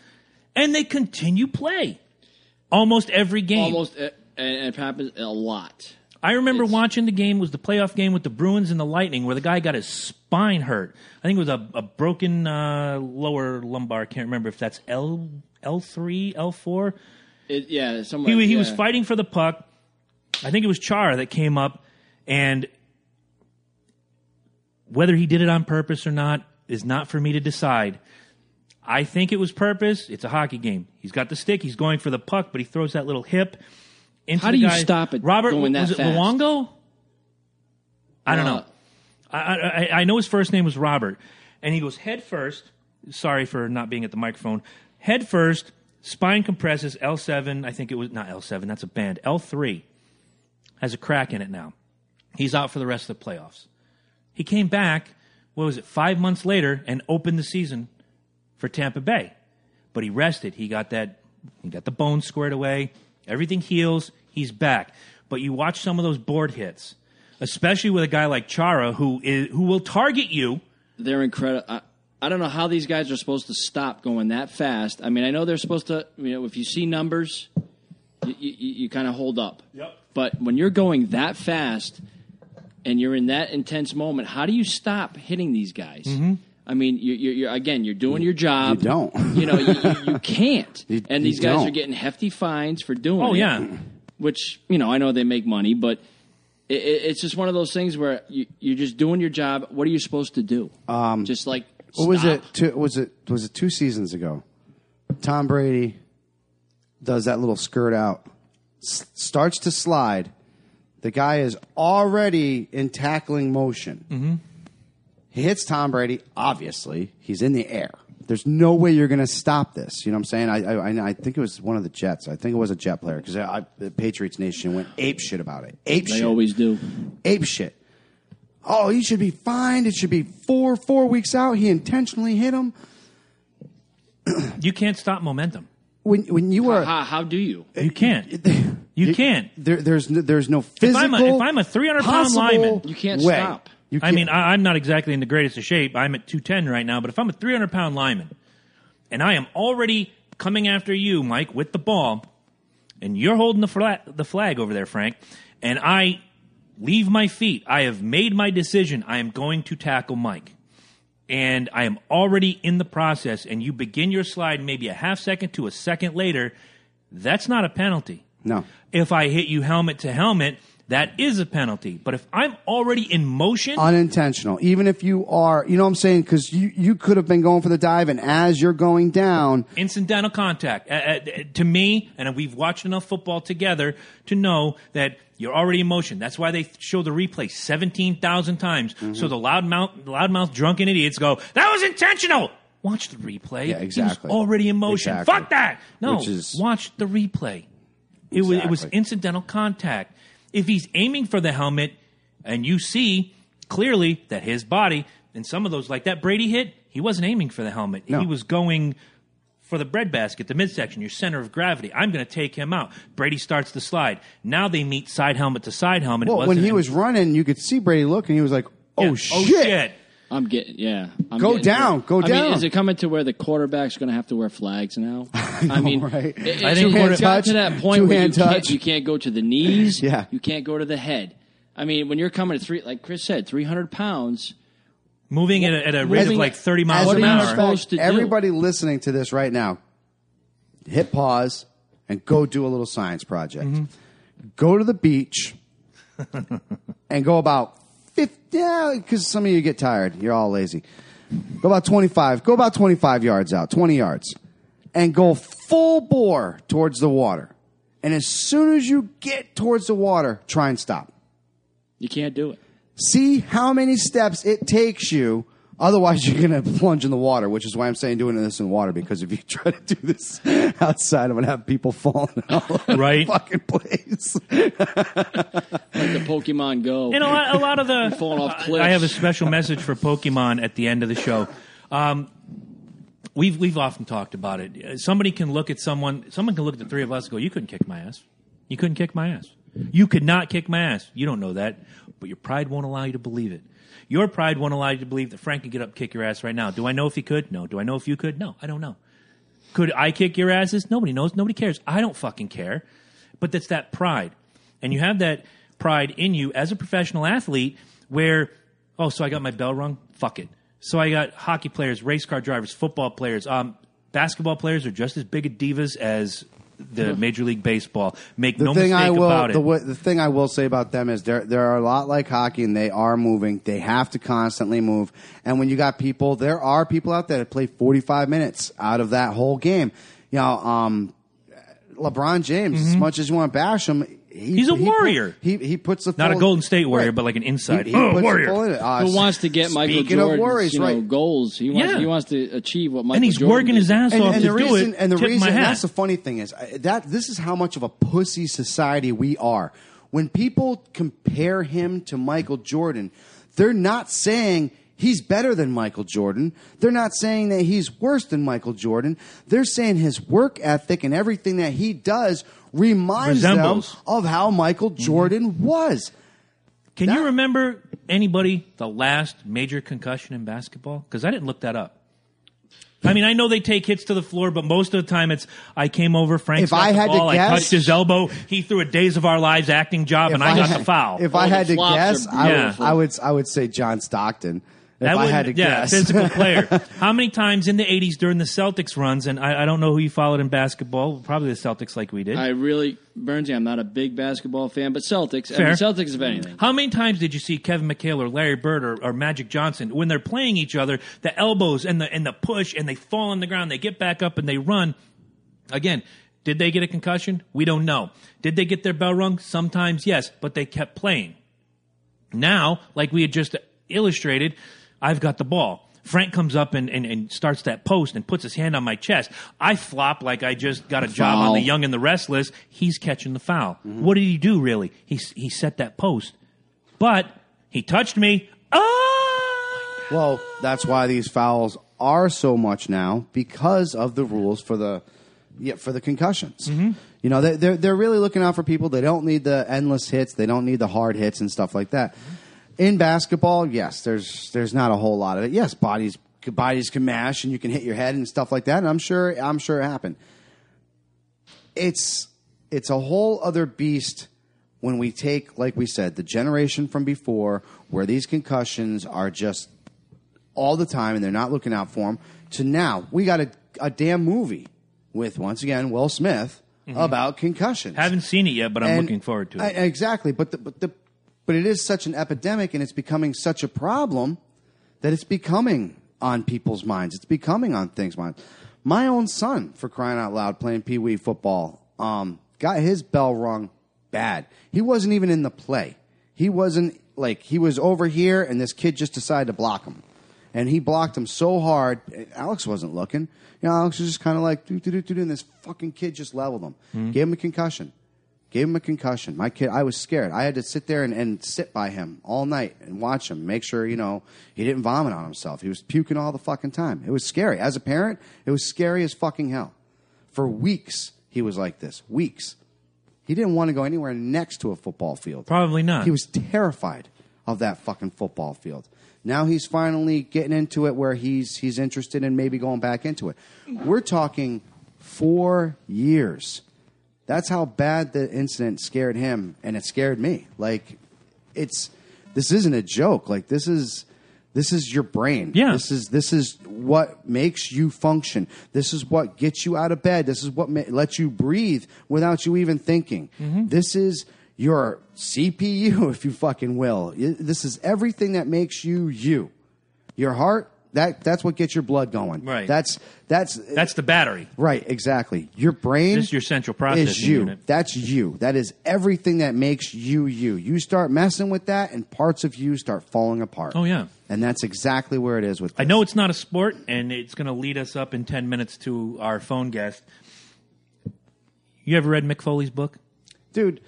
Speaker 1: and they continue play almost every game?
Speaker 5: Almost, and it happens a lot.
Speaker 1: I remember
Speaker 5: It's-
Speaker 1: watching the game was the playoff game with the Bruins and the Lightning where the guy got his spine hurt. I think it was a, a broken uh, lower lumbar. I can't remember if that's L L three L four.
Speaker 5: It, yeah, someone.
Speaker 1: He he
Speaker 5: yeah.
Speaker 1: was fighting for the puck. I think it was Chara that came up, and whether he did it on purpose or not is not for me to decide. I think it was purpose. It's a hockey game. He's got the stick. He's going for the puck, but he throws that little hip. Into
Speaker 5: How do you
Speaker 1: guy.
Speaker 5: stop it
Speaker 1: Robert,
Speaker 5: going that
Speaker 1: was it
Speaker 5: fast?
Speaker 1: Luongo? I don't know. I, I, I know his first name was Robert, and he goes head first. Sorry for not being at the microphone. Head first, spine compresses L seven. I think it was not L seven. That's a band. L three has a crack in it now. He's out for the rest of the playoffs. He came back. What was it? Five months later, and opened the season for Tampa Bay. But he rested. He got that. He got the bone squared away. Everything heals. He's back. But you watch some of those board hits, especially with a guy like Chara, who is who will target you.
Speaker 5: They're incredible. I, I don't know how these guys are supposed to stop going that fast. I mean, I know they're supposed to. You know, if you see numbers, you, you, you kind of hold up.
Speaker 1: Yep.
Speaker 5: But when you're going that fast and you're in that intense moment, how do you stop hitting these guys?
Speaker 1: Mm-hmm.
Speaker 5: I mean, you, you're, you're again, you're doing your job.
Speaker 2: You don't.
Speaker 5: You know, you, you, you [LAUGHS] can't.
Speaker 2: You-
Speaker 5: and these guys are
Speaker 2: don't.
Speaker 5: getting hefty fines for doing
Speaker 1: Oh
Speaker 5: it.
Speaker 1: yeah,
Speaker 5: Which you know, I know they make money, but it, it, it's just one of those things where you, you're just doing your job. What are you supposed to do? Um, just like
Speaker 2: What was
Speaker 5: stop.
Speaker 2: it? Two, was it was it two seasons ago? Tom Brady does that little skirt out, s- starts to slide. The guy is already in tackling motion. Mm-hmm. He hits Tom Brady. Obviously, he's in the air. There's no way you're going to stop this. You know what I'm saying? I, I I think it was one of the Jets. I think it was a Jet player because uh, the Patriots Nation went ape shit about it. Ape
Speaker 5: They
Speaker 2: shit
Speaker 5: always do.
Speaker 2: ape shit. Oh, he should be fined. It should be four four weeks out. He intentionally hit him. [CLEARS THROAT]
Speaker 1: you can't stop momentum.
Speaker 2: When when you are
Speaker 5: How, how do you?
Speaker 1: You can't. [LAUGHS] You can't.
Speaker 2: There, there's no, there's no
Speaker 1: If
Speaker 2: physical.
Speaker 1: I'm a, if I'm a 300 pound
Speaker 2: possible
Speaker 1: lineman,
Speaker 5: You can't
Speaker 2: way.
Speaker 5: stop.
Speaker 2: You
Speaker 1: I mean, I, I'm not exactly in the greatest of shape. I'm at 210 right now, but if I'm a 300 pound lineman and I am already coming after you, Mike, with the ball, and you're holding the flag, the flag over there, Frank, and I leave my feet, I have made my decision. I am going to tackle Mike. And I am already in the process, and you begin your slide maybe a half second to a second later, that's not a penalty.
Speaker 2: No.
Speaker 1: If I hit you helmet to helmet, that is a penalty. But if I'm already in motion,
Speaker 2: unintentional. Even if you are, you know what I'm saying? Because you, you could have been going for the dive, and as you're going down,
Speaker 1: incidental contact. Uh, uh, to me, and we've watched enough football together to know that you're already in motion. That's why they show the replay 17,000 times.
Speaker 2: Mm-hmm.
Speaker 1: So the loudmouth, loudmouth drunken idiots go, that was intentional. Watch the replay.
Speaker 2: Yeah, exactly.
Speaker 1: Already in motion.
Speaker 2: Exactly.
Speaker 1: Fuck that. No,
Speaker 2: is-
Speaker 1: watch the replay. It was, it was incidental contact. If he's aiming for the helmet and you see clearly that his body, and some of those, like that Brady hit, he wasn't aiming for the helmet.
Speaker 2: No.
Speaker 1: He was going for the breadbasket, the midsection, your center of gravity. I'm going to take him out. Brady starts the slide. Now they meet side helmet to side helmet.
Speaker 2: Well, when he was running, you could see Brady look, and he was like, "Oh,
Speaker 1: Yeah.
Speaker 2: shit.
Speaker 1: Oh shit!
Speaker 5: I'm getting yeah. I'm
Speaker 2: Go
Speaker 5: getting
Speaker 2: down, go
Speaker 5: I
Speaker 2: down.
Speaker 5: mean, is it coming to where the quarterback's going to have to wear flags now? [LAUGHS] I, mean,
Speaker 2: right?
Speaker 5: it- it-
Speaker 1: I think
Speaker 5: so
Speaker 1: quarter-
Speaker 5: it's got
Speaker 2: touch,
Speaker 5: to that point where you
Speaker 2: two-hand
Speaker 5: can't, you can't go to the knees.
Speaker 2: Yeah.
Speaker 5: you can't go to the head. I mean, when you're coming at three, like Chris said, 300 pounds.
Speaker 1: Moving at a, at a rate of
Speaker 5: Moving
Speaker 1: like 30 miles
Speaker 5: What
Speaker 1: an
Speaker 5: are you
Speaker 1: hour.
Speaker 5: supposed to do?
Speaker 2: Everybody listening to this right now, hit pause and go do a little science project.
Speaker 1: Mm-hmm.
Speaker 2: Go to the beach [LAUGHS] and go about 50, yeah, because some of you get tired. You're all lazy. Go about 25, go about 25 yards out, 20 yards, and go full bore towards the water. And as soon as you get towards the water, try and stop.
Speaker 5: You can't do it.
Speaker 2: See how many steps it takes you. Otherwise, you're going to plunge in the water, which is why I'm saying doing this in water. Because if you [LAUGHS] try to do this outside, I'm going to have people falling [LAUGHS] all over
Speaker 1: Right.
Speaker 2: the fucking place. [LAUGHS]
Speaker 5: Like the Pokemon Go.
Speaker 1: And a lot, a lot of the.
Speaker 5: falling off
Speaker 1: I-
Speaker 5: cliffs.
Speaker 1: I have a special message for Pokemon at the end of the show. Um, we've we've often talked about it. Uh, Somebody can look at someone. Someone can look at the three of us and go, "You couldn't kick my ass. You couldn't kick my ass. You could not kick my ass. You don't know that, but your pride won't allow you to believe it. Your pride won't allow you to believe that Frank could get up, and kick your ass right now. Do I know if he could? No. Do I know if you could? No. I don't know. Could I kick your asses? Nobody knows. Nobody cares. I don't fucking care. But that's that pride. And you have that pride in you as a professional athlete where, oh, so I got my bell rung? Fuck it. So I got hockey players, race car drivers, football players, um, basketball players are just as big a divas as the Major League Baseball. Make
Speaker 2: The
Speaker 1: no
Speaker 2: thing
Speaker 1: mistake
Speaker 2: I will,
Speaker 1: about it.
Speaker 2: the, wa- the thing I will say about them is they're they're a lot like hockey, and they are moving. They have to constantly move. And when you got people, there are people out there that play 45 minutes out of that whole game. You know, um, LeBron James. As much as you want to bash him, he.
Speaker 1: He's a
Speaker 2: he
Speaker 1: warrior.
Speaker 2: Put, he he puts the
Speaker 1: Not a
Speaker 2: full-
Speaker 1: Golden State warrior,
Speaker 2: Right.
Speaker 1: but like an inside.
Speaker 2: He, he
Speaker 1: oh,
Speaker 2: puts the
Speaker 1: warrior.
Speaker 2: full in it. Uh,
Speaker 5: Who wants to get Michael
Speaker 2: speaking
Speaker 5: Jordan's
Speaker 2: of warriors,
Speaker 5: you know,
Speaker 2: right?
Speaker 5: goals? He wants,
Speaker 1: Yeah.
Speaker 5: he wants to achieve what Michael
Speaker 1: and he's
Speaker 5: Jordan
Speaker 1: working
Speaker 5: did.
Speaker 1: his ass
Speaker 2: and,
Speaker 1: off
Speaker 2: and
Speaker 1: to
Speaker 2: the
Speaker 1: do
Speaker 2: reason,
Speaker 1: it.
Speaker 2: and the
Speaker 1: Tip
Speaker 2: reason
Speaker 1: my hat.
Speaker 2: that's the funny thing is I- that this is how much of a pussy society we are. When people compare him to Michael Jordan, they're not saying he's better than Michael Jordan. They're not saying that he's worse than Michael Jordan. They're saying his work ethic and everything that he does reminds
Speaker 1: Resembles.
Speaker 2: them of how Michael mm-hmm. Jordan was.
Speaker 1: Can
Speaker 2: That-
Speaker 1: you remember anybody the last major concussion in basketball? Because I didn't look that up. I mean, I know they take hits to the floor, but most of the time it's I came over, Frank
Speaker 2: If I
Speaker 1: the
Speaker 2: had to
Speaker 1: ball, I touched his elbow, he threw a Days of Our Lives acting job, and I, got
Speaker 2: had-
Speaker 1: the foul.
Speaker 2: If
Speaker 5: All
Speaker 2: I had to guess,
Speaker 5: are
Speaker 2: I, would. I would I would say John Stockton. If
Speaker 1: That
Speaker 2: I
Speaker 1: would-
Speaker 2: had to
Speaker 1: yeah,
Speaker 2: guess,
Speaker 1: physical [LAUGHS] player. How many times in the '80s during the Celtics runs, and I, I don't know who you followed in basketball, probably the Celtics like we did.
Speaker 5: I really, Bernsey, I'm not a big basketball fan, but Celtics. I mean, Celtics, if anything.
Speaker 1: How many times did you see Kevin McHale or Larry Bird or, or Magic Johnson when they're playing each other, the elbows and the and the push and they fall on the ground, they get back up and they run. Again, did they get a concussion? We don't know. Did they get their bell rung? Sometimes yes, but they kept playing. Now, like we had just illustrated, I've got the ball. Frank comes up and, and, and starts that post and puts his hand on my chest. I flop like I just got a job on the young and the restless. He's catching the foul. What did he do really? He, he set that post. But he touched me. Ah!
Speaker 2: Well, that's why these fouls are so much now because of the rules for the yeah for the concussions.
Speaker 1: Mm-hmm.
Speaker 2: You know, they- they're they're really looking out for people. They don't need the endless hits. They don't need the hard hits and stuff like that. In basketball, yes, there's there's not a whole lot of it. Yes, bodies bodies can mash and you can hit your head and stuff like that. And I'm sure I'm sure it happened. It's it's a whole other beast when we take, like we said, the generation from before, where these concussions are just all the time and they're not looking out for them, to now we got a, a damn movie with once again Will Smith mm-hmm. about concussions.
Speaker 1: Haven't seen it yet, but I'm
Speaker 2: And-
Speaker 1: looking forward to it.
Speaker 2: I- exactly, but the, but the but it is such an epidemic, and it's becoming such a problem that it's becoming on people's minds. It's becoming on things' minds. My own son, for crying out loud, playing pee wee football, um, got his bell rung bad. He wasn't even in the play. He wasn't like he was over here, and this kid just decided to block him, and he blocked him so hard. Alex wasn't looking. You know, Alex was just kind of like, do do do do, and this fucking kid just leveled him, gave him a concussion. Gave him a concussion. My kid, I was scared. I had to sit there and, and sit by him all night and watch him, make sure, you know, he didn't vomit on himself. He was puking all the fucking time. It was scary. As a parent, it was scary as fucking hell. For weeks, he was like this. Weeks. He didn't want to go anywhere next to a football field.
Speaker 1: Probably not.
Speaker 2: He was terrified of that fucking football field. Now he's finally getting into it where he's he's interested in maybe going back into it. We're talking four years. That's how bad the incident scared him, and it scared me. Like it's this isn't a joke. Like this is this is your brain.
Speaker 1: Yeah.
Speaker 2: This is this is what makes you function. This is what gets you out of bed. This is what ma- lets you breathe without you even thinking.
Speaker 1: Mm-hmm.
Speaker 2: This is your CPU, [LAUGHS] if you fucking will. This is everything that makes you you. Your heart. That that's what gets your blood going.
Speaker 1: Right.
Speaker 2: That's that's
Speaker 1: That's the battery.
Speaker 2: Right, exactly. Your brain
Speaker 1: This is your central
Speaker 2: is
Speaker 1: processing
Speaker 2: you.
Speaker 1: unit.
Speaker 2: That's you. That is everything that makes you you. You start messing with that, and parts of you start falling apart.
Speaker 1: Oh, yeah.
Speaker 2: and that's exactly where it is with.
Speaker 1: I know it's not a sport, and it's going to lead us up in 10 minutes to our phone guest. You ever read Mick Foley's book?
Speaker 2: dude.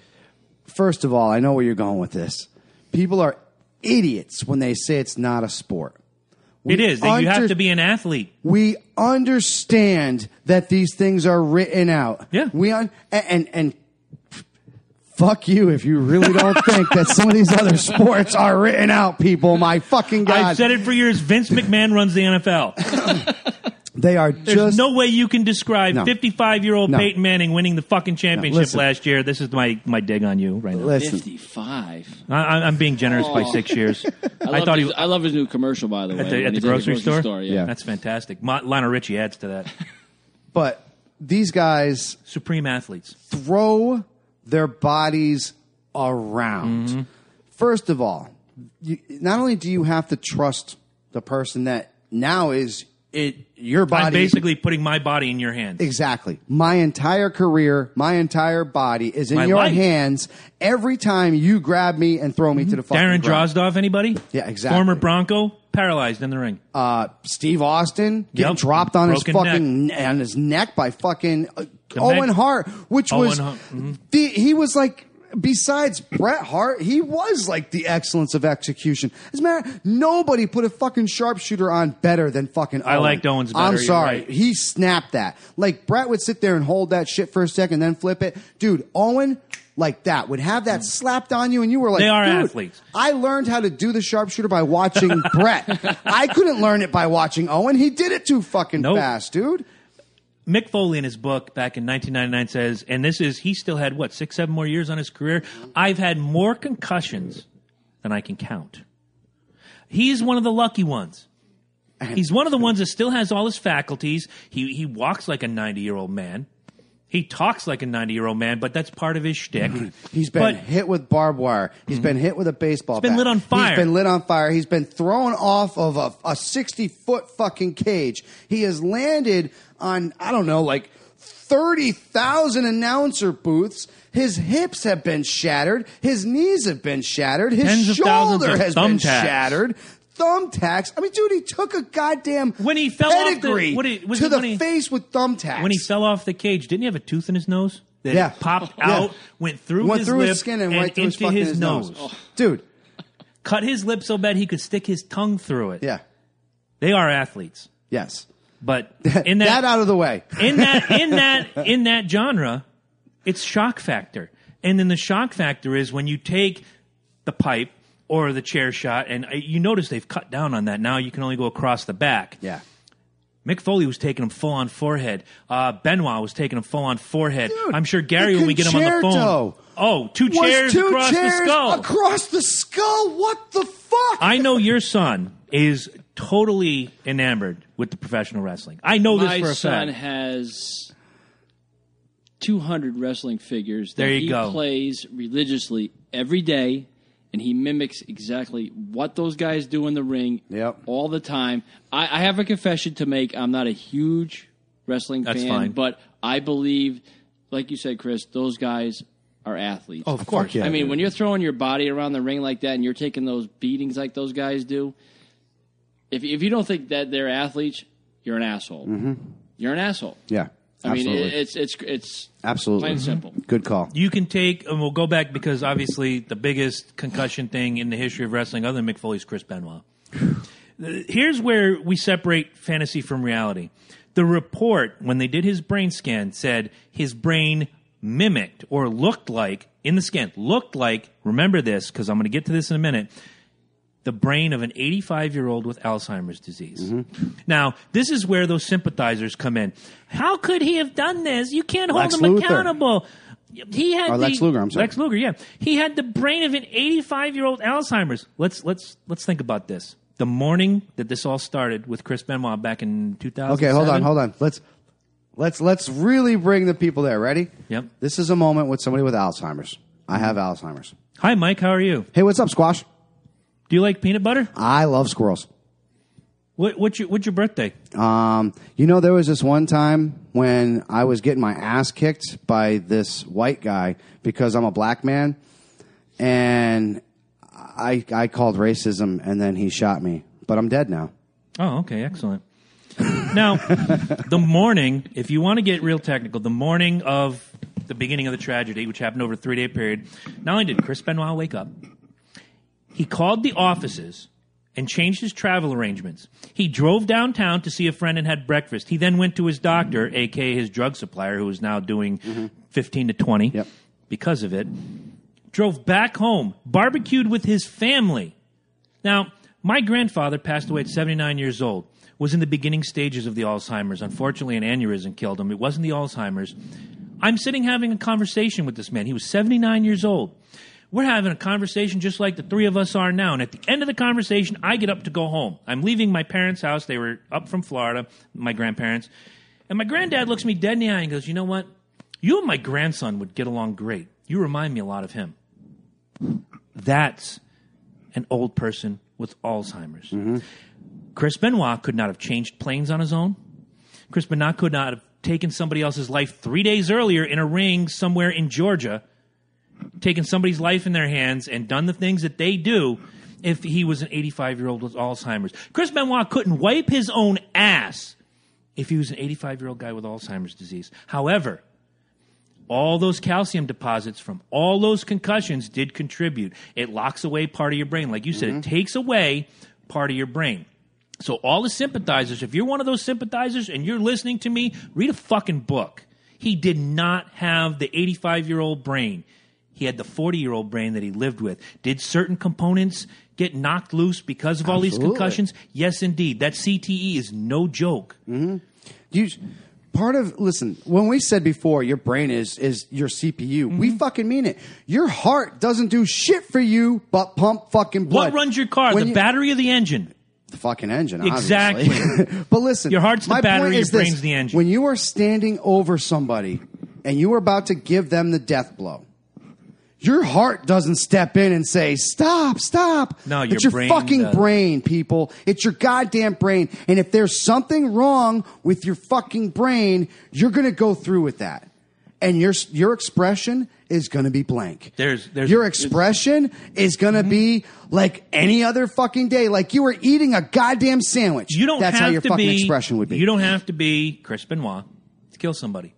Speaker 2: First of all, I know where you're going with this. People are idiots when they say it's not a sport.
Speaker 1: It is. that You have to be an athlete.
Speaker 2: We understand that these things are written out.
Speaker 1: Yeah.
Speaker 2: We un- and, and and fuck you if you really don't [LAUGHS] think that some of these other sports are written out. People, my fucking god,
Speaker 1: I've said it for years. Vince McMahon runs the NFL. [LAUGHS]
Speaker 2: they are
Speaker 1: There's
Speaker 2: just
Speaker 1: no way you can describe
Speaker 2: No.
Speaker 1: 55 year old
Speaker 2: No.
Speaker 1: Peyton Manning winning the fucking championship
Speaker 2: listen.
Speaker 1: last year. This is my, my dig on you right now.
Speaker 2: listen.
Speaker 5: Fifty-five.
Speaker 1: I, I- I'm being generous by six years. [LAUGHS]
Speaker 5: I,
Speaker 1: I,
Speaker 5: love
Speaker 1: thought
Speaker 5: his,
Speaker 1: he
Speaker 5: I love his new commercial, by the way.
Speaker 1: at the,
Speaker 5: when
Speaker 1: at the
Speaker 5: he's
Speaker 1: grocery, store.
Speaker 5: yeah.
Speaker 2: Yeah.
Speaker 1: That's fantastic. Mo- Lionel Richie adds to that. [LAUGHS]
Speaker 2: But these guys
Speaker 1: Supreme athletes.
Speaker 2: throw their bodies around.
Speaker 1: Mm-hmm.
Speaker 2: First of all, you, not only do you have to trust the person that now is it your body
Speaker 1: I'm basically putting my body in your hands.
Speaker 2: Exactly. My entire career, my entire body is in
Speaker 1: My
Speaker 2: your
Speaker 1: life.
Speaker 2: hands every time you grab me and throw me to the fucking
Speaker 1: Darren
Speaker 2: ground.
Speaker 1: Drozdov, anybody?
Speaker 2: Yeah, exactly.
Speaker 1: Former Bronco, paralyzed in the ring.
Speaker 2: Uh, Steve Austin getting
Speaker 1: Yep.
Speaker 2: dropped on his
Speaker 1: Broken
Speaker 2: fucking on his neck by fucking uh,
Speaker 1: The
Speaker 2: Owen
Speaker 1: Meg-
Speaker 2: Hart, which
Speaker 1: Owen
Speaker 2: was
Speaker 1: Hart, mhm.
Speaker 2: the he was like. Besides Bret Hart, he was like the excellence of execution. As a matter, nobody put a fucking sharpshooter on better than fucking.
Speaker 1: I
Speaker 2: Owen.
Speaker 1: liked Owens better,
Speaker 2: I'm sorry,
Speaker 1: right.
Speaker 2: he snapped that. Like Bret would sit there and hold that shit for a second, then flip it. Dude, Owen like that would have that slapped on you, and you were like,
Speaker 1: They are
Speaker 2: "Dude,
Speaker 1: athletes.
Speaker 2: I learned how to do the sharpshooter by watching [LAUGHS] Bret. I couldn't learn it by watching Owen. He did it too fucking
Speaker 1: Nope.
Speaker 2: fast, dude.
Speaker 1: Mick Foley in his book back in 1999 says, and this is, he still had what, six, seven more years on his career? I've had more concussions than I can count. He's one of the lucky ones. He's one of the ones that still has all his faculties. He, he walks like a 90 year old man. He talks like a 90 year old man, but that's part of his shtick.
Speaker 2: He's been
Speaker 1: But-
Speaker 2: hit with barbed wire. He's mm-hmm. been hit with a baseball
Speaker 1: been
Speaker 2: bat.
Speaker 1: lit on fire.
Speaker 2: He's been lit on fire. He's been thrown off of a, a 60 foot fucking cage. He has landed on, I don't know, like 30,000 announcer booths. His hips have been shattered. His knees have been shattered. His
Speaker 1: Tens of thousands
Speaker 2: shoulder
Speaker 1: of
Speaker 2: has been
Speaker 1: thumbtacks.
Speaker 2: shattered. Thumbtacks. I mean, dude, he took a goddamn
Speaker 1: When he fell off the- what he- was
Speaker 2: to
Speaker 1: it
Speaker 2: the
Speaker 1: he-
Speaker 2: face with thumbtacks.
Speaker 1: when he fell off the cage, didn't he have a tooth in his nose? That
Speaker 2: Yeah.
Speaker 1: popped [LAUGHS]
Speaker 2: Yeah.
Speaker 1: out, went through
Speaker 2: went
Speaker 1: his
Speaker 2: through
Speaker 1: lip
Speaker 2: his skin and, right through his fucking
Speaker 1: his,
Speaker 2: his
Speaker 1: nose.
Speaker 2: dude.
Speaker 1: Cut his lip so bad he could stick his tongue through it.
Speaker 2: Yeah.
Speaker 1: They are athletes.
Speaker 2: Yes.
Speaker 1: But [LAUGHS] in that,
Speaker 2: that out of the way.
Speaker 1: in that in [LAUGHS] that in that genre, it's shock factor. And then the shock factor is when you take the pipe or the chair shot. And uh, you notice they've cut down on that. Now you can only go across the back.
Speaker 2: Yeah.
Speaker 1: Mick Foley was taking him full on forehead. Uh, Benoit was taking him full on forehead.
Speaker 2: Dude,
Speaker 1: I'm sure Gary, when we get him on the phone. Oh, two chairs
Speaker 2: two
Speaker 1: across
Speaker 2: chairs
Speaker 1: the skull.
Speaker 2: Across the skull? What the fuck?
Speaker 1: I know your son is totally enamored with the professional wrestling. I know
Speaker 5: My
Speaker 1: this for a fact.
Speaker 5: My son has 200 wrestling figures that
Speaker 1: There you
Speaker 5: he
Speaker 1: go.
Speaker 5: plays religiously every day, and he mimics exactly what those guys do in the ring
Speaker 2: Yep.
Speaker 5: all the time. I, I have a confession to make. I'm not a huge wrestling
Speaker 1: That's
Speaker 5: fan,
Speaker 1: fine.
Speaker 5: but I believe, like you said, Chris, those guys are athletes.
Speaker 1: Oh, of course.
Speaker 2: yeah.
Speaker 5: I mean,
Speaker 2: dude.
Speaker 5: when you're throwing your body around the ring like that and you're taking those beatings like those guys do, if if you don't think that they're athletes, you're an asshole. Mm-hmm. You're an asshole.
Speaker 2: yeah.
Speaker 5: I
Speaker 2: Absolutely.
Speaker 5: mean, it's it's it's
Speaker 2: absolutely.
Speaker 5: plain and mm-hmm. simple.
Speaker 2: Good call.
Speaker 1: You can take, and we'll go back because obviously the biggest concussion thing in the history of wrestling, other than Mick Foley's Chris Benoit. Here's where we separate fantasy from reality. The report, when they did his brain scan, said his brain mimicked or looked like, in the scan, looked like, remember this because I'm going to get to this in a minute, the brain of an 85 year old with Alzheimer's disease.
Speaker 2: Mm-hmm.
Speaker 1: Now, this is where those sympathizers come in. How could he have done this? You can't hold
Speaker 2: Lex
Speaker 1: him
Speaker 2: Luthor.
Speaker 1: accountable. He had
Speaker 2: Or
Speaker 1: the,
Speaker 2: Lex Luger, I'm sorry.
Speaker 1: Lex Luger, yeah. He had the brain of an 85 year old Alzheimer's. Let's let's let's think about this. The morning that this all started with Chris Benoit back in 2000.
Speaker 2: Okay, hold on, hold on. Let's let's let's really bring the people there. Ready?
Speaker 1: Yep.
Speaker 2: This is a moment with somebody with Alzheimer's. I have Alzheimer's.
Speaker 1: Hi, Mike. How are you?
Speaker 2: Hey, what's up, Squash?
Speaker 1: Do you like peanut butter?
Speaker 2: I love squirrels.
Speaker 1: What, what's your what's your birthday?
Speaker 2: Um, you know, there was this one time when I was getting my ass kicked by this white guy because I'm a black man, and I I called racism, and then he shot me. But I'm dead now.
Speaker 1: Oh, okay, excellent. now, the morning, if you want to get real technical, the morning of the beginning of the tragedy, which happened over a three day period, not only did Chris Benoit wake up, he called the offices and changed his travel arrangements. He drove downtown to see a friend and had breakfast. He then went to his doctor, aka his drug supplier, who is now doing mm-hmm. 15 to 20
Speaker 2: Yep.
Speaker 1: because of it. Drove back home, barbecued with his family. Now, my grandfather passed away at 79 years old, was in the beginning stages of the Alzheimer's. Unfortunately, an aneurysm killed him. It wasn't the Alzheimer's. I'm sitting having a conversation with this man. He was 79 years old. We're having a conversation just like the three of us are now. And at the end of the conversation, I get up to go home. I'm leaving my parents' house. They were up from Florida, my grandparents. And my granddad looks me dead in the eye and goes, You know what? You and my grandson would get along great. You remind me a lot of him. That's an old person with Alzheimer's. Mm-hmm. Chris Benoit could not have changed planes on his own. Chris Benoit could not have taken somebody else's life three days earlier in a ring somewhere in Georgia, taken somebody's life in their hands and done the things that they do if he was an 85 year old with Alzheimer's. Chris Benoit couldn't wipe his own ass if he was an 85 year old guy with Alzheimer's disease. However, all those calcium deposits from all those concussions did contribute. It locks away part of your brain. Like you said, it mm-hmm. takes away part of your brain. So, all the sympathizers, if you're one of those sympathizers and you're listening to me, read a fucking book. He did not have the 85 year old brain. He had the 40 year old brain that he lived with. Did certain components get knocked loose because of all these concussions? Yes, indeed. That CTE is no joke.
Speaker 2: You part of listen when we said before your brain is is your CPU.
Speaker 1: Mm-hmm.
Speaker 2: We fucking mean it. Your heart doesn't do shit for you but pump fucking blood.
Speaker 1: What runs your car?
Speaker 2: When
Speaker 1: the
Speaker 2: you-
Speaker 1: battery or the engine?
Speaker 2: the fucking engine.
Speaker 1: Exactly. [LAUGHS]
Speaker 2: but listen,
Speaker 1: Your heart's the battery, your
Speaker 2: is this.
Speaker 1: brain's the engine.
Speaker 2: When you are standing over somebody and you are about to give them the death blow. Your heart doesn't step in and say, stop, stop.
Speaker 1: No, your
Speaker 2: it's your
Speaker 1: brain
Speaker 2: fucking
Speaker 1: does.
Speaker 2: brain, people. It's your goddamn brain. And if there's something wrong with your fucking brain, you're going to go through with that. And your, your expression is going to be blank.
Speaker 1: There's- there's-
Speaker 2: your expression is going to be like any other fucking day, like you were eating a goddamn sandwich.
Speaker 1: You don't
Speaker 2: That's
Speaker 1: have
Speaker 2: how your
Speaker 1: to
Speaker 2: fucking
Speaker 1: be,
Speaker 2: expression would be.
Speaker 1: You don't have to be Chris Benoit to kill somebody.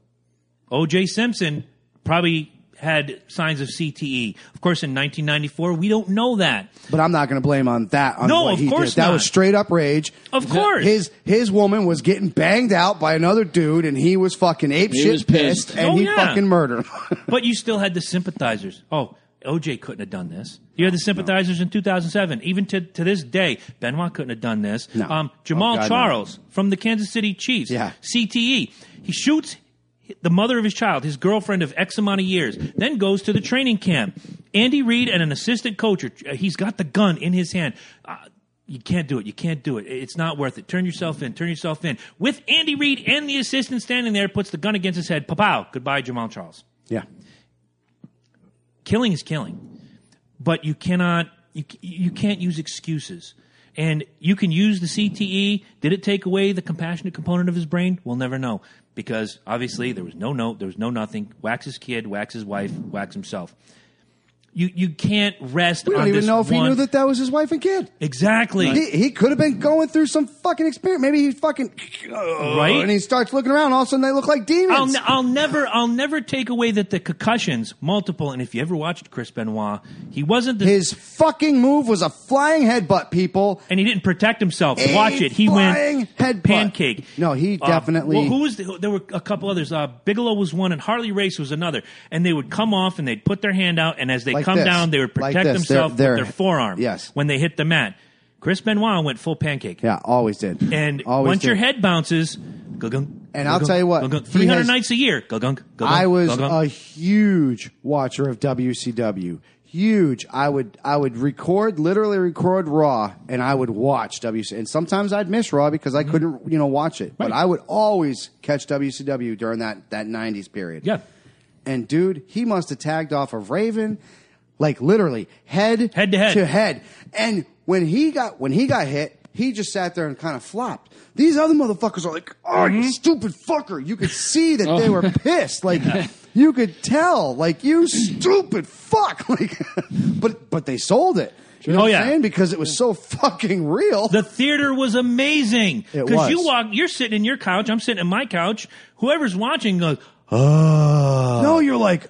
Speaker 1: O.J. Simpson probably had signs of CTE. Of course, in 1994, we don't know that.
Speaker 2: But I'm not going to blame on that. On
Speaker 1: No,
Speaker 2: what
Speaker 1: of
Speaker 2: he
Speaker 1: course
Speaker 2: did. That
Speaker 1: not.
Speaker 2: was straight up rage.
Speaker 1: Of course.
Speaker 2: his his woman was getting banged out by another dude, and he was fucking ape
Speaker 5: He
Speaker 2: shit
Speaker 5: was pissed.
Speaker 2: and
Speaker 1: Oh,
Speaker 2: he
Speaker 1: yeah.
Speaker 2: fucking murdered. [LAUGHS]
Speaker 1: But you still had the sympathizers. Oh, O.J. couldn't have done this. You had the sympathizers in 2007. Even to, to this day, Benoit couldn't have done this.
Speaker 2: No.
Speaker 1: Um, Jamaal
Speaker 2: Oh, God, no.
Speaker 1: Charles from the Kansas City Chiefs.
Speaker 2: Yeah.
Speaker 1: CTE. He shoots the mother of his child, his girlfriend of X amount of years, then goes to the training camp. Andy Reid and an assistant coach, are, uh, he's got the gun in his hand. Uh, you can't do it. You can't do it. It's not worth it. Turn yourself in. Turn yourself in. With Andy Reid and the assistant standing there, puts the gun against his head. Pow! Goodbye, Jamaal Charles
Speaker 2: Yeah.
Speaker 1: killing is killing, but you cannot you you can't use excuses. And you can use the CTE. Did it take away the compassionate component of his brain? We'll never know because obviously there was no note, there was no nothing. Wax his kid, wax his wife, wax himself. You you can't rest.
Speaker 2: We don't
Speaker 1: on
Speaker 2: even know if he knew that that was his wife and kid.
Speaker 1: exactly.
Speaker 2: He, he could have been going through some fucking experience. Maybe he fucking
Speaker 1: Right?
Speaker 2: and he starts looking around. All of a sudden, they look like
Speaker 1: I'll,
Speaker 2: demons.
Speaker 1: I'll never I'll never take away that the concussions multiple. And if you ever watched Chris Benoit, he wasn't the
Speaker 2: His fucking move was a flying headbutt. People,
Speaker 1: and he didn't protect himself.
Speaker 2: A
Speaker 1: Watch it. He went
Speaker 2: headbutt.
Speaker 1: pancake.
Speaker 2: No, he
Speaker 1: Uh,
Speaker 2: definitely-
Speaker 1: well, who was the, there were a couple others. Uh, Bigelow was one, and Harley Race was another. And they would come off and they'd put their hand out, and as they
Speaker 2: Like
Speaker 1: come
Speaker 2: this.
Speaker 1: down, they would
Speaker 2: Like
Speaker 1: protect.
Speaker 2: They're-
Speaker 1: themselves
Speaker 2: they're-
Speaker 1: with their forearm.
Speaker 2: Yes.
Speaker 1: when they hit the mat. Chris Benoit went full pancake.
Speaker 2: yeah, always did.
Speaker 1: And
Speaker 2: always
Speaker 1: once
Speaker 2: did.
Speaker 1: your head bounces, go gunk.
Speaker 2: And I'll tell you what,
Speaker 1: three hundred nights a year, go gunk. Go
Speaker 2: I was
Speaker 1: go
Speaker 2: a huge watcher of WCW. Huge. I would I would record literally record Raw and I would watch WC and sometimes I'd miss Raw because I couldn't you know watch it. But
Speaker 1: Mm-hmm.
Speaker 2: I would always catch WCW during that that 90s period.
Speaker 1: yeah.
Speaker 2: And dude, he must have tagged off of Raven, like literally head
Speaker 1: Head to head.
Speaker 2: to head. And when he got when he got hit, he just sat there and kind of flopped. These other motherfuckers are like, "Oh,
Speaker 1: Mm-hmm.
Speaker 2: you stupid fucker!" You could see that
Speaker 1: Oh.
Speaker 2: they were [LAUGHS] pissed. Like you could tell, like you stupid fuck. [LAUGHS] Like, but but they sold it. You know
Speaker 1: Oh,
Speaker 2: what
Speaker 1: yeah.
Speaker 2: I'm saying? Because it was so fucking real.
Speaker 1: The theater was amazing
Speaker 2: It
Speaker 1: because you walk. You're sitting in your couch. I'm sitting in my couch. Whoever's watching goes, "Oh."
Speaker 2: no, you're like,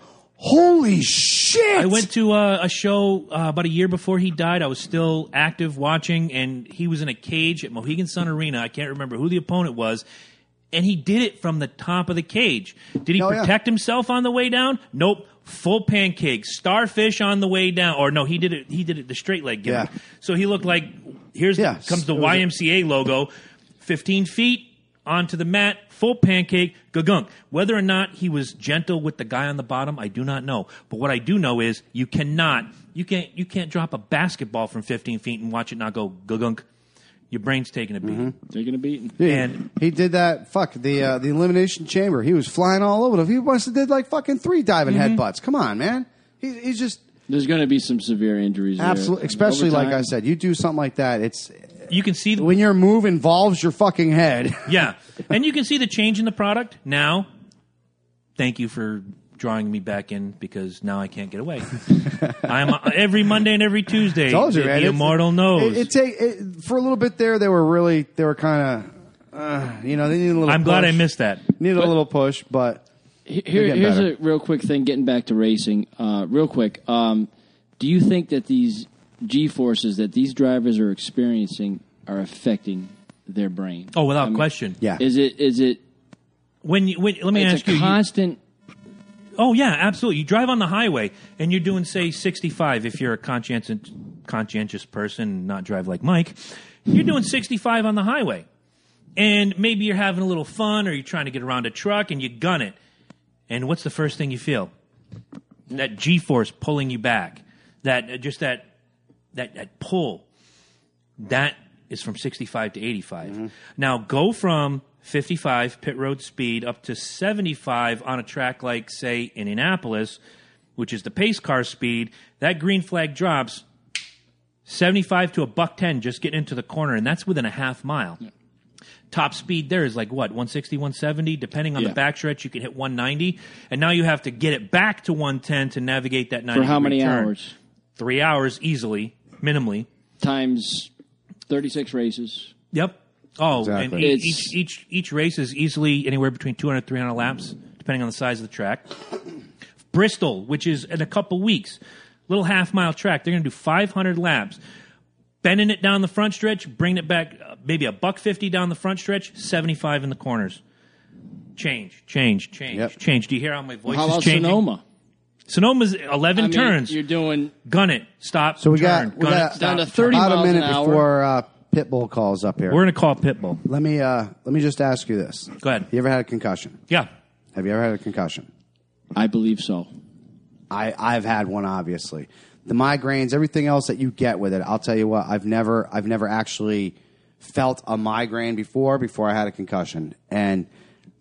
Speaker 2: holy shit!
Speaker 1: I went to uh, a show uh, about a year before he died. I was still active watching, and he was in a cage at Mohegan Sun Arena. I can't remember who the opponent was. And he did it from the top of the cage. Did he
Speaker 2: Oh, yeah.
Speaker 1: protect himself on the way down? Nope. Full pancake, starfish on the way down. Or no, he did it. He did it the straight leg gimmick.
Speaker 2: Yeah.
Speaker 1: So he looked like here's
Speaker 2: Yeah,
Speaker 1: comes the
Speaker 2: was a-
Speaker 1: YMCA logo, fifteen feet onto the mat, full pancake, gagunk. Whether or not he was gentle with the guy on the bottom, I do not know. But what I do know is you cannot, you can't, you can't drop a basketball from 15 feet and watch it not go gagunk. Your brain's taking a beating.
Speaker 5: Taking a beating.
Speaker 2: Dude,
Speaker 1: And-
Speaker 2: he did that. Fuck the uh, the elimination chamber. He was flying all over. it. He must have did like fucking three diving
Speaker 1: Mm-hmm.
Speaker 2: headbutts. Come on, man. He, he's just
Speaker 5: There's going to be some severe injuries. there.
Speaker 2: absolutely. Especially
Speaker 5: Over
Speaker 2: like
Speaker 5: time.
Speaker 2: I said, you do something like that. It's
Speaker 1: You can see the,
Speaker 2: when your move involves your fucking head. [LAUGHS]
Speaker 1: yeah, and you can see the change in the product now. Thank you for drawing me back in because now I can't get away. [LAUGHS] I'm uh, every Monday and every Tuesday.
Speaker 2: Told you,
Speaker 1: the,
Speaker 2: man.
Speaker 1: the
Speaker 2: It's-
Speaker 1: immortal knows.
Speaker 2: It, it take it, for a little bit there. They were really they were kind of uh, you know they needed a little.
Speaker 1: I'm glad I
Speaker 2: push.
Speaker 1: missed that.
Speaker 2: Needed a little push, but
Speaker 5: Here, here's
Speaker 2: better.
Speaker 5: a real quick thing. Getting back to racing, uh, real quick. Um, do you think that these G forces that these drivers are experiencing are affecting their brain?
Speaker 1: Oh, without
Speaker 5: I mean,
Speaker 1: question.
Speaker 2: yeah,
Speaker 5: Is it? Is it?
Speaker 1: When you, when, let me
Speaker 5: It's
Speaker 1: ask
Speaker 5: a
Speaker 1: you, you.
Speaker 5: constant.
Speaker 1: Oh yeah, absolutely. You drive on the highway and you're doing say 65 if you're a conscientious conscientious person, not drive like Mike. You're doing 65 on the highway. And maybe you're having a little fun or you're trying to get around a truck and you gun it. And what's the first thing you feel? That G-force pulling you back. That uh, just that that that pull. That is from 65 to 85. Mm-hmm. Now go from 55 pit road speed up to 75 on a track like, say, Indianapolis, which is the pace car speed. That green flag drops 75 to a buck 10 just getting into the corner, and that's within a half mile. Top speed there is like what, 160, 170? Depending on
Speaker 5: Yeah.
Speaker 1: the backstretch, you can hit 190. And now you have to get it back to 110 to navigate that 90
Speaker 5: For how many
Speaker 1: turn.
Speaker 5: hours?
Speaker 1: Three hours easily, minimally.
Speaker 5: Times thirty six races.
Speaker 1: Yep. Oh,
Speaker 2: Exactly.
Speaker 1: and e-
Speaker 5: It's-
Speaker 1: each each each race is easily anywhere between 200 300 laps, depending on the size of the track. Bristol, which is in a couple weeks, little half mile track, they're going to do 500 laps, bending it down the front stretch, bringing it back uh, maybe a buck 50 down the front stretch, 75 in the corners. Change, change, change,
Speaker 2: Yep.
Speaker 1: change. Do you hear how my voice
Speaker 5: How
Speaker 1: is
Speaker 5: about
Speaker 1: changing?
Speaker 5: Sonoma?
Speaker 1: Sonoma's 11
Speaker 5: I mean,
Speaker 1: turns.
Speaker 5: You're doing
Speaker 1: gun it. Stop.
Speaker 2: So we
Speaker 1: turn,
Speaker 2: got, we
Speaker 1: gun it,
Speaker 2: got
Speaker 1: stop,
Speaker 5: down to 30
Speaker 2: about a
Speaker 5: miles an hour.
Speaker 2: before uh, Pitbull calls up here.
Speaker 1: We're going to call Pitbull.
Speaker 2: let me uh, let me just ask you this:
Speaker 1: Go ahead.
Speaker 2: You ever had a concussion?
Speaker 1: Yeah.
Speaker 2: Have you ever had a concussion?
Speaker 5: I believe so.
Speaker 2: I, I've had one, obviously. The migraines, everything else that you get with it. I'll tell you what, I've never, I've never actually felt a migraine before. Before I had a concussion, and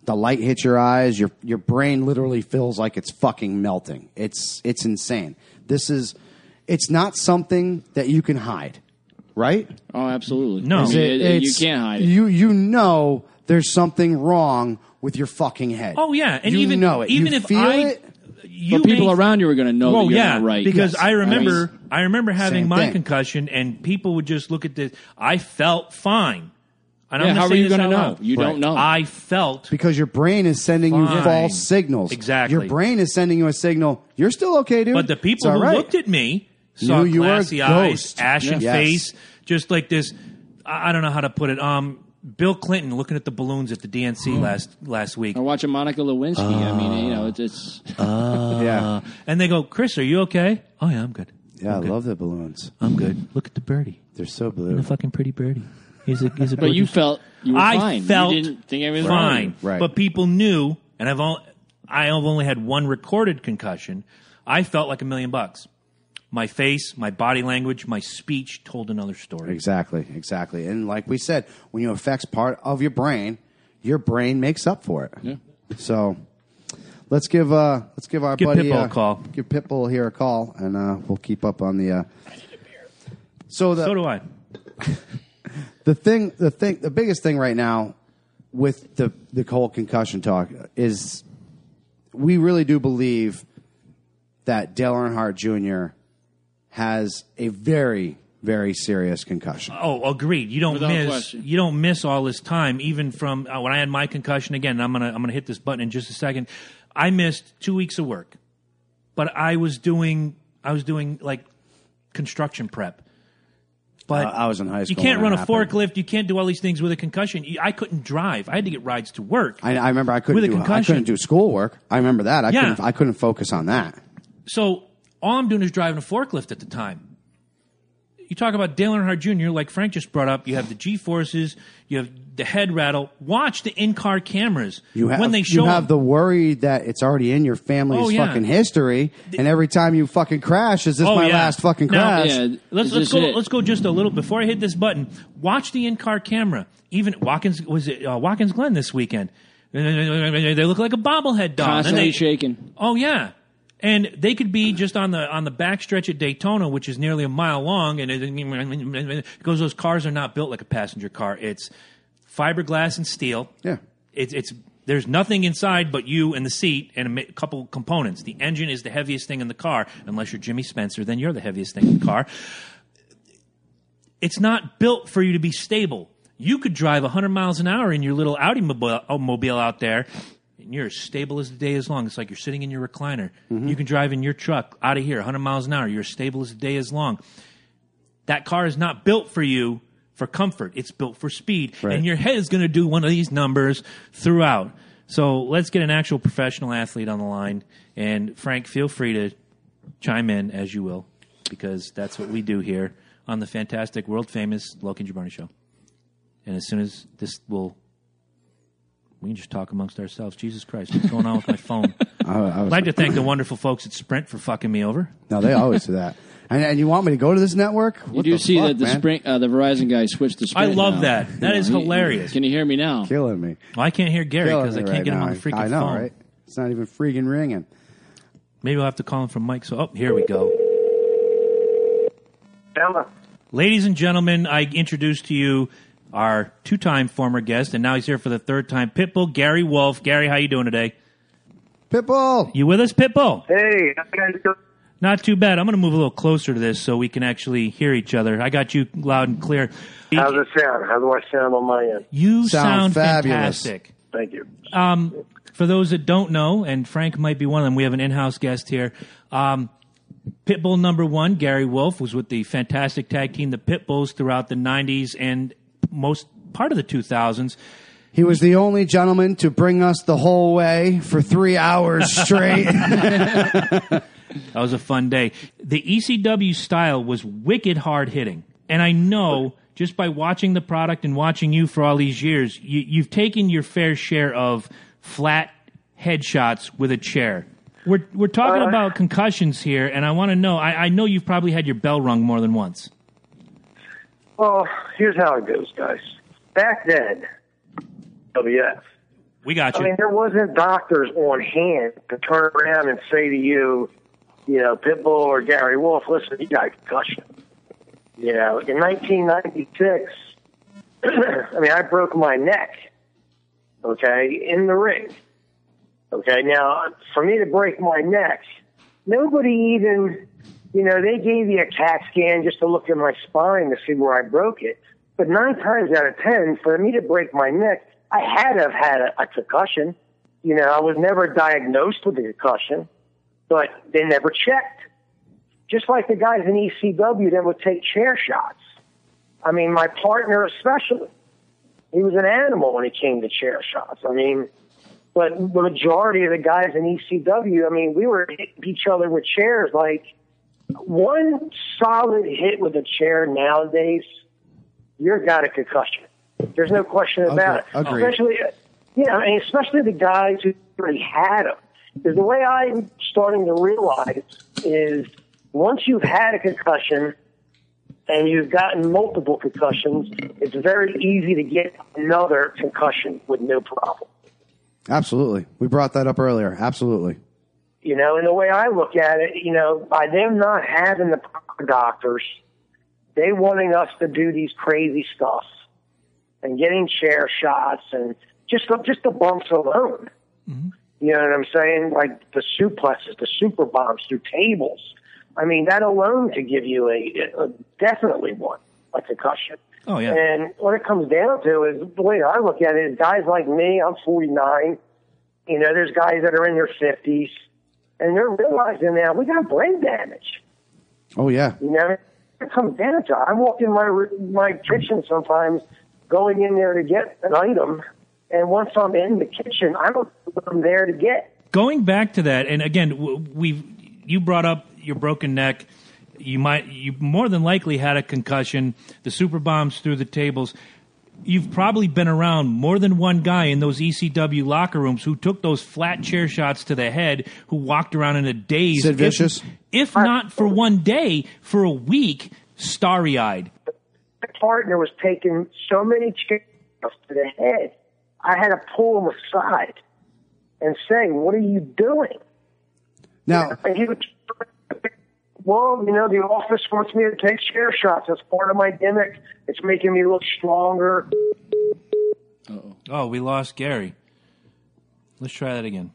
Speaker 2: the light hits your eyes, your your brain literally feels like it's fucking melting. It's it's insane. This is, it's not something that you can hide, right?
Speaker 5: Oh, absolutely.
Speaker 1: No.
Speaker 5: I mean,
Speaker 1: It-
Speaker 5: it- it- you can't hide it.
Speaker 2: You you know there's something wrong with your fucking head.
Speaker 1: Oh, yeah. And
Speaker 2: you
Speaker 1: even,
Speaker 2: know it.
Speaker 1: even
Speaker 2: you
Speaker 1: if
Speaker 2: feel
Speaker 1: I.
Speaker 2: it.
Speaker 1: You
Speaker 5: but people
Speaker 1: may-
Speaker 5: around you are going to know
Speaker 1: Oh
Speaker 5: that you're
Speaker 1: yeah,
Speaker 5: not right.
Speaker 1: because
Speaker 2: Yes.
Speaker 1: I remember,
Speaker 5: mean-
Speaker 1: I remember having my
Speaker 2: thing.
Speaker 1: concussion, and people would just look at this. I felt fine. And
Speaker 5: Yeah,
Speaker 1: I'm
Speaker 5: how
Speaker 1: gonna
Speaker 5: are you gonna know?
Speaker 1: loud.
Speaker 5: You don't know.
Speaker 1: I felt
Speaker 2: Because your brain is sending you false signals.
Speaker 1: Exactly.
Speaker 2: Your brain is sending you a signal. You're still okay, dude.
Speaker 1: But the people who
Speaker 2: right.
Speaker 1: looked at me saw
Speaker 2: Knew you were a
Speaker 1: glassy eyes,
Speaker 2: ghost.
Speaker 1: ashen
Speaker 2: Yes.
Speaker 1: face, just like this. I I don't know how to put it. Um, Bill Clinton looking at the balloons at the DNC
Speaker 2: Hmm.
Speaker 1: last last week,
Speaker 5: Or watching Monica Lewinsky. I mean, you know, it's, it's [LAUGHS]
Speaker 2: yeah,
Speaker 1: and they go, "Chris, are you okay?" Oh yeah, I'm good.
Speaker 2: yeah. I
Speaker 1: I'm good.
Speaker 2: love the balloons.
Speaker 1: I'm good. Look at the birdie,
Speaker 2: They're so blue.
Speaker 1: the
Speaker 2: blue.
Speaker 1: fucking pretty birdie. He's a he's a.
Speaker 5: but you
Speaker 1: gorgeous-
Speaker 5: felt you were
Speaker 1: I
Speaker 5: fine.
Speaker 1: felt
Speaker 5: you didn't think everything was wrong
Speaker 1: fine,
Speaker 2: Right.
Speaker 1: But people knew, and I've only, I have only had one recorded concussion. I felt like a million bucks. My face, my body language, my speech told another story.
Speaker 2: Exactly, exactly. And like we said, when you affect part of your brain, your brain makes up for it.
Speaker 5: Yeah.
Speaker 2: So let's give uh let's give our
Speaker 1: Give
Speaker 2: buddy
Speaker 1: Pitbull
Speaker 2: uh,
Speaker 1: a call.
Speaker 2: Give Pitbull here a call, and uh, we'll keep up on the. Uh, so the
Speaker 1: So do I. [LAUGHS]
Speaker 2: the thing, the thing, the biggest thing right now with the the whole concussion talk is we really do believe that Dale Earnhardt Jr. has a very very serious concussion.
Speaker 1: Oh, agreed. You don't
Speaker 5: Without
Speaker 1: miss.
Speaker 5: question.
Speaker 1: You don't miss all this time, even from uh, when I had my concussion. Again, I'm gonna I'm gonna hit this button in just a second. I missed two weeks of work, but I was doing I was doing like construction prep. But
Speaker 2: Uh, I was in high school.
Speaker 1: You
Speaker 2: can't
Speaker 1: run a
Speaker 2: happened.
Speaker 1: forklift. You can't do all these things with a concussion. You- I couldn't drive. I had to get rides to work.
Speaker 2: I, I remember I couldn't
Speaker 1: With a
Speaker 2: do I
Speaker 1: concussion.
Speaker 2: couldn't do schoolwork. I remember that. I
Speaker 1: Yeah.
Speaker 2: couldn't I couldn't focus on that.
Speaker 1: So all I'm doing is driving a forklift at the time. You talk about Dale Earnhardt Jr., like Frank just brought up. You have the G forces, you have the head rattle. Watch the in car cameras
Speaker 2: You have
Speaker 1: when they show
Speaker 2: you have
Speaker 1: them.
Speaker 2: the worry that it's already in your family's
Speaker 1: Oh, yeah.
Speaker 2: fucking history, and every time you fucking crash, is this
Speaker 1: Oh,
Speaker 2: my
Speaker 1: yeah.
Speaker 2: last fucking
Speaker 1: Now-
Speaker 2: crash?
Speaker 5: Yeah,
Speaker 1: Let's let's go.
Speaker 5: it?
Speaker 1: Let's go just a little before I hit this button. Watch the in car camera. Even Watkins was it uh, Watkins Glen this weekend. They look like a bobblehead doll. And
Speaker 5: Constantly
Speaker 1: they-
Speaker 5: shaking.
Speaker 1: Oh yeah, and they could be just on the on the back stretch at Daytona, which is nearly a mile long, and it, because those cars are not built like a passenger car. It's fiberglass and steel.
Speaker 2: Yeah.
Speaker 1: it's it's there's nothing inside but you and the seat and a couple components. The engine is the heaviest thing in the car, unless you're Jimmy Spencer, then you're the heaviest thing in the car. It's not built for you to be stable. You could drive 100 miles an hour in your little Audi uh, mobile out there, and you're as stable as the day is long. It's like you're sitting in your recliner. Mm-hmm. You can drive in your truck out of here 100 miles an hour. You're as stable as the day is long. That car is not built for you for comfort. It's built for speed.
Speaker 2: Right.
Speaker 1: And your head is going to do one of these numbers throughout. So let's get an actual professional athlete on the line. And Frank, feel free to chime in as you will, because that's what we do here on the fantastic, world famous Loki Jabroni show. And as soon as this will, we can just talk amongst ourselves. Jesus Christ, what's going on with my phone?
Speaker 2: I, [LAUGHS] I was
Speaker 1: I'd like to thank the wonderful folks at Sprint for fucking me over.
Speaker 2: no, they always do that. And, and you want me to go to this network?
Speaker 5: You
Speaker 2: What
Speaker 5: do
Speaker 2: the
Speaker 5: see
Speaker 2: fuck,
Speaker 5: that the
Speaker 2: man?
Speaker 5: Sprint, uh, the Verizon guy switched to
Speaker 1: I
Speaker 5: Sprint.
Speaker 1: love
Speaker 5: now.
Speaker 1: that. That is hilarious.
Speaker 5: Can you hear me now?
Speaker 2: killing me.
Speaker 1: Well, I can't hear Gary
Speaker 2: Killing
Speaker 1: because I
Speaker 2: me
Speaker 1: can't
Speaker 2: right
Speaker 1: get him
Speaker 2: now.
Speaker 1: on the freaking
Speaker 2: I know,
Speaker 1: phone.
Speaker 2: right? It's not even freaking ringing.
Speaker 1: Maybe I'll have to call him from Mike. So, oh, here we go.
Speaker 4: Ella.
Speaker 1: Ladies and gentlemen, I introduce to you our two-time former guest, and now he's here for the third time. Pitbull Gary Wolfe. Gary, how you doing today?
Speaker 2: Pitbull.
Speaker 1: You with us, Pitbull?
Speaker 4: Hey, how you guys doing?
Speaker 1: Not too bad. I'm going to move a little closer to this so we can actually hear each other. I got you loud and clear.
Speaker 4: How's it sound? How do I sound on my end?
Speaker 1: You
Speaker 2: Sound
Speaker 1: sound,
Speaker 2: fabulous.
Speaker 1: fantastic.
Speaker 4: Thank you.
Speaker 1: Um, for those that don't know, and Frank might be one of them, we have an in-house guest here. Um, Pitbull number one, Gary Wolfe, was with the fantastic tag team, the Pitbulls, throughout the '90s and most part of the 2000s.
Speaker 2: He was the only gentleman to bring us the whole way for three hours straight. [LAUGHS] [LAUGHS]
Speaker 1: That was a fun day. The ECW style was wicked hard hitting. And I know just by watching the product and watching you for all these years, you, you've taken your fair share of flat headshots with a chair. We're, we're talking
Speaker 6: Uh,
Speaker 1: about concussions here, and I want to know I, I know you've probably had your bell rung more than once.
Speaker 6: Well, here's how it goes, guys. Back then, WF.
Speaker 1: We got you.
Speaker 6: I mean, there wasn't doctors on hand to turn around and say to you, you know, Pitbull or Gary Wolfe, listen, you got a concussion. You know, in 1996, [CLEARS THROAT] I mean, I broke my neck, okay, in the ring. Okay, now, for me to break my neck, nobody even, you know, they gave me a CAT scan just to look at my spine to see where I broke it. But nine times out of ten, for me to break my neck, I had to have had a, a concussion. You know, I was never diagnosed with a concussion, but they never checked. Just like the guys in ECW that would take chair shots. I mean, my partner especially, he was an animal when it came to chair shots. I mean, but the majority of the guys in ECW, I mean, we were hitting each other with chairs. Like one solid hit with a chair nowadays, you're got a concussion. There's no question about it.
Speaker 2: Agreed.
Speaker 6: Especially, uh, you know, and especially the guys who already had them. Because the way I'm starting to realize is once you've had a concussion and you've gotten multiple concussions, it's very easy to get another concussion with no problem.
Speaker 2: Absolutely. We brought that up earlier. Absolutely.
Speaker 6: You know, and the way I look at it, you know, by them not having the proper doctors, they wanting us to do these crazy stuff and getting chair shots and just the, just the bumps alone. Mm-hmm. You know what I'm saying? Like the suplexes, the super bombs through tables. I mean, that alone could give you a, a definitely one, a concussion.
Speaker 1: Oh, yeah.
Speaker 6: And what it comes down to is the way I look at it is guys like me, I'm 49. You know, there's guys that are in their 50s, and they're realizing now we got brain damage.
Speaker 2: Oh yeah.
Speaker 6: You know, it comes down to. I walk in my my kitchen sometimes, going in there to get an item, and once I'm in the kitchen, I don't know what I'm there to get.
Speaker 1: going back to that, and again, we've you brought up your broken neck. You might you more than likely had a concussion. The super bombs through the tables. You've probably been around more than one guy in those ECW locker rooms who took those flat chair shots to the head, who walked around in a daze.
Speaker 2: Sid
Speaker 1: if-
Speaker 2: Vicious?
Speaker 1: If, not for one day, for a week, starry eyed.
Speaker 6: My partner was taking so many chairs to the head, I had to pull him aside and say, "What are you doing?"
Speaker 2: Now,
Speaker 6: And he would, well, you know, the office wants me to take chair shots. That's part of my gimmick. It's making me look stronger.
Speaker 1: Oh, we lost Gary. Let's try that again.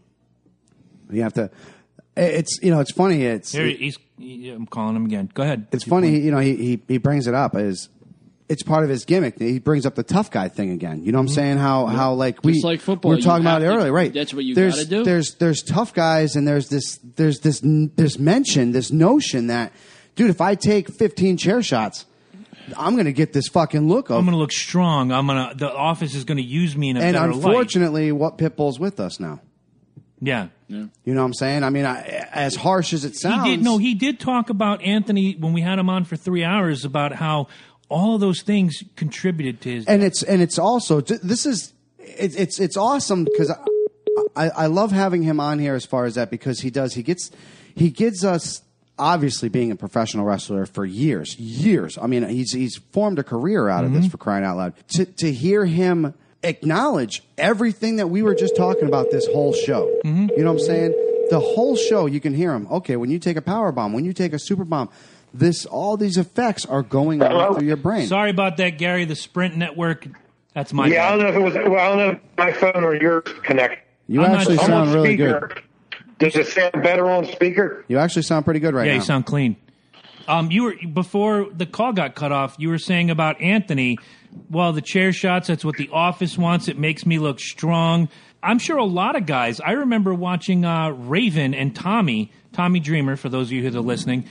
Speaker 2: you have to. It's you know it's funny. It's
Speaker 1: Here he's. he- I'm calling him again. Go ahead.
Speaker 2: it's funny. You know he, he he brings it up as it's part of his gimmick. He brings up the tough guy thing again. You know what I'm saying? How how like we
Speaker 5: Just like football,
Speaker 2: we were
Speaker 5: you
Speaker 2: talking about it
Speaker 5: have
Speaker 2: earlier, right?
Speaker 5: that's what you
Speaker 2: there's,
Speaker 5: gotta do.
Speaker 2: There's there's tough guys and there's this there's this this mention this notion that dude if I take 15 chair shots, I'm gonna get this fucking look of.
Speaker 1: I'm going to look strong. I'm going to. The office is going to use me in a
Speaker 2: and
Speaker 1: better light.
Speaker 2: unfortunately, what Pitbull's with us now.
Speaker 1: Yeah.
Speaker 2: You know what I'm saying? I mean, I, as harsh as it sounds,
Speaker 1: He did no. He did talk about Anthony when we had him on for three hours about how all of those things contributed to his.
Speaker 2: and it's and it's also this is it, it's it's awesome because I, I I love having him on here as far as that because he does he gets he gives us obviously being a professional wrestler for years years. I mean he's he's formed a career out of this mm-hmm. for crying out loud. To to hear him acknowledge everything that we were just talking about this whole show. Mm-hmm. You know what I'm saying? The whole show you can hear him. Okay when you take a power bomb when you take a super bomb this all these effects are going on through your brain
Speaker 1: Sorry about that, Gary. The Sprint network. That's my.
Speaker 6: Yeah, I don't know if it was. Well, I don't know if my phone or yours connect.
Speaker 2: you
Speaker 1: I'm not
Speaker 2: actually
Speaker 1: sure.
Speaker 6: I'm on
Speaker 2: sound really good
Speaker 6: speaker. Does it sound better on speaker?
Speaker 2: You actually sound pretty good right
Speaker 1: Yeah,
Speaker 2: now.
Speaker 1: Yeah, you sound clean. Um, you were before the call got cut off. You were saying about Anthony. Well, the chair shots. That's what the office wants. It makes me look strong. I'm sure a lot of guys. I remember watching uh, Raven and Tommy, Tommy Dreamer. For those of you who are listening,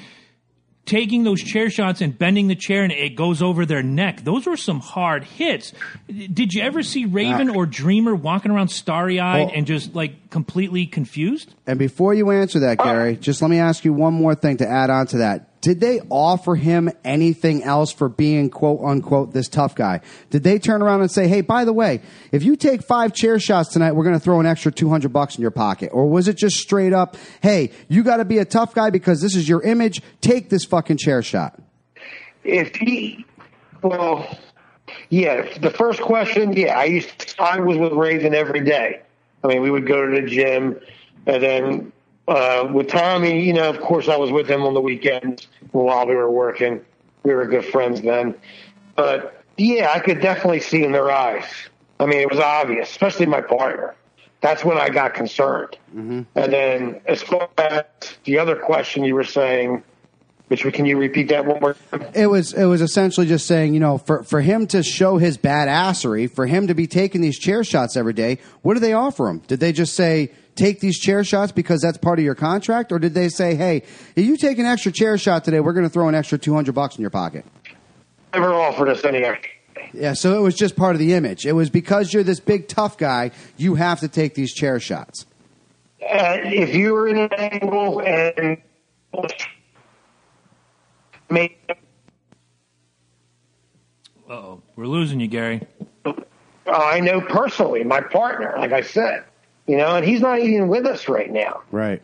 Speaker 1: taking those chair shots and bending the chair and it goes over their neck. Those were some hard hits. Did you ever see Raven ah. or Dreamer walking around starry eyed
Speaker 2: Well-
Speaker 1: and just like completely confused?
Speaker 2: And before you answer that, ah. Gary, just let me ask you one more thing to add on to that. Did they offer him anything else for being quote unquote this tough guy? Did they turn around and say, "Hey, by the way, if you take five chair shots tonight, we're going to throw an extra 200 bucks in your pocket?" Or was it just straight up, "Hey, you got to be a tough guy because this is your image. Take this fucking chair shot."
Speaker 6: if he, well, yeah, the first question, yeah, I used, to, I was with Raven every day. I mean, we would go to the gym, and then uh, with Tommy, you know, of course, I was with him on the weekends while we were working. We were good friends then, but yeah, I could definitely see in their eyes. I mean, it was obvious, especially my partner. That's when I got concerned. And then, as far as the other question you were saying, which can you repeat that one more time?
Speaker 2: It was it was essentially just saying, you know, for for him to show his badassery, for him to be taking these chair shots every day, what did they offer him? Did they just say take these chair shots because that's part of your contract, or did they say, hey, if you take an extra chair shot today, we're going to throw an extra two hundred bucks in your pocket?
Speaker 6: Never offered us any extra.
Speaker 2: Yeah, so it was just part of the image. It was because you're this big tough guy, you have to take these chair shots.
Speaker 6: Uh, if you were in an angle and make
Speaker 1: Uh oh. We're losing you, Gary.
Speaker 6: I know personally my partner, like I said, you know, and he's not even with us right now.
Speaker 2: Right.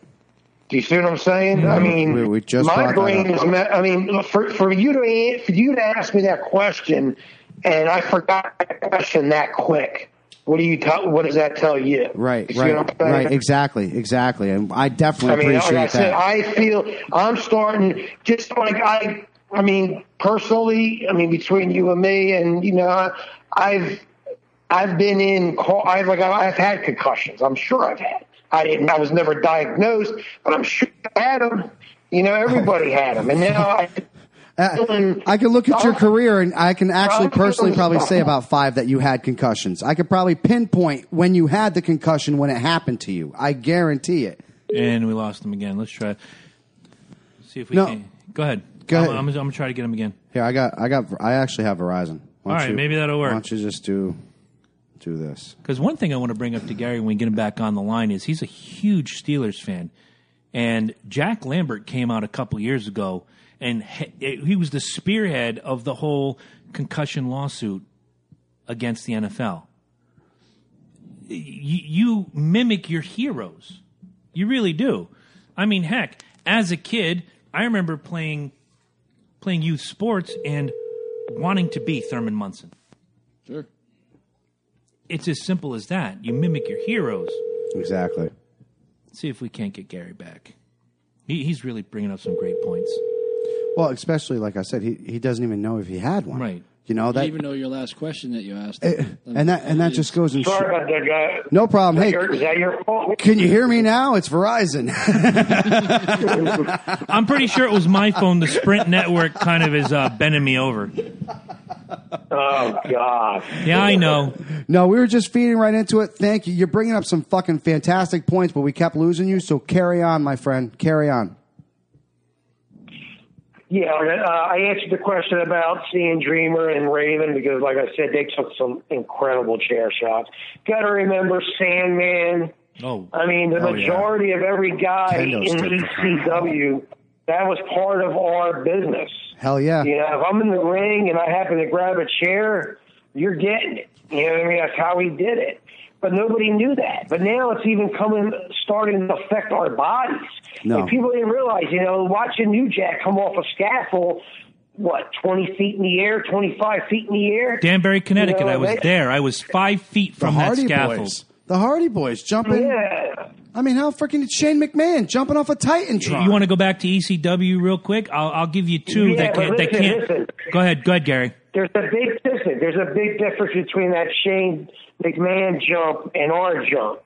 Speaker 6: Do you see what I'm saying? I mean,
Speaker 2: We- we just
Speaker 6: my brain is. I mean, for for you to for you to ask me that question, and I forgot that question that quick. What do you tell? What does that tell you?
Speaker 2: Right,
Speaker 6: You see what I'm
Speaker 2: right, right, exactly, exactly. And I
Speaker 6: I
Speaker 2: definitely
Speaker 6: mean, like I
Speaker 2: appreciate
Speaker 6: said,
Speaker 2: that.
Speaker 6: I feel I'm starting just like I. I mean, personally, I mean, between you and me, and you know, I, I've I've been in. call- I've like I've had concussions. I'm sure I've had. I didn't. I was never diagnosed, but I'm sure I had them. You know, everybody had them, and now I. [LAUGHS]
Speaker 2: Uh, I can look at your career and I can actually personally probably say about five that you had concussions. I could probably pinpoint when you had the concussion when it happened to you. I guarantee it.
Speaker 1: And we lost him again. Let's try. See if we
Speaker 2: No.
Speaker 1: can. Go ahead.
Speaker 2: Go
Speaker 1: I'm,
Speaker 2: ahead.
Speaker 1: I'm, I'm gonna try to get him again.
Speaker 2: Here, I got, I got, I actually have Verizon. Why
Speaker 1: All maybe that'll work.
Speaker 2: Why don't you just do, do this?
Speaker 1: Because one thing I want to bring up to Gary when we get him back on the line is he's a huge Steelers fan, and Jack Lambert came out a couple years ago, and he, he was the spearhead of the whole concussion lawsuit against the NFL. You, you mimic your heroes, you really do. I mean, heck, as a kid, I remember playing playing youth sports and wanting to be Thurman Munson
Speaker 5: Sure.
Speaker 1: It's as simple as that. You mimic your heroes.
Speaker 2: Exactly.
Speaker 1: See if we can't get Gary back. He, he's really bringing up some great points.
Speaker 2: Well, especially like I said, he, he doesn't even know if he had one.
Speaker 1: Right.
Speaker 2: You know
Speaker 5: I
Speaker 2: that,
Speaker 5: didn't even know your last question that you asked.
Speaker 2: eh, and that and that just goes and
Speaker 6: Sorry about that, guy.
Speaker 2: no problem.
Speaker 6: Is
Speaker 2: Hey,
Speaker 6: your- is that your fault?
Speaker 2: can you hear me now? It's Verizon. [LAUGHS]
Speaker 1: I'm pretty sure it was my phone. The Sprint network kind of is uh, bending me over. [LAUGHS]
Speaker 6: Oh God.
Speaker 1: Yeah, I know.
Speaker 2: no, we were just feeding right into it. Thank you. You're bringing up some fucking fantastic points, but we kept losing you. So carry on, my friend. Carry on.
Speaker 6: Yeah, uh, I answered the question about seeing Dreamer and Raven because, like I said, they took some incredible chair shots. Got to remember Sandman.
Speaker 1: Oh,
Speaker 6: I mean, the
Speaker 2: Oh, yeah.
Speaker 6: majority of every guy
Speaker 2: Kendo's
Speaker 6: in
Speaker 2: taking
Speaker 6: ECW, that was part of our business.
Speaker 2: Hell yeah.
Speaker 6: You know, if I'm in the ring and I happen to grab a chair, you're getting it. You know what I mean? That's how we did it. But nobody knew that. But now it's even coming, starting to affect our bodies.
Speaker 2: No.
Speaker 6: And people didn't realize, you know, watching New Jack come off a scaffold, what, 20 feet in the air, 25 feet in the air?
Speaker 1: Danbury, Connecticut.
Speaker 6: You know,
Speaker 1: I was
Speaker 6: they-
Speaker 1: there. I was five feet from that scaffold.
Speaker 2: Boys. The Hardy Boys jumping.
Speaker 6: Yeah.
Speaker 2: I mean, how freaking Shane McMahon jumping off a Titantron?
Speaker 1: You want to go back to ECW real quick? I'll, I'll give you two
Speaker 6: Yeah,
Speaker 1: that can't. That can't.
Speaker 6: listen.
Speaker 1: Go ahead. Go ahead, Gary.
Speaker 6: There's a big listen, there's a big difference between that Shane McMahon jump and our jump.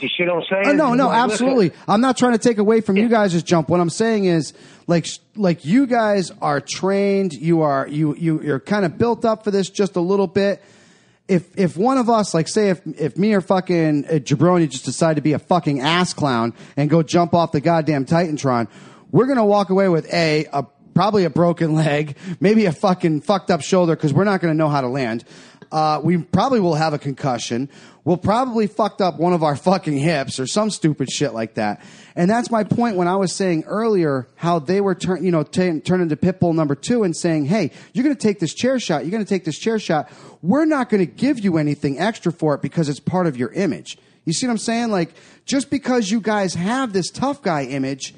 Speaker 6: You see what I'm saying?
Speaker 2: Uh, no, no,
Speaker 6: Like, listen,
Speaker 2: absolutely. I'm not trying to take away from you guys' jump. What I'm saying is, like, like you guys are trained. You are you you you're kind of built up for this just a little bit. If if one of us, like, say, if if me or fucking uh, Jabroni just decide to be a fucking ass clown and go jump off the goddamn Titantron, we're gonna walk away with a a probably a broken [LAUGHS] leg, maybe a fucking fucked up shoulder because we're not to know how to land. Uh, we probably will have a concussion. We'll probably fucked up one of our fucking hips or some stupid shit like that. And that's my point when I was saying earlier how they were turn, you know, t- turn into Pitbull number two and saying, "Hey, you're going to take this chair shot. You're going to take this chair shot. We're not going to give you anything extra for it because it's part of your image." You see what I'm saying? Like just because you guys have this tough guy image,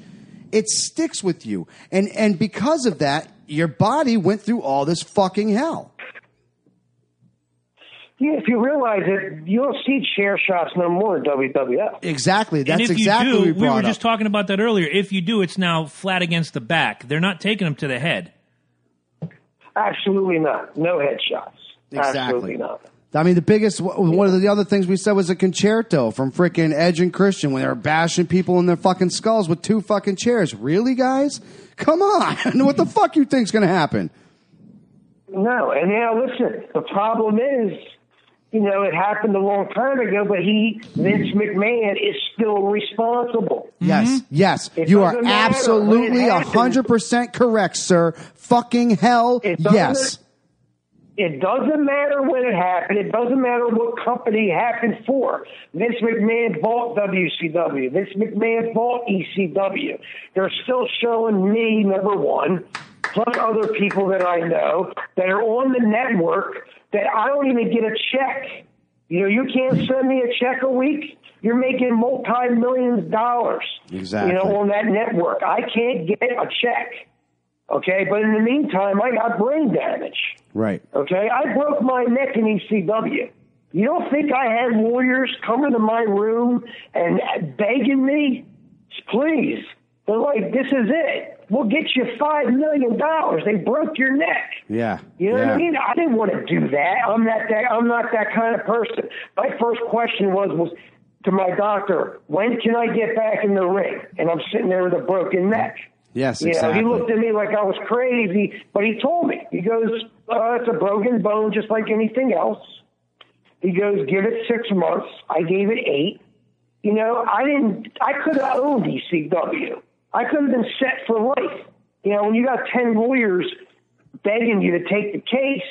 Speaker 2: it sticks with you. And and because of that, your body went through all this fucking hell.
Speaker 6: Yeah, if you realize it, you don't see chair shots no more in WWF.
Speaker 2: Exactly.
Speaker 1: and
Speaker 2: That's
Speaker 1: if
Speaker 2: exactly
Speaker 1: you
Speaker 2: what
Speaker 1: do,
Speaker 2: we
Speaker 1: we were
Speaker 2: up.
Speaker 1: just talking about that earlier. If you do, it's now flat against the back. They're not taking them to the head.
Speaker 6: Absolutely not. No headshots.
Speaker 2: Exactly.
Speaker 6: Absolutely not.
Speaker 2: I mean, the biggest one of the other things we said was a con-chair-to from freaking Edge and Christian when they were bashing people in their fucking skulls with two fucking chairs. Really, guys? Come on! [LAUGHS] what the fuck you think's gonna happen?
Speaker 6: No, and now listen, the problem is, you know, it happened a long time ago, but he, Vince McMahon, is still responsible.
Speaker 2: Yes, mm-hmm. yes,
Speaker 6: It
Speaker 2: you are absolutely a hundred percent correct, sir. Fucking hell,
Speaker 6: It
Speaker 2: yes.
Speaker 6: It doesn't matter when it happened. It doesn't matter what company it happened for. Vince McMahon bought WCW. Vince McMahon bought ECW. They're still showing me, number one, plus other people that I know that are on the network that I don't even get a check. You know, you can't send me a check a week. You're making multi millions dollars.
Speaker 2: Exactly.
Speaker 6: You know, on that network. I can't get a check. Okay, but in the meantime, I got brain damage.
Speaker 2: Right.
Speaker 6: Okay, I broke my neck in ECW. You don't think I had lawyers coming to my room and begging me, please? They're like, "This is it. We'll get you five million dollars." They broke your neck.
Speaker 2: Yeah.
Speaker 6: You know
Speaker 2: yeah.
Speaker 6: what I mean? I didn't want to do that. I'm not that. I'm not that kind of person. My first question was was to my doctor, "When can I get back in the ring?" And I'm sitting there with a broken neck.
Speaker 2: Yes,
Speaker 6: You know,
Speaker 2: exactly.
Speaker 6: he looked at me like I was crazy, but he told me. He goes, uh, "It's a broken bone, just like anything else." He goes, "Give it six months." I gave it eight. You know, I didn't. I could have owned ECW. I could have been set for life. You know, when you got ten lawyers begging you to take the case,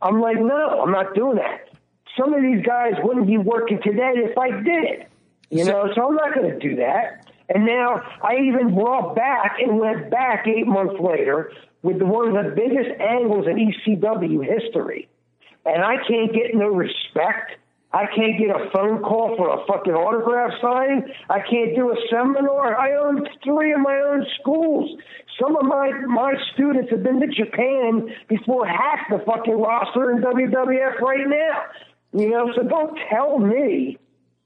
Speaker 6: I'm like, no, I'm not doing that. Some of these guys wouldn't be working today if I did it. You know, so I'm not going to do that. And now I even brought back and went back eight months later with one of the biggest angles in ECW history. And I can't get no respect. I can't get a phone call for a fucking autograph sign. I can't do a seminar. I own three of my own schools. Some of my my students have been to Japan before half the fucking roster in WWF right now. You know, so don't tell me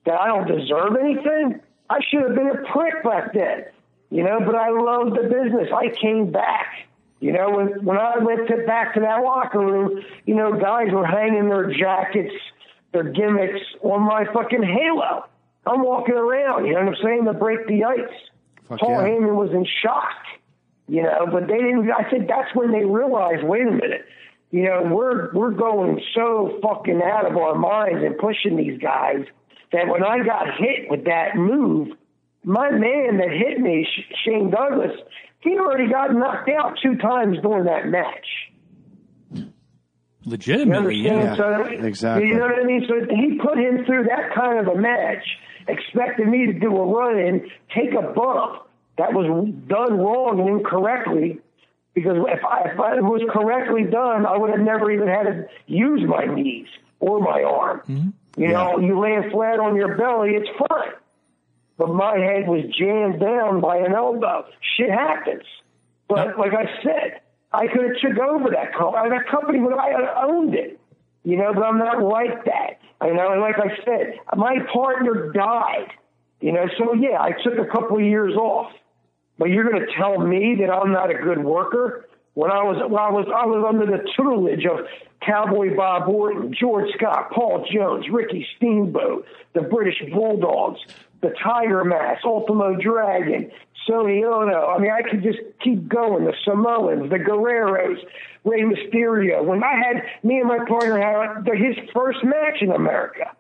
Speaker 6: that I don't deserve anything. I should have been a prick back then. You know, but I loved the business. I came back. You know, when when I went to back to that locker room, you know, guys were hanging their jackets, their gimmicks on my fucking halo. I'm walking around, you know what I'm saying, to break the ice.
Speaker 2: Fuck
Speaker 6: Paul
Speaker 2: yeah.
Speaker 6: Heyman was in shock. You know, but they didn't I think that's when they realized, wait a minute, you know, we're we're going so fucking out of our minds and pushing these guys that when I got hit with that move, my man that hit me, Shane Douglas, he already got knocked out two times during that match. You
Speaker 1: Legitimately,
Speaker 6: understand?
Speaker 1: yeah.
Speaker 6: So,
Speaker 2: exactly.
Speaker 6: You know what I mean? So he put him through that kind of a match, expecting me to do a run in, take a bump that was done wrong and incorrectly. Because if I, if I was correctly done, I would have never even had to use my knees or my arm. Mm-hmm. You know, you land flat on your belly, it's fine. But my head was jammed down by an elbow. Shit happens. But like I said, I could have took over that company. Uh, that company would I owned it. You know, but I'm not like that. You know, and like I said, my partner died. You know, so yeah, I took a couple of years off. But you're going to tell me that I'm not a good worker? When I was, when I was, I was under the tutelage of Cowboy Bob Orton, George Scott, Paul Jones, Ricky Steamboat, the British Bulldogs, the Tiger Mask, Ultimo Dragon, Sonny Onoo. I mean, I could just keep going. The Samoans, the Guerreros, Rey Mysterio. When I had me and my partner had his first match in America.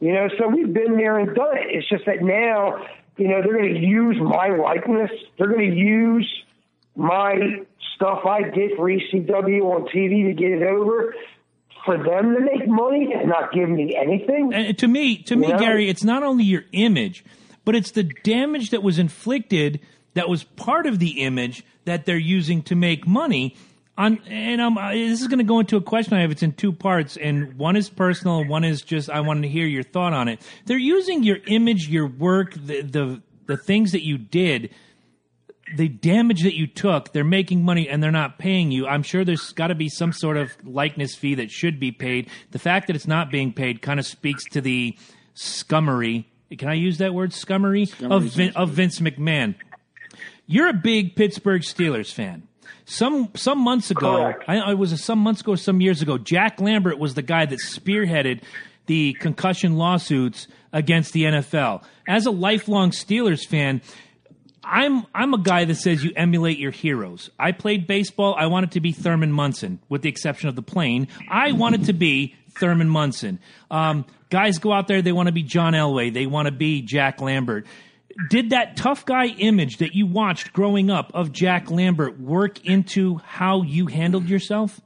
Speaker 6: You know, so we've been there and done it. It's just that now, you know, they're going to use my likeness. They're going to use my stuff I did for ECW on TV to get it over, for them to make money and not give me anything.
Speaker 1: And to me, to me,
Speaker 6: You know?
Speaker 1: Gary, it's not only your image, but it's the damage that was inflicted that was part of the image that they're using to make money. On and this is going to go into a question I have. It's in two parts, and one is personal, one is just I wanted to hear your thought on it. They're using your image, your work, the the, the things that you did the damage that you took, they're making money and they're not paying you. I'm sure there's got to be some sort of likeness fee that should be paid. The fact that it's not being paid kind of speaks to the scummery. Can I use that word scummery of Vin, of Vince McMahon? You're a big Pittsburgh Steelers fan. Some some months ago, I, I was a, some months ago, some years ago. Jack Lambert was the guy that spearheaded the concussion lawsuits against the NFL. As a lifelong Steelers fan, I'm I'm a guy that says you emulate your heroes. I played baseball. I wanted to be Thurman Munson, with the exception of the plane. I wanted to be Thurman Munson. Um, guys go out there. They want to be John Elway. They want to be Jack Lambert. Did that tough guy image that you watched growing up of Jack Lambert work into how you handled yourself?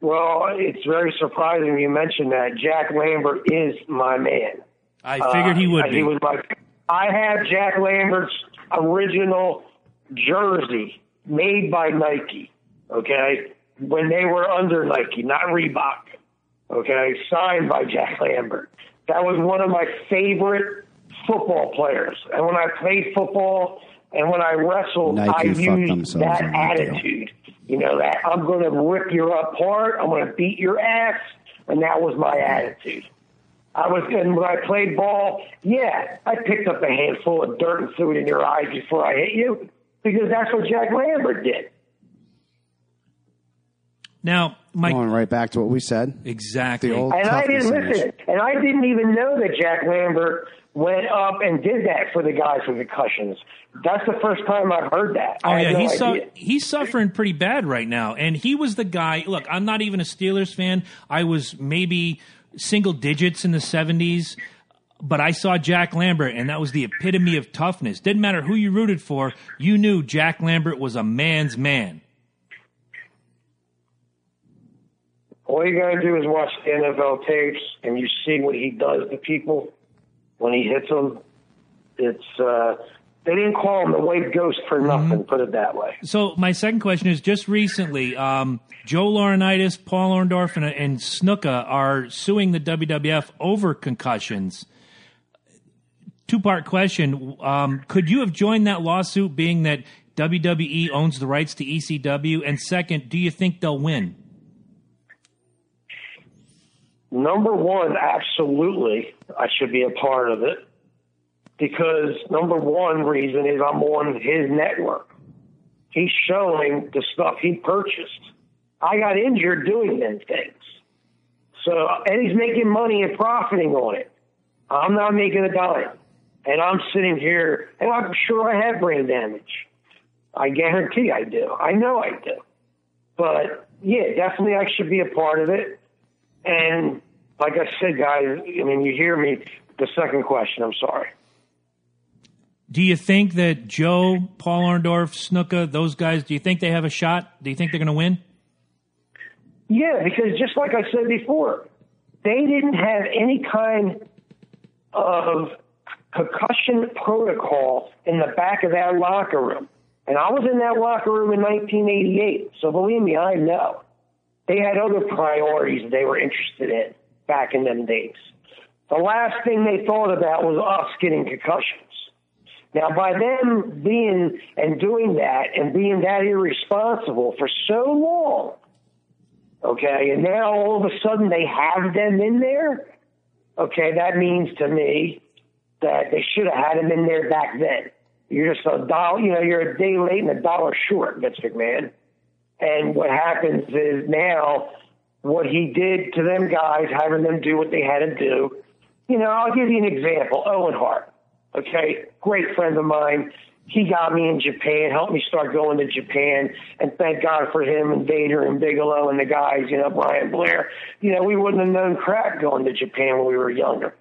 Speaker 6: Well, it's very surprising you mentioned that. Jack Lambert is my man.
Speaker 1: I figured he would
Speaker 6: Uh,
Speaker 1: be.
Speaker 6: He was my. I have Jack Lambert's original jersey made by Nike. Okay, when they were under Nike, not Reebok. Okay, signed by Jack Lambert. That was one of my favorite football players. And when I played football and when I wrestled,
Speaker 2: Nike
Speaker 6: I used that
Speaker 2: that deal.
Speaker 6: attitude. You know that I'm going to rip you apart. I'm going to beat your ass, and that was my attitude. I was, and when I played ball, yeah, I picked up a handful of dirt and threw it in your eyes before I hit you, because that's what Jack Lambert did.
Speaker 1: Now, Mike,
Speaker 2: Going right back to what we said.
Speaker 1: exactly.
Speaker 2: The old
Speaker 6: And I didn't listen.
Speaker 2: image.
Speaker 6: And I didn't even know that Jack Lambert went up and did that for the guys with concussions. That's the first time I've heard that.
Speaker 1: Oh
Speaker 6: I
Speaker 1: yeah,
Speaker 6: no
Speaker 1: he's su- he's suffering pretty bad right now, and he was the guy. Look, I'm not even a Steelers fan. I was maybe single digits in the '70s, but I saw Jack Lambert, and that was the epitome of toughness. Didn't matter who you rooted for, you knew Jack Lambert was a man's man.
Speaker 6: All you gotta do is watch the NFL tapes, and you see what he does to people when he hits them. It's uh, they didn't call him the white ghost for nothing. Put it that way.
Speaker 1: So my second question is: just recently, um, Joe Laurinaitis, Paul Orndorff, and, and Snuka are suing the WWF over concussions. Two part question: um, Could you have joined that lawsuit, being that WWE owns the rights to ECW? And second, do you think they'll win?
Speaker 6: Number one, absolutely, I should be a part of it because number one reason is I'm on his network. He's showing the stuff he purchased. I got injured doing them things. So, and he's making money and profiting on it. I'm not making a dime. And I'm sitting here, and I'm sure I have brain damage. I guarantee I do. I know I do. But yeah, definitely I should be a part of it. And like I said, guys, I mean, you hear me. The second question, I'm sorry.
Speaker 1: Do you think that Joe, Paul Orndorff, Snuka, those guys, do you think they have a shot? Do you think they're going to win?
Speaker 6: Yeah, because just like I said before, they didn't have any kind of concussion protocol in the back of that locker room. And I was in that locker room in 1988, so believe me, I know. They had other priorities they were interested in back in them days. The last thing they thought about was us getting concussions. Now, by them being and doing that and being that irresponsible for so long, okay, and now all of a sudden they have them in there, okay, that means to me that they should have had them in there back then. You're just a dollar, you know, you're a day late and a dollar short, Vince McMahon. And what happens is now what he did to them guys, having them do what they had to do. You know, I'll give you an example. Owen Hart, okay, great friend of mine. He got me in Japan, helped me start going to Japan, and thank God for him and Vader and Bigelow and the guys, you know, Brian Blair. You know, we wouldn't have known crap going to Japan when we were younger.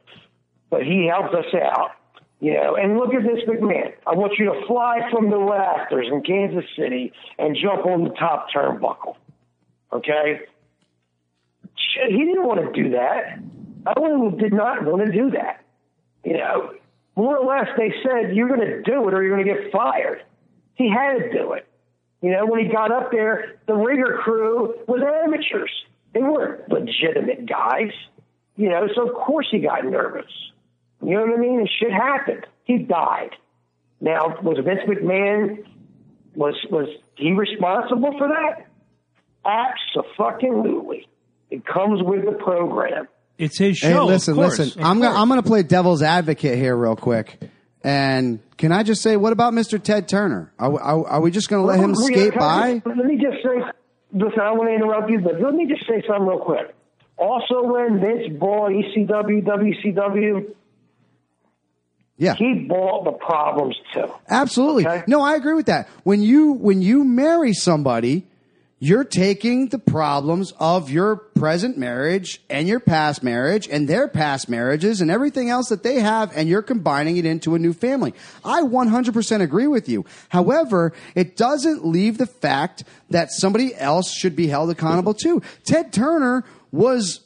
Speaker 6: But he helped us out. You know, and look at this McMahon. I want you to fly from the rafters in Kansas City and jump on the top turnbuckle. Okay? Shit, He didn't want to do that. Owen did not want to do that. You know, more or less, they said, you're going to do it or you're going to get fired. He had to do it. You know, when he got up there, the rigger crew was amateurs. They weren't legitimate guys. You know, so of course he got nervous. You know what I mean? And shit happened. He died. Now, was Vince McMahon was was he responsible for that? Absolutely. It comes with the program.
Speaker 1: It's his show.
Speaker 2: Hey, listen,
Speaker 1: course,
Speaker 2: listen.
Speaker 1: of
Speaker 2: I'm gonna. I'm gonna play devil's advocate here real quick. And can I just say, what about Mr. Ted Turner? Are, we- are, are we just gonna let him
Speaker 6: Well,
Speaker 2: skate by?
Speaker 6: Let me just say, listen, I don't want to interrupt you, but let me just say something real quick. Also, when Vince bought ECW, WCW,
Speaker 2: Yeah.
Speaker 6: he bought the problems too.
Speaker 2: Absolutely.
Speaker 6: Okay.
Speaker 2: No, I agree with that. When you when you marry somebody, you're taking the problems of your present marriage and your past marriage and their past marriages and everything else that they have and you're combining it into a new family. I 100% agree with you. However, it doesn't leave the fact that somebody else should be held accountable too. Ted Turner was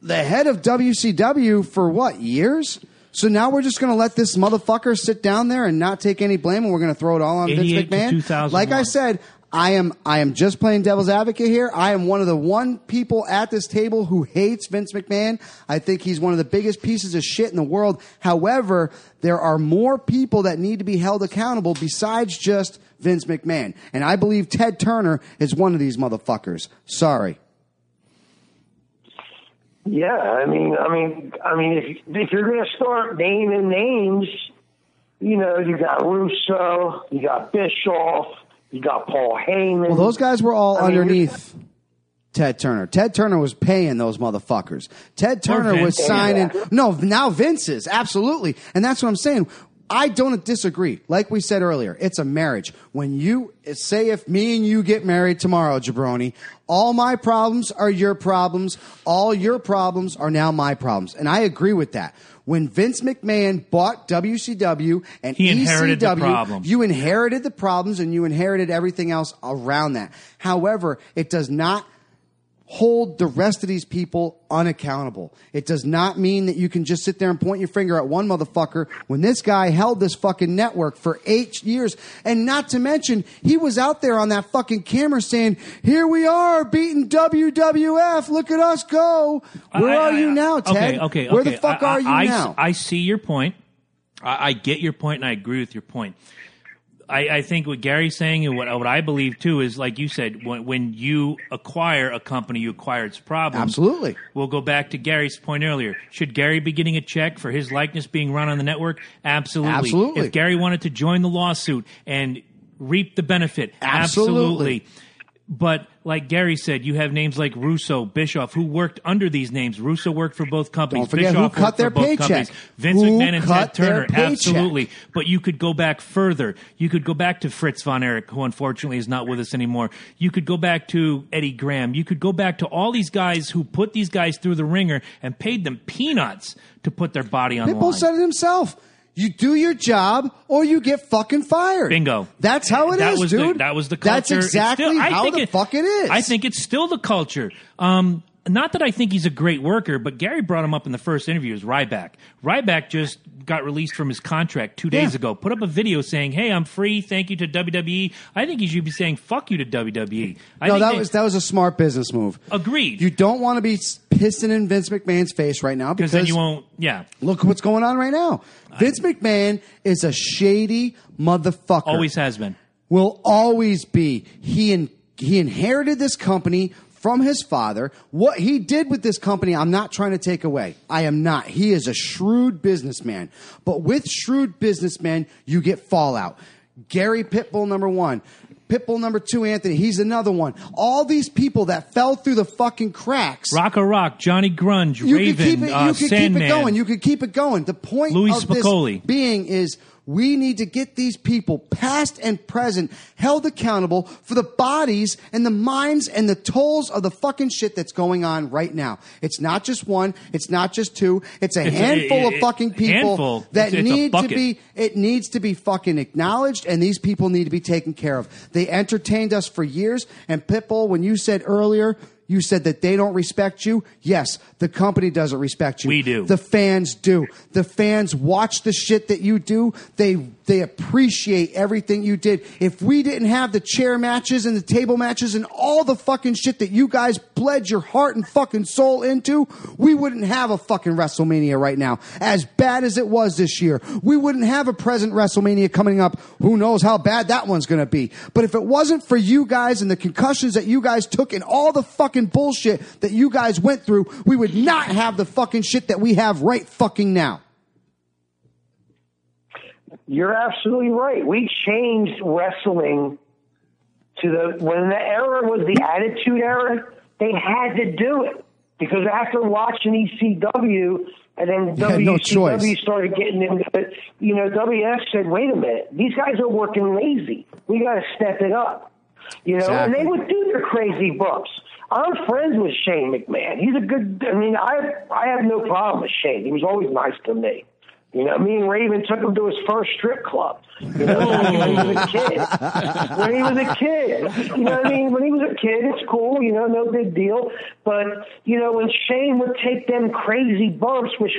Speaker 2: the head of WCW for what years? So now we're just going to let this motherfucker sit down there and not take any blame, and we're going to throw it all on Vince McMahon. Like I said, I am I am just playing devil's advocate here. I am one of the one people at this table who hates Vince McMahon. I think he's one of the biggest pieces of shit in the world. However, there are more people that need to be held accountable besides just Vince McMahon, and I believe Ted Turner is one of these motherfuckers. Sorry.
Speaker 6: Yeah, I mean, I mean, I mean, if if you're going to start naming names, you know, you got Russo, you got Bischoff, you got Paul Heyman.
Speaker 2: Well, those guys were all
Speaker 6: I mean,
Speaker 2: underneath Ted Turner. Ted Turner was paying those motherfuckers. Ted Turner was signing. No, now Vince is absolutely, and that's what I'm saying. I don't disagree. Like we said earlier, it's a marriage. When you say, if me and you get married tomorrow, Jabroni, all my problems are your problems. All your problems are now my problems, and I agree with that. When Vince McMahon bought WCW and
Speaker 1: He inherited the
Speaker 2: ECW,
Speaker 1: problems.
Speaker 2: you inherited the problems and you inherited everything else around that. However, it does not hold the rest of these people unaccountable. It does not mean that you can just sit there and point your finger at one motherfucker when this guy held this fucking network for eight years. And not to mention, he was out there on that fucking camera saying, here we are beating WWF. Look at us go. Where
Speaker 1: I-
Speaker 2: are
Speaker 1: I-
Speaker 2: you now,
Speaker 1: okay,
Speaker 2: Ted?
Speaker 1: Okay,
Speaker 2: Where
Speaker 1: okay.
Speaker 2: the fuck
Speaker 1: I-
Speaker 2: are you now?
Speaker 1: I see your point. I, I get your point, and I agree with your point. I, I think what Gary's saying and what, what I believe too is, like you said, when, when you acquire a company, you acquire its problems.
Speaker 2: Absolutely.
Speaker 1: We'll go back to Gary's point earlier. Should Gary be getting a check for his likeness being run on the network? Absolutely.
Speaker 2: Absolutely.
Speaker 1: If Gary wanted to join the lawsuit and reap the benefit,
Speaker 2: Absolutely.
Speaker 1: But like Gary said, you have names like Russo, Bischoff, who worked under these names. Russo worked for both companies.
Speaker 2: Don't forget
Speaker 1: Bischoff
Speaker 2: who cut their
Speaker 1: both
Speaker 2: paycheck.
Speaker 1: companies. Vince
Speaker 2: Who
Speaker 1: McMahon and Ted Turner, absolutely. But you could go back further. You could go back to Fritz von Erich, who unfortunately is not with us anymore. You could go back to Eddie Graham. You could go back to all these guys who put these guys through the ringer and paid them peanuts to put their body on the
Speaker 2: Pitbull
Speaker 1: line.
Speaker 2: said it himself. You do your job or you get fucking fired.
Speaker 1: Bingo.
Speaker 2: That's how it is,
Speaker 1: that was
Speaker 2: dude.
Speaker 1: The, that was the culture.
Speaker 2: That's exactly
Speaker 1: still-
Speaker 2: how
Speaker 1: think
Speaker 2: the
Speaker 1: it-
Speaker 2: fuck it is.
Speaker 1: I think it's still the culture. Um, not that I think he's a great worker, but Gary brought him up in the first interview as Ryback. Ryback just got released from his contract two days
Speaker 2: Yeah.
Speaker 1: ago. Put up a video saying, "Hey, I'm free. Thank you to WWE." I think he should be saying "fuck you" to WWE. I
Speaker 2: no, that
Speaker 1: they-
Speaker 2: was that was a smart business move.
Speaker 1: agreed.
Speaker 2: You don't want to be pissing in Vince McMahon's face right now
Speaker 1: because then you won't. Yeah,
Speaker 2: look what's going on right now. Vince McMahon is a shady motherfucker.
Speaker 1: always has been.
Speaker 2: will always be. He in, he inherited this company from his father. What he did with this company, I'm not trying to take away. I am not. He is a shrewd businessman. But with shrewd businessmen, you get fallout. Gary Pitbull number 1. Pitbull number 2 Anthony, he's another one. All these people that fell through the fucking cracks.
Speaker 1: Rocco Rock, Johnny Grunge,
Speaker 2: You
Speaker 1: Raven,
Speaker 2: could keep it.
Speaker 1: uh,
Speaker 2: You could keep
Speaker 1: Sandman.
Speaker 2: it going. You could keep it going. The point
Speaker 1: Louis
Speaker 2: of
Speaker 1: Spicolli.
Speaker 2: this being is We need to get these people, past and present, held accountable for the bodies and the minds and the tolls of the fucking shit that's going on right now. It's not just one. It's not just two. It's a
Speaker 1: It's a-
Speaker 2: handful
Speaker 1: it-
Speaker 2: of fucking people
Speaker 1: handful.
Speaker 2: that
Speaker 1: It's- it's
Speaker 2: need to be it needs to be fucking acknowledged and these people need to be taken care of. They entertained us for years and Pitbull, when you said earlier, you said that they don't respect you. Yes, the company doesn't respect you.
Speaker 1: We do.
Speaker 2: The fans do. The fans watch the shit that you do. They they appreciate everything you did. If we didn't have the chair matches and the table matches and all the fucking shit that you guys bled your heart and fucking soul into, we wouldn't have a fucking WrestleMania right now. As bad as it was this year, we wouldn't have a present WrestleMania coming up. Who knows how bad that one's going to be. But if it wasn't for you guys and the concussions that you guys took and all the fucking bullshit that you guys went through, we would not have the fucking shit that we have right fucking now.
Speaker 6: You're absolutely right. We changed wrestling to the when the era was the Attitude Era. They had to do it because after watching ECW and then
Speaker 2: had no
Speaker 6: WCW started getting into it, you know, WF said, "Wait a minute, these guys are working lazy. We got to step it up." You know, and they would do their crazy bumps. I'm friends with Shane McMahon. He's a good. I mean, I I have no problem with Shane. He was always nice to me. You know, me and Raven took him to his first strip club. You know, when he was a kid. Oh. When he was a kid, you know what I mean? When he was a kid, it's cool. You know, no big deal. But you know, when Shane would take them crazy bumps, which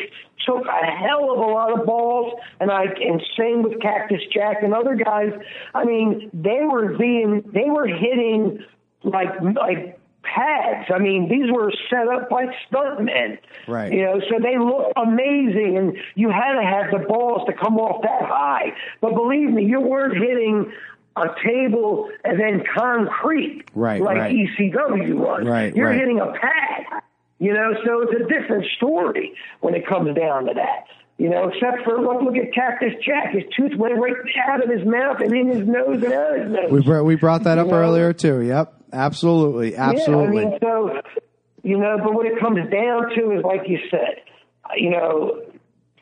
Speaker 6: took a hell of a lot of balls, and I and same with Cactus Jack and other guys. I mean, they were being, they were hitting like like pads. I mean, these were set up by stuntmen.
Speaker 2: Right.
Speaker 6: You know, so they look amazing, and you had to have the balls to come off that high. But believe me, you weren't hitting a table and then concrete
Speaker 2: Right,
Speaker 6: like
Speaker 2: right.
Speaker 6: ECW was.
Speaker 2: Right,
Speaker 6: You're
Speaker 2: right.
Speaker 6: hitting a pad. You know, so it's a different story when it comes down to that. You know, except for look, look at Cactus Jack. His tooth went right out of his mouth and in his nose and out of his nose.
Speaker 2: We br- we brought that up
Speaker 6: You know?
Speaker 2: earlier too. Yep, absolutely, absolutely.
Speaker 6: Yeah, I mean, so you know, but what it comes down to is, like you said, you know,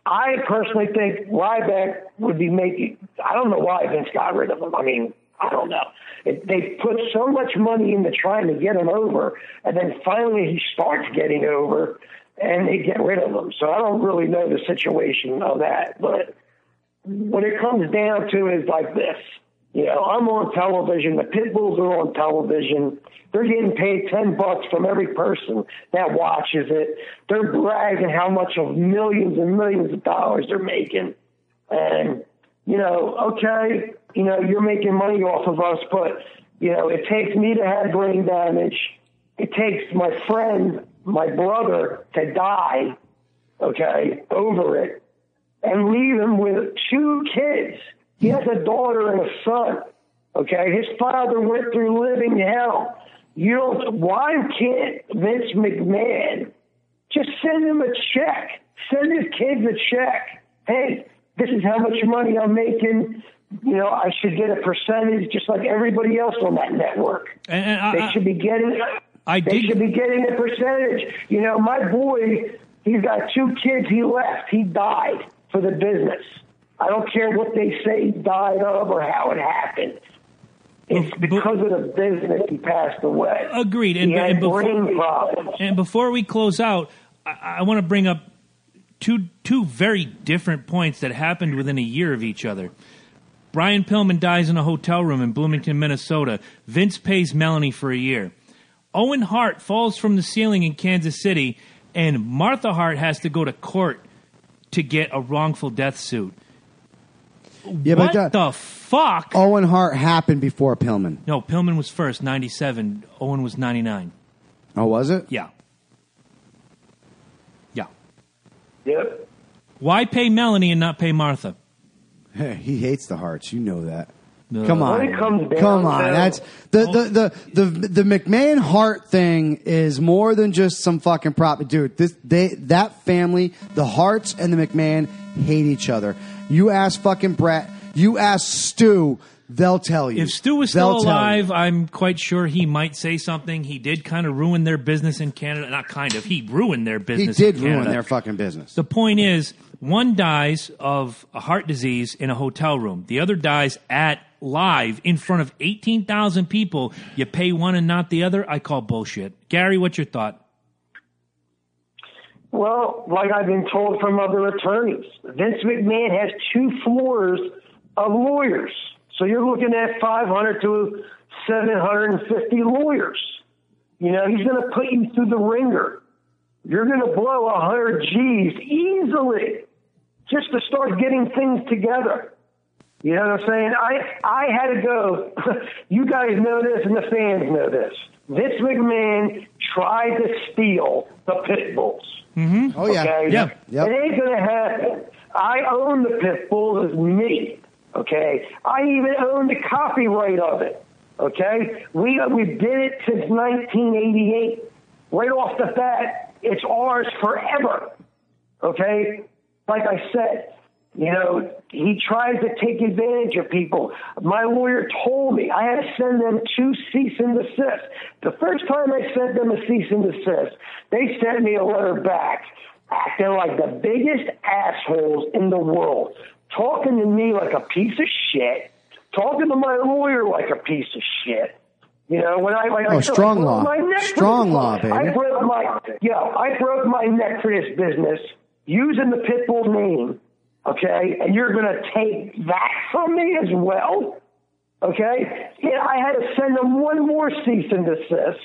Speaker 6: I personally think Ryback would be making. I don't know why Vince got rid of him. I mean, I don't know. It, they put so much money into trying to get him over, and then finally he starts getting over, and they get rid of him. So I don't really know the situation of that, but what it comes down to is like this. You know, I'm on television. The pit bulls are on television. They're getting paid ten bucks from every person that watches it. They're bragging how much of millions and millions of dollars they're making. And you know, okay, you know, you're making money off of us, but you know, it takes me to have brain damage. It takes my friend, my brother, to die. Okay, over it and leave him with two kids. He has a daughter and a son. Okay, his father went through living hell. You don't. Why can't Vince McMahon just send him a check? Send his kids a check. Hey, this is how much money I'm making. You know, I should get a percentage, just like everybody else on that network.
Speaker 1: And, and I,
Speaker 6: They should be getting.
Speaker 1: I
Speaker 6: they
Speaker 1: did-
Speaker 6: should be getting a percentage. You know, my boy, he's got two kids. He left. He died for the business. I don't care what they say he died of or how it happened. It's because of the business he passed away.
Speaker 1: Agreed. And- and before-. And before we close out, I, I want to bring up two two very different points that happened within a year of each other. Brian Pillman dies in a hotel room in Bloomington, Minnesota. Vince pays Melanie for a year. Owen Hart falls from the ceiling in Kansas City, and Martha Hart has to go to court to get a wrongful death suit.
Speaker 2: Yeah,
Speaker 1: what
Speaker 2: but that,
Speaker 1: the fuck?
Speaker 2: Owen Hart happened before Pillman.
Speaker 1: No, Pillman was first, 97. Owen was 99.
Speaker 2: Oh, was it?
Speaker 1: Yeah. Yeah.
Speaker 6: Yep.
Speaker 1: Why pay Melanie and not pay Martha?
Speaker 2: Hey, he hates the Hearts. You know that.
Speaker 1: No.
Speaker 2: Come on,
Speaker 6: When it comes down
Speaker 2: come on.
Speaker 6: to-
Speaker 2: That's the, the the the the McMahon Hart thing is more than just some fucking prop, dude. This they that family, the Harts and the McMahon hate each other. You ask fucking Bret. You ask Stu. They'll tell you.
Speaker 1: If Stu was
Speaker 2: They'll
Speaker 1: still
Speaker 2: tell
Speaker 1: alive, I'm quite sure he might say something. He did kind of ruin their business in Canada. Not kind of. He ruined their business.
Speaker 2: he
Speaker 1: business.
Speaker 2: did
Speaker 1: in
Speaker 2: ruin
Speaker 1: Canada.
Speaker 2: their fucking business.
Speaker 1: The point is, one dies of a heart disease in a hotel room. The other dies at live in front of 18,000 people. You pay one and not the other. I call bullshit. Gary, what's your thought?
Speaker 6: Well, like I've been told from other attorneys, Vince McMahon has two floors of lawyers. So you're looking at 500 to 750 lawyers. You know, he's going to put you through the ringer. You're going to blow 100 G's easily just to start getting things together. You know what I'm saying? I I had to go. [LAUGHS] you guys know this, and the fans know this. Vince McMahon tried to steal the pit bulls. Mm-hmm.
Speaker 2: oh yeah,
Speaker 6: Okay?
Speaker 1: Yeah.
Speaker 2: Yep.
Speaker 6: It ain't gonna happen. I own the pit bull as me. Okay. I even own the copyright of it. Okay. We uh, we did it since 1988. Right off the bat, it's ours forever. Okay. Like I said, you know, he tries to take advantage of people. My lawyer told me I had to send them two cease and desist. The first time I sent them a cease and desist, they sent me a letter back acting like the biggest assholes in the world, talking to me like a piece of shit, talking to my lawyer like a piece of shit. You know, when I when I
Speaker 2: Oh, strong
Speaker 6: I broke
Speaker 2: law.
Speaker 6: my neck
Speaker 2: Strong law, baby.
Speaker 6: I broke my yeah, I broke my neck for this business using the Pitbull name. Okay, and you're gonna take that from me as well. Okay, I had to send them one more cease and desist,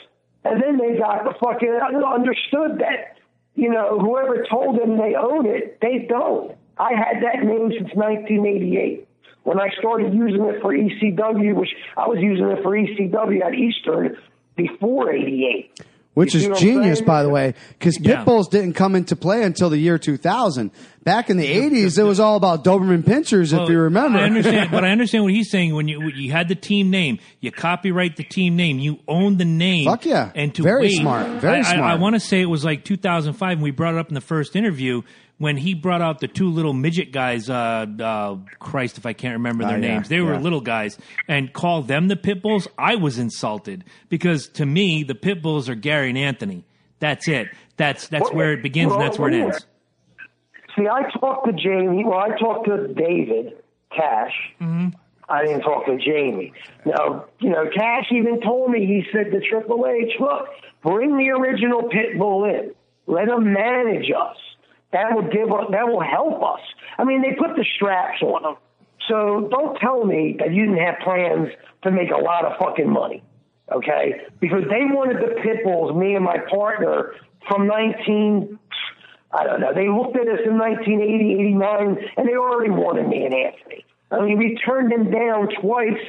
Speaker 6: and then they got the fucking understood that you know whoever told them they own it, they don't. I had that name since 1988 when I started using it for ECW, which I was using it for ECW at Eastern before '88.
Speaker 2: Which
Speaker 6: You
Speaker 2: is
Speaker 6: see what I'm
Speaker 2: genius, by the way, because
Speaker 1: Yeah.
Speaker 2: pit bulls didn't come into play until the year 2000. Back in the 80s, it was all about Doberman pinschers, if you remember.
Speaker 1: I understand, but I [LAUGHS] understand what he's saying. When you when you had the team name, you copyright the team name, you own the name.
Speaker 2: Fuck yeah.
Speaker 1: And to
Speaker 2: Very
Speaker 1: wait,
Speaker 2: smart. Very
Speaker 1: I, I,
Speaker 2: smart.
Speaker 1: I want to say it was like 2005, and we brought it up in the first interview when he brought out the two little midget guys. Uh, uh, Christ, if I can't remember their
Speaker 2: Oh, yeah,
Speaker 1: names, they were
Speaker 2: yeah.
Speaker 1: little guys, and called them the pit bulls. I was insulted because to me, the pit bulls are Gary and Anthony. That's it. That's that's
Speaker 6: Well,
Speaker 1: where it begins and that's where it
Speaker 6: yeah.
Speaker 1: ends.
Speaker 6: See, I talked to Jamie. Well, I talked to David Cash.
Speaker 1: Mm-hmm.
Speaker 6: I didn't talk to Jamie. Now, you know, Cash even told me he said to Triple H, "Look, bring the original Pitbull in. Let him manage us. That will give. That will help us. I mean, they put the straps on him. So don't tell me that you didn't have plans to make a lot of fucking money." Okay, because they wanted the pit bulls, me and my partner, from 19, I don't know, they looked at us in 1980, 89, and they already wanted me and Anthony. I mean, we turned them down twice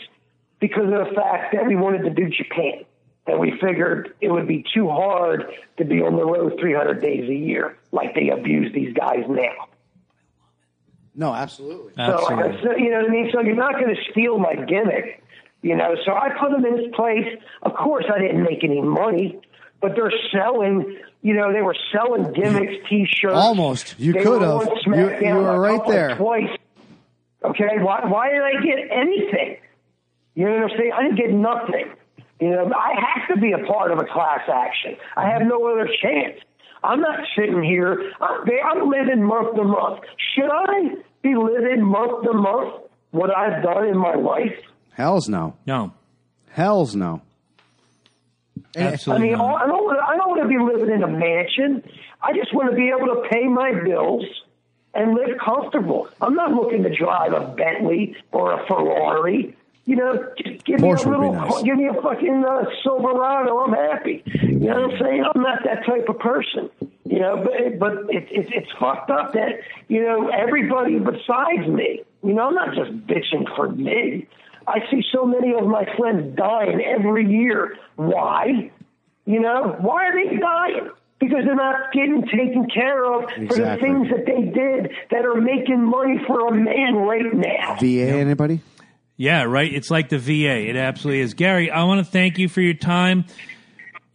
Speaker 6: because of the fact that we wanted to do Japan. And we figured it would be too hard to be on the road 300 days a year, like they abuse these guys now.
Speaker 2: no, absolutely.
Speaker 6: So,
Speaker 1: Absolutely.
Speaker 6: so, you know what I mean? So you're not going to steal my gimmick, you know. So I put them in his place. Of course, I didn't make any money, but they're selling. You know, they were selling gimmicks, [LAUGHS] T-shirts.
Speaker 2: Almost. You could have. You- you were right there.
Speaker 6: Twice. Okay, why? Why did I get anything? You know what I'm saying? I didn't get nothing. You know, I have to be a part of a class action. I have no other chance. I'm not sitting here. I'm, I'm living month to month. Should I be living month to month what I've done in my life?
Speaker 2: Hells no.
Speaker 1: No,
Speaker 2: Hells no.
Speaker 6: I
Speaker 1: absolutely.
Speaker 6: mean,
Speaker 1: not.
Speaker 6: I don't. wanna- I don't want to be living in a mansion. I just want to be able to pay my bills and live comfortable. I'm not looking to drive a Bentley or a Ferrari. You know, just give
Speaker 2: Porsche
Speaker 6: me a little,
Speaker 2: nice.
Speaker 6: give me a fucking uh, Silverado. I'm happy. You know what I'm saying? I'm not that type of person. You know, but but it, it, it's fucked up that you know everybody besides me. You know, I'm not just bitching for me. I see so many of my friends dying every year. Why? You know, why are they dying? Because they're not getting taken care of for the things that they did that are making money for a man right now.
Speaker 2: VA, anybody?
Speaker 1: Yeah, right. It's like the VA. It absolutely is. Gary, I want to thank you for your time.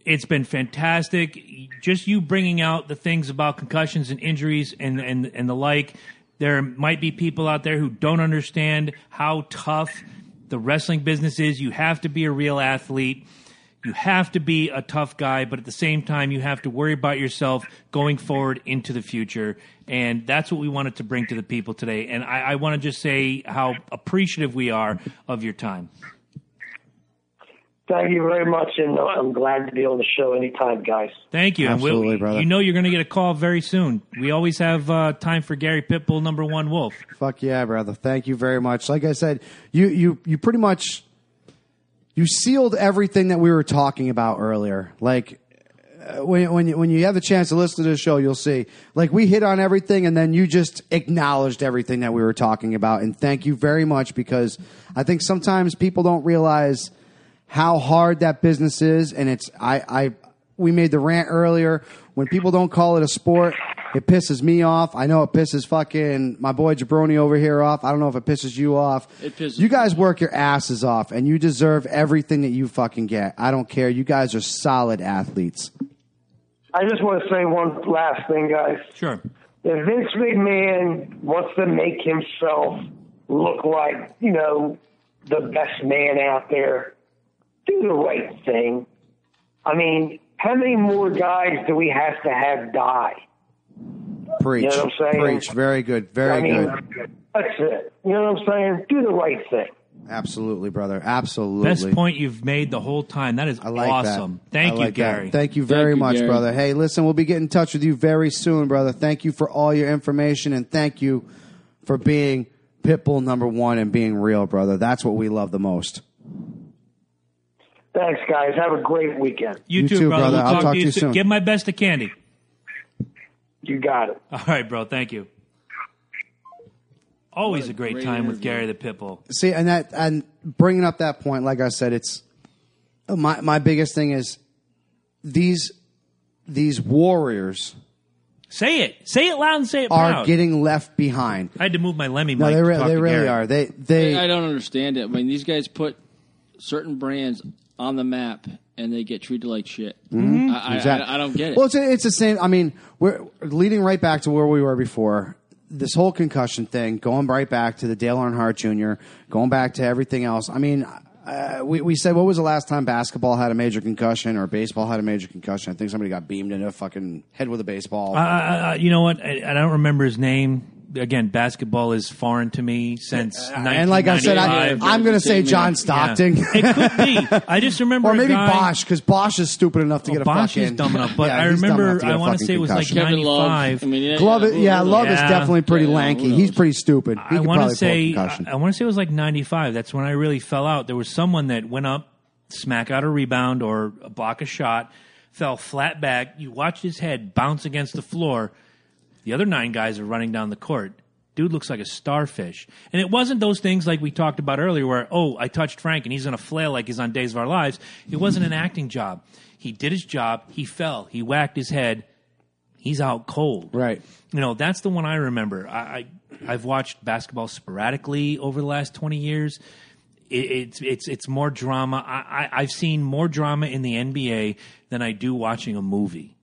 Speaker 1: It's been fantastic. Just you bringing out the things about concussions and injuries and, and, and the like. There might be people out there who don't understand how tough the wrestling business is. You have to be a real athlete. You have to be a tough guy, but at the same time, you have to worry about yourself going forward into the future. And that's what we wanted to bring to the people today. And I, I want to just say how appreciative we are of your time.
Speaker 6: Thank you very much, and uh, I'm glad to be on the show anytime, guys.
Speaker 1: Thank you. And we'll-
Speaker 2: Absolutely, brother.
Speaker 1: You know you're going to get a call very soon. We always have uh, time for Gary Pitbull, number one Wolf.
Speaker 2: Fuck yeah, brother. Thank you very much. Like I said, you you you pretty much you sealed everything that we were talking about earlier. Like Uh, when when you, when you have the chance to listen to the show, you'll see. Like we hit on everything, and then you just acknowledged everything that we were talking about. And thank you very much because I think sometimes people don't realize how hard that business is, and it's I I we made the rant earlier. When people don't call it a sport, it pisses me off. I know it pisses fucking my boy Jabroni over here off. I don't know if it pisses you off.
Speaker 5: It pisses
Speaker 2: you guys work your asses off, and you deserve everything that you fucking get. I don't care. You guys are solid athletes.
Speaker 6: I just want to say one last thing, guys.
Speaker 1: Sure.
Speaker 6: If Vince McMahon wants to make himself look like, you know, the best man out there, do the right thing. I mean, how many more guys do we have to have die?
Speaker 2: Preach,
Speaker 6: You know what I'm saying?
Speaker 2: preach. Very good, very
Speaker 6: I mean,
Speaker 2: good.
Speaker 6: that's it. You know what I'm saying? Do the right thing.
Speaker 2: Absolutely, brother. Absolutely.
Speaker 1: Best point you've made the whole time. That is
Speaker 2: I like
Speaker 1: awesome.
Speaker 2: that.
Speaker 1: Thank
Speaker 2: I
Speaker 1: you,
Speaker 2: like that.
Speaker 1: Gary.
Speaker 2: Thank you very
Speaker 5: you,
Speaker 2: much,
Speaker 5: Gary.
Speaker 2: brother. Hey, listen, we'll be getting in touch with you very soon, brother. Thank you for all your information and thank you for being Pitbull number one and being real, brother. That's what we love the most.
Speaker 6: Thanks, guys. Have a great weekend.
Speaker 1: you,
Speaker 2: You
Speaker 1: too,
Speaker 2: too,
Speaker 1: brother.
Speaker 2: brother.
Speaker 1: We'll
Speaker 2: I'll
Speaker 1: talk,
Speaker 2: talk
Speaker 1: to you soon. Give my best to Candy.
Speaker 6: You got it.
Speaker 1: All right, bro. Thank you. Always a great,
Speaker 5: great
Speaker 1: time with. Gary the Pitbull.
Speaker 2: See, and that and bringing up that point, like I said, it's my my biggest thing is these these warriors
Speaker 1: Say it. Say it loud and say it
Speaker 2: are
Speaker 1: proud.
Speaker 2: getting left behind.
Speaker 1: I had to move my Lemmy
Speaker 2: No,
Speaker 1: mic.
Speaker 2: they,
Speaker 1: to
Speaker 2: re-
Speaker 1: talk
Speaker 2: they
Speaker 1: to
Speaker 2: really
Speaker 1: Gary.
Speaker 2: are. They they
Speaker 5: I don't understand it. I mean, these guys put certain brands on the map and they get treated like shit. I, I,
Speaker 2: Mm-hmm. Exactly.
Speaker 5: I, I don't get it.
Speaker 2: Well, it's, it's the same. I mean, we're leading right back to where we were before. This whole concussion thing, going right back to the Dale Earnhardt Jr., going back to everything else. I mean, uh, we, we said, what was the last time basketball had a major concussion or baseball had a major concussion? I think somebody got beamed in a fucking head with a baseball.
Speaker 1: Uh, you know what? I, I don't remember his name. Again, basketball is foreign to me since uh,
Speaker 2: and like I said, I, I'm going to say John
Speaker 1: Yeah.
Speaker 2: Stockton.
Speaker 1: it could be. [LAUGHS] I just remember
Speaker 2: Or
Speaker 1: a
Speaker 2: maybe
Speaker 1: guy,
Speaker 2: Bosh, because Bosh is stupid enough to
Speaker 1: Well,
Speaker 2: get a
Speaker 1: Bosh
Speaker 2: fucking.
Speaker 1: is dumb enough, but
Speaker 2: Yeah,
Speaker 1: I
Speaker 2: he's dumb enough
Speaker 1: remember.
Speaker 2: to get
Speaker 1: I
Speaker 2: a
Speaker 1: want to say it was like
Speaker 2: concussion.
Speaker 5: Kevin Love.
Speaker 1: '95.
Speaker 5: I mean, yeah,
Speaker 2: Glove,
Speaker 5: who-
Speaker 2: yeah,
Speaker 5: who-
Speaker 2: Love is definitely pretty
Speaker 5: Yeah,
Speaker 2: lanky. He's pretty stupid. He
Speaker 1: I want to say. I, I want to say it was like '95. That's when I really fell out. There was someone that went up, smack out a rebound or block a shot, fell flat back. You watched his head bounce against the floor. The other nine guys are running down the court. Dude looks like a starfish. And it wasn't those things like we talked about earlier where, oh, I touched Frank and he's going to flail like he's on Days of Our Lives. It wasn't an acting job. He did his job. He fell. He whacked his head. He's out cold.
Speaker 2: Right.
Speaker 1: You know, that's the one I remember. I, I I've watched basketball sporadically over the last twenty years. It, it's it's it's more drama. I, I I've seen more drama in the NBA than I do watching a movie,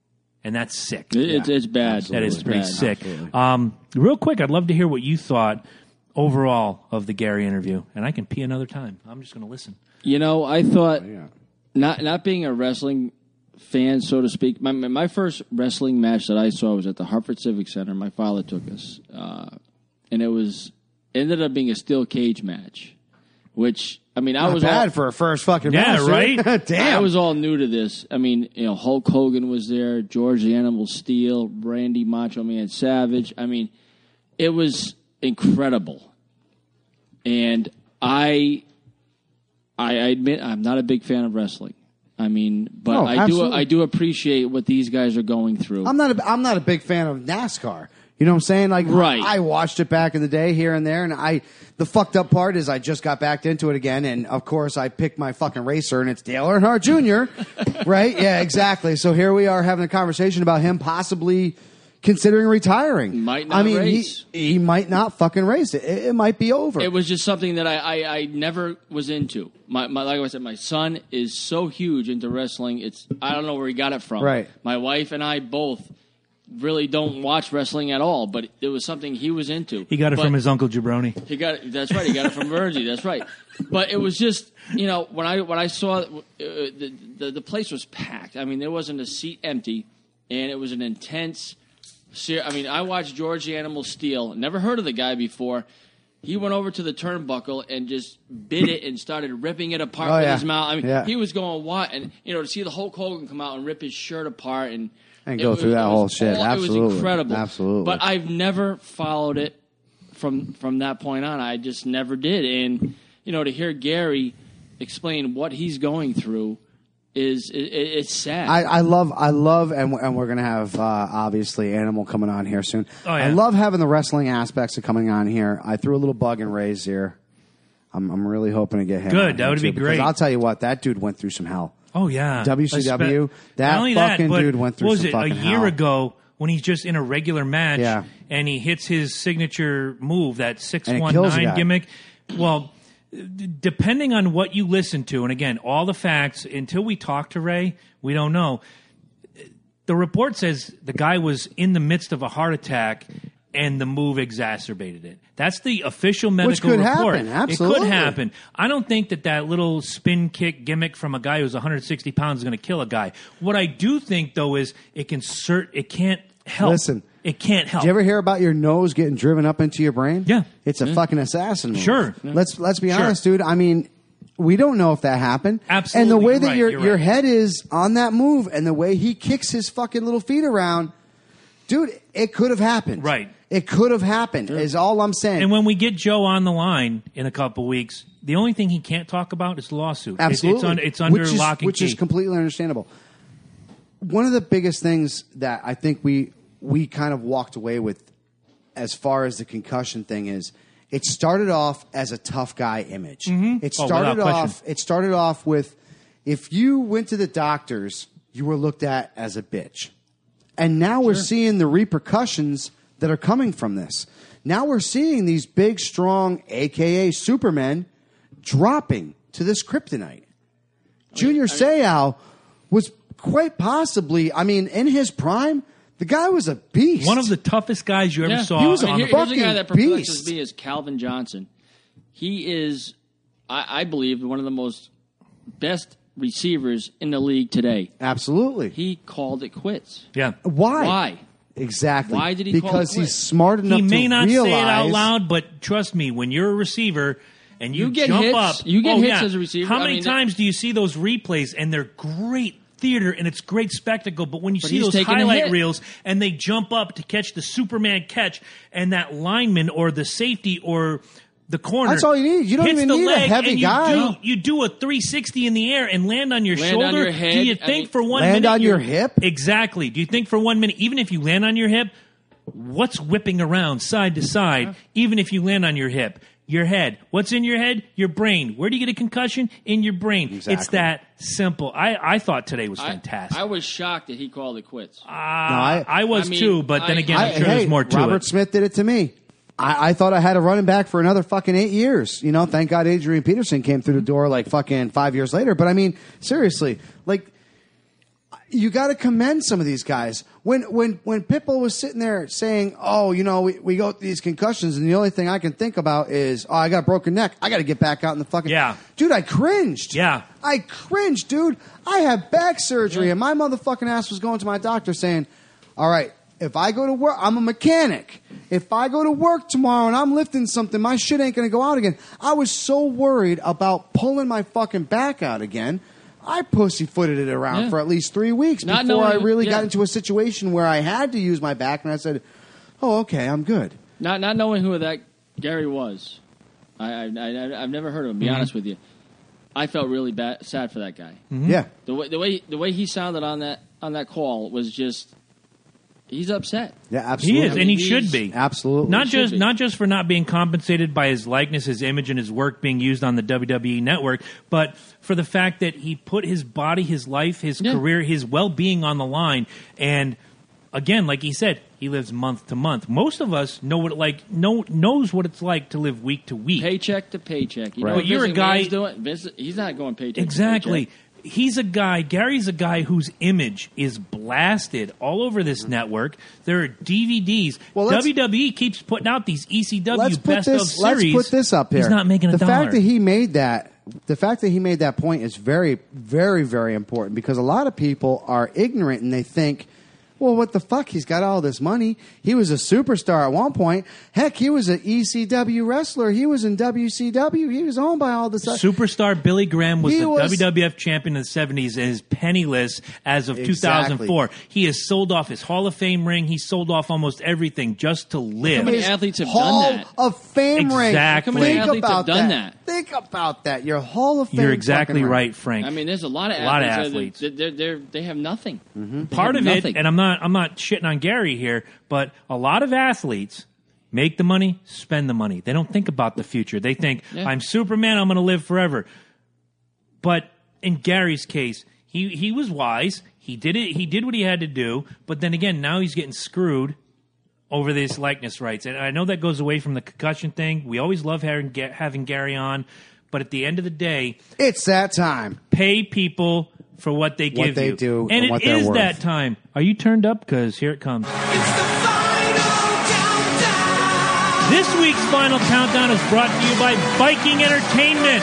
Speaker 1: and that's sick.
Speaker 5: It- it's, it's bad.
Speaker 1: That is
Speaker 5: It's
Speaker 1: pretty
Speaker 5: bad.
Speaker 1: sick. Um, real quick, I'd love to hear what you thought overall of the Gary interview, and I can pee another time. I'm just going to listen.
Speaker 5: You know, I
Speaker 2: Oh,
Speaker 5: thought not not being a wrestling fan, so to speak. My my first wrestling match that I saw was at the Hartford Civic Center. My father took us, uh, and it was ended up being a steel cage match, which I mean I
Speaker 2: Not
Speaker 5: was
Speaker 2: bad
Speaker 5: all,
Speaker 2: for a first fucking
Speaker 1: Yeah,
Speaker 2: match,
Speaker 1: right? [LAUGHS]
Speaker 2: Damn.
Speaker 5: I was all new to this. I mean, you know, Hulk Hogan was there, George the Animal Steele, Randy Macho Man Savage. I mean, it was incredible. And I, I, I admit I'm not a big fan of wrestling. I mean, but
Speaker 2: Oh,
Speaker 5: I do. I do appreciate what these guys are going through.
Speaker 2: I'm not. A, I'm not a big fan of NASCAR. You know what I'm saying? Like,
Speaker 5: Right.
Speaker 2: I watched it back in the day here and there, and I. The fucked up part is I just got back into it again, and of course I picked my fucking racer, and it's Dale Earnhardt Jr. [LAUGHS] right? Yeah, exactly. So here we are having a conversation about him possibly considering retiring.
Speaker 5: Might not
Speaker 2: I mean,
Speaker 5: race.
Speaker 2: he he might not fucking race it. It, it might be over.
Speaker 5: it was just something that I, I, I never was into. My, my like I said, my son is so huge into wrestling. It's I don't know where he got it from.
Speaker 2: Right.
Speaker 5: My wife and I both really don't watch wrestling at all, but it was something he was into.
Speaker 1: He got it
Speaker 5: But-
Speaker 1: from his uncle Jabroni.
Speaker 5: He got it. That's right. He got it from Virgie. That's right. But it was just you know when I when I saw uh, the, the the place was packed. I mean, there wasn't a seat empty, and it was an intense. ser- I mean, I watched George the Animal Steele. Never heard of the guy before. He went over to the turnbuckle and just bit it and started ripping it apart
Speaker 2: Oh,
Speaker 5: with
Speaker 2: yeah.
Speaker 5: his mouth. I mean,
Speaker 2: Yeah.
Speaker 5: he was going what? And you know, to see the Hulk Hogan come out and rip his shirt apart and
Speaker 2: And go
Speaker 5: was-
Speaker 2: through that whole shit.
Speaker 5: all- It
Speaker 2: Absolutely.
Speaker 5: was incredible.
Speaker 2: Absolutely.
Speaker 5: But I've never followed it from from that point on. I just never did. And you know, to hear Gary explain what he's going through is it, it- it's sad.
Speaker 2: I, I love, I love, and, and we're gonna have uh, obviously Animal coming on here soon.
Speaker 1: Oh, yeah.
Speaker 2: I love having the wrestling aspects of coming on here. I threw a little bug in Ray's ear. I'm, I'm really hoping to get him.
Speaker 1: Good,
Speaker 2: on
Speaker 1: that would be great.
Speaker 2: I'll tell you what, that dude went through some hell.
Speaker 1: Oh yeah,
Speaker 2: WCW, that fucking
Speaker 1: but
Speaker 2: dude went through
Speaker 1: was it a year
Speaker 2: hell.
Speaker 1: ago when he's just in a regular match
Speaker 2: Yeah.
Speaker 1: and he hits his signature move that six one nine gimmick. Well, d- depending on what you listen to, and again, all the facts until we talk to Ray, we don't know. The report says the guy was in the midst of a heart attack. And the move exacerbated it. That's the official medical
Speaker 2: could
Speaker 1: report.
Speaker 2: happen,
Speaker 1: It could happen. I don't think that that little spin kick gimmick from a guy who's 160 pounds is going to kill a guy. What I do think though is it can cert it can't help.
Speaker 2: Listen.
Speaker 1: it can't help.
Speaker 2: Did you ever hear about your nose getting driven up into your brain?
Speaker 1: Yeah.
Speaker 2: it's a mm-hmm. fucking assassin. Move.
Speaker 1: Sure. Mm-hmm.
Speaker 2: Let's let's be
Speaker 1: Sure.
Speaker 2: honest, dude. I mean, we don't know if that happened.
Speaker 1: Absolutely,
Speaker 2: And the way that
Speaker 1: right,
Speaker 2: your your
Speaker 1: right.
Speaker 2: head is on that move, and the way he kicks his fucking little feet around, dude, it could have happened.
Speaker 1: Right.
Speaker 2: It could have happened. Is all I'm saying.
Speaker 1: and when we get Joe on the line in a couple weeks, the only thing he can't talk about is the lawsuit.
Speaker 2: Absolutely.
Speaker 1: it's, un, it's under
Speaker 2: which is,
Speaker 1: lock and
Speaker 2: which
Speaker 1: key.
Speaker 2: is completely understandable. One of the biggest things that I think we we kind of walked away with as far as the concussion thing is it started off as a tough guy image. Mm-hmm. It
Speaker 1: Oh, without
Speaker 2: started
Speaker 1: question.
Speaker 2: off it started off with if you went to the doctors, you were looked at as a bitch. And now we're seeing the repercussions that are coming from this. Now we're seeing these big, strong, aka Supermen, dropping to this kryptonite. Junior Seau was quite possibly, I mean, in his prime, the guy was a beast.
Speaker 1: One of the toughest guys you ever
Speaker 5: Yeah.
Speaker 1: saw.
Speaker 2: He was a
Speaker 1: on
Speaker 5: And
Speaker 1: the
Speaker 5: here- here's a guy that perplexes
Speaker 2: beast.
Speaker 5: me is Calvin Johnson. He is, I, I believe, one of the most best receivers in the league today.
Speaker 2: Absolutely.
Speaker 5: He called it quits.
Speaker 1: yeah.
Speaker 2: Why?
Speaker 5: Why?
Speaker 2: Exactly.
Speaker 5: Why did he call
Speaker 2: Because
Speaker 5: it quits?
Speaker 2: he's smart enough
Speaker 1: He may
Speaker 2: to
Speaker 1: not
Speaker 2: realize,
Speaker 1: say it out loud, but trust me, when you're a receiver and you,
Speaker 5: You get
Speaker 1: jump
Speaker 5: hits.
Speaker 1: up,
Speaker 5: You get
Speaker 1: oh,
Speaker 5: hits
Speaker 1: yeah.
Speaker 5: as a receiver.
Speaker 1: How
Speaker 5: I
Speaker 1: many
Speaker 5: mean,
Speaker 1: times do you see those replays and they're great theater and it's great spectacle, but when you
Speaker 5: But
Speaker 1: see those
Speaker 5: taking
Speaker 1: highlight reels and they jump up to catch the Superman catch and that lineman or the safety or the corner.
Speaker 2: That's all you need. You don't
Speaker 1: hits
Speaker 2: even
Speaker 1: the
Speaker 2: need a heavy
Speaker 1: and you
Speaker 2: guy.
Speaker 1: Do, you do a 360 in the air and land on your
Speaker 5: Land
Speaker 1: shoulder.
Speaker 5: on your head.
Speaker 1: Do you
Speaker 5: I
Speaker 1: think
Speaker 5: mean-
Speaker 1: for one minute?
Speaker 2: Land
Speaker 1: minute
Speaker 2: on your
Speaker 1: you're-
Speaker 2: hip?
Speaker 1: Exactly. Do you think for one minute, even if you land on your hip, what's whipping around side to side, even if you land on your hip? Your head. What's in your head? Your brain. Where do you get a concussion? In your brain. It's
Speaker 2: Exactly.
Speaker 1: that simple. I, I thought today was
Speaker 5: I-
Speaker 1: fantastic.
Speaker 5: I, was shocked that he called it quits.
Speaker 1: Ah, I,
Speaker 2: I-
Speaker 1: was
Speaker 5: I mean,
Speaker 1: too, but then
Speaker 5: I-
Speaker 1: again,
Speaker 5: I-
Speaker 1: I'm sure
Speaker 2: hey,
Speaker 1: there's more to
Speaker 2: Robert
Speaker 1: it.
Speaker 2: Smith did it to me. I, I thought I had a running back for another fucking eight years. You know, thank God Adrian Peterson came through the door like fucking five years later. But I mean, seriously, like you got to commend some of these guys. When when when Pitbull was sitting there saying, "Oh, you know, we, we go through these concussions, and the only thing I can think about is, oh, I got a broken neck. I got to get back out in the fucking
Speaker 1: Yeah.
Speaker 2: dude. I cringed.
Speaker 1: Yeah.
Speaker 2: I cringed, dude. I had back surgery, and my motherfucking ass was going to my doctor saying, "All right, if I go to work, I'm a mechanic. If I go to work tomorrow and I'm lifting something, my shit ain't going to go out again." I was so worried about pulling my fucking back out again. I pussyfooted it around
Speaker 5: Yeah.
Speaker 2: for at least three weeks
Speaker 5: Not
Speaker 2: before I really
Speaker 5: yeah.
Speaker 2: got into a situation where I had to use my back, and I said, "Oh, okay, I'm good."
Speaker 5: Not not knowing who that Gary was, I, I, I I've never heard of him. Be
Speaker 1: Mm-hmm.
Speaker 5: honest with you, I felt really bad, sad for that guy.
Speaker 2: Yeah,
Speaker 5: The way the way the way he sounded on that on that call was just he's upset.
Speaker 2: yeah, absolutely.
Speaker 1: He is, and he
Speaker 5: He's-
Speaker 1: should be.
Speaker 2: absolutely
Speaker 1: Not
Speaker 5: should
Speaker 1: just
Speaker 5: be.
Speaker 1: not just for not being compensated by his likeness, his image, and his work being used on the WWE network, but for the fact that he put his body, his life, his
Speaker 5: Yeah.
Speaker 1: career, his well being on the line. And again, like he said, he lives month to month. Most of us know what it like know knows what it's like to live week to week.
Speaker 5: Paycheck to paycheck. You
Speaker 2: Right.
Speaker 5: know
Speaker 1: But you're a
Speaker 5: Vince
Speaker 1: guy-
Speaker 5: McMahon's doing? Vince, he's not going paycheck. to
Speaker 1: Exactly.
Speaker 5: paycheck.
Speaker 1: He's a guy. Gary's a guy whose image is blasted all over this mm-hmm. network. There are DVDs.
Speaker 2: Well,
Speaker 1: WWE keeps putting out these ECW
Speaker 2: let's put
Speaker 1: best
Speaker 2: this.
Speaker 1: of
Speaker 2: Let's put this up here.
Speaker 1: He's not making a
Speaker 2: the
Speaker 1: dollar.
Speaker 2: fact that he made that. The fact that he made that point is very, very, very important because a lot of people are ignorant and they think, well, what the fuck? He's got all this money. He was a superstar at one point. Heck, he was an ECW wrestler. He was in WCW. He was owned by all this.
Speaker 1: Superstar Billy Graham was
Speaker 2: He
Speaker 1: the
Speaker 2: was-
Speaker 1: WWF champion in the 70s and is penniless as of
Speaker 2: Exactly.
Speaker 1: 2004. He has sold off his Hall of Fame ring. He sold off almost everything just to live.
Speaker 5: How many athletes have
Speaker 2: Hall
Speaker 5: done that?
Speaker 2: Hall of Fame ring.
Speaker 1: Exactly. How many
Speaker 2: Think
Speaker 5: athletes have
Speaker 2: about
Speaker 5: done
Speaker 2: that.
Speaker 5: that?
Speaker 2: Think about that. Your Hall of Fame.
Speaker 1: You're exactly
Speaker 2: fucking ring.
Speaker 1: right, Frank.
Speaker 5: I mean, there's a lot of
Speaker 1: A lot of
Speaker 5: athletes. that-
Speaker 1: athletes.
Speaker 5: They're, they're, they have nothing. Mm-hmm. They
Speaker 1: part
Speaker 5: have
Speaker 1: of
Speaker 5: nothing.
Speaker 1: it, and I'm not I'm not shitting on Gary here, but a lot of athletes make the money, spend the money. They don't think about the future. They think
Speaker 5: Yeah.
Speaker 1: I'm Superman, I'm going to live forever. But in Gary's case, he he was wise. He did it. He did what he had to do. But then again, now he's getting screwed over these likeness rights. And I know that goes away from the concussion thing. We always love having having Gary on, but at the end of the day,
Speaker 2: It's that time.
Speaker 1: pay people for what they give
Speaker 2: they
Speaker 1: you.
Speaker 2: do
Speaker 1: and
Speaker 2: and what
Speaker 1: it
Speaker 2: they're
Speaker 1: is
Speaker 2: worth.
Speaker 1: that time. Are you turned up? Because here it comes. This week's final countdown is brought to you by Viking Entertainment.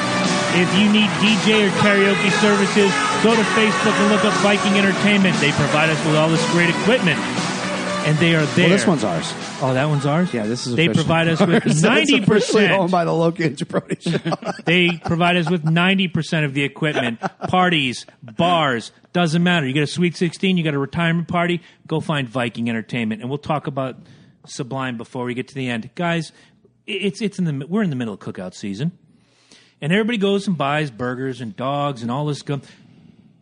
Speaker 1: If you need DJ or karaoke services, go to Facebook and look up Viking Entertainment. They provide us with all this great equipment. And they are there.
Speaker 2: Well, this one's ours.
Speaker 1: Oh, that one's ours?
Speaker 2: Yeah, this is.
Speaker 1: They provide us [LAUGHS] with
Speaker 2: ours. It's officially
Speaker 1: 90%.
Speaker 2: owned by the Loki and Jabroni [LAUGHS] show.
Speaker 1: They provide us with 90% of the equipment. Parties, bars, doesn't matter. You get a Sweet 16, you got a retirement party, go find Viking Entertainment. And we'll talk about Sublime before we get to the end. Guys, it's, it's in the, we're in the middle of cookout season. And everybody goes and buys burgers and dogs and all this stuff.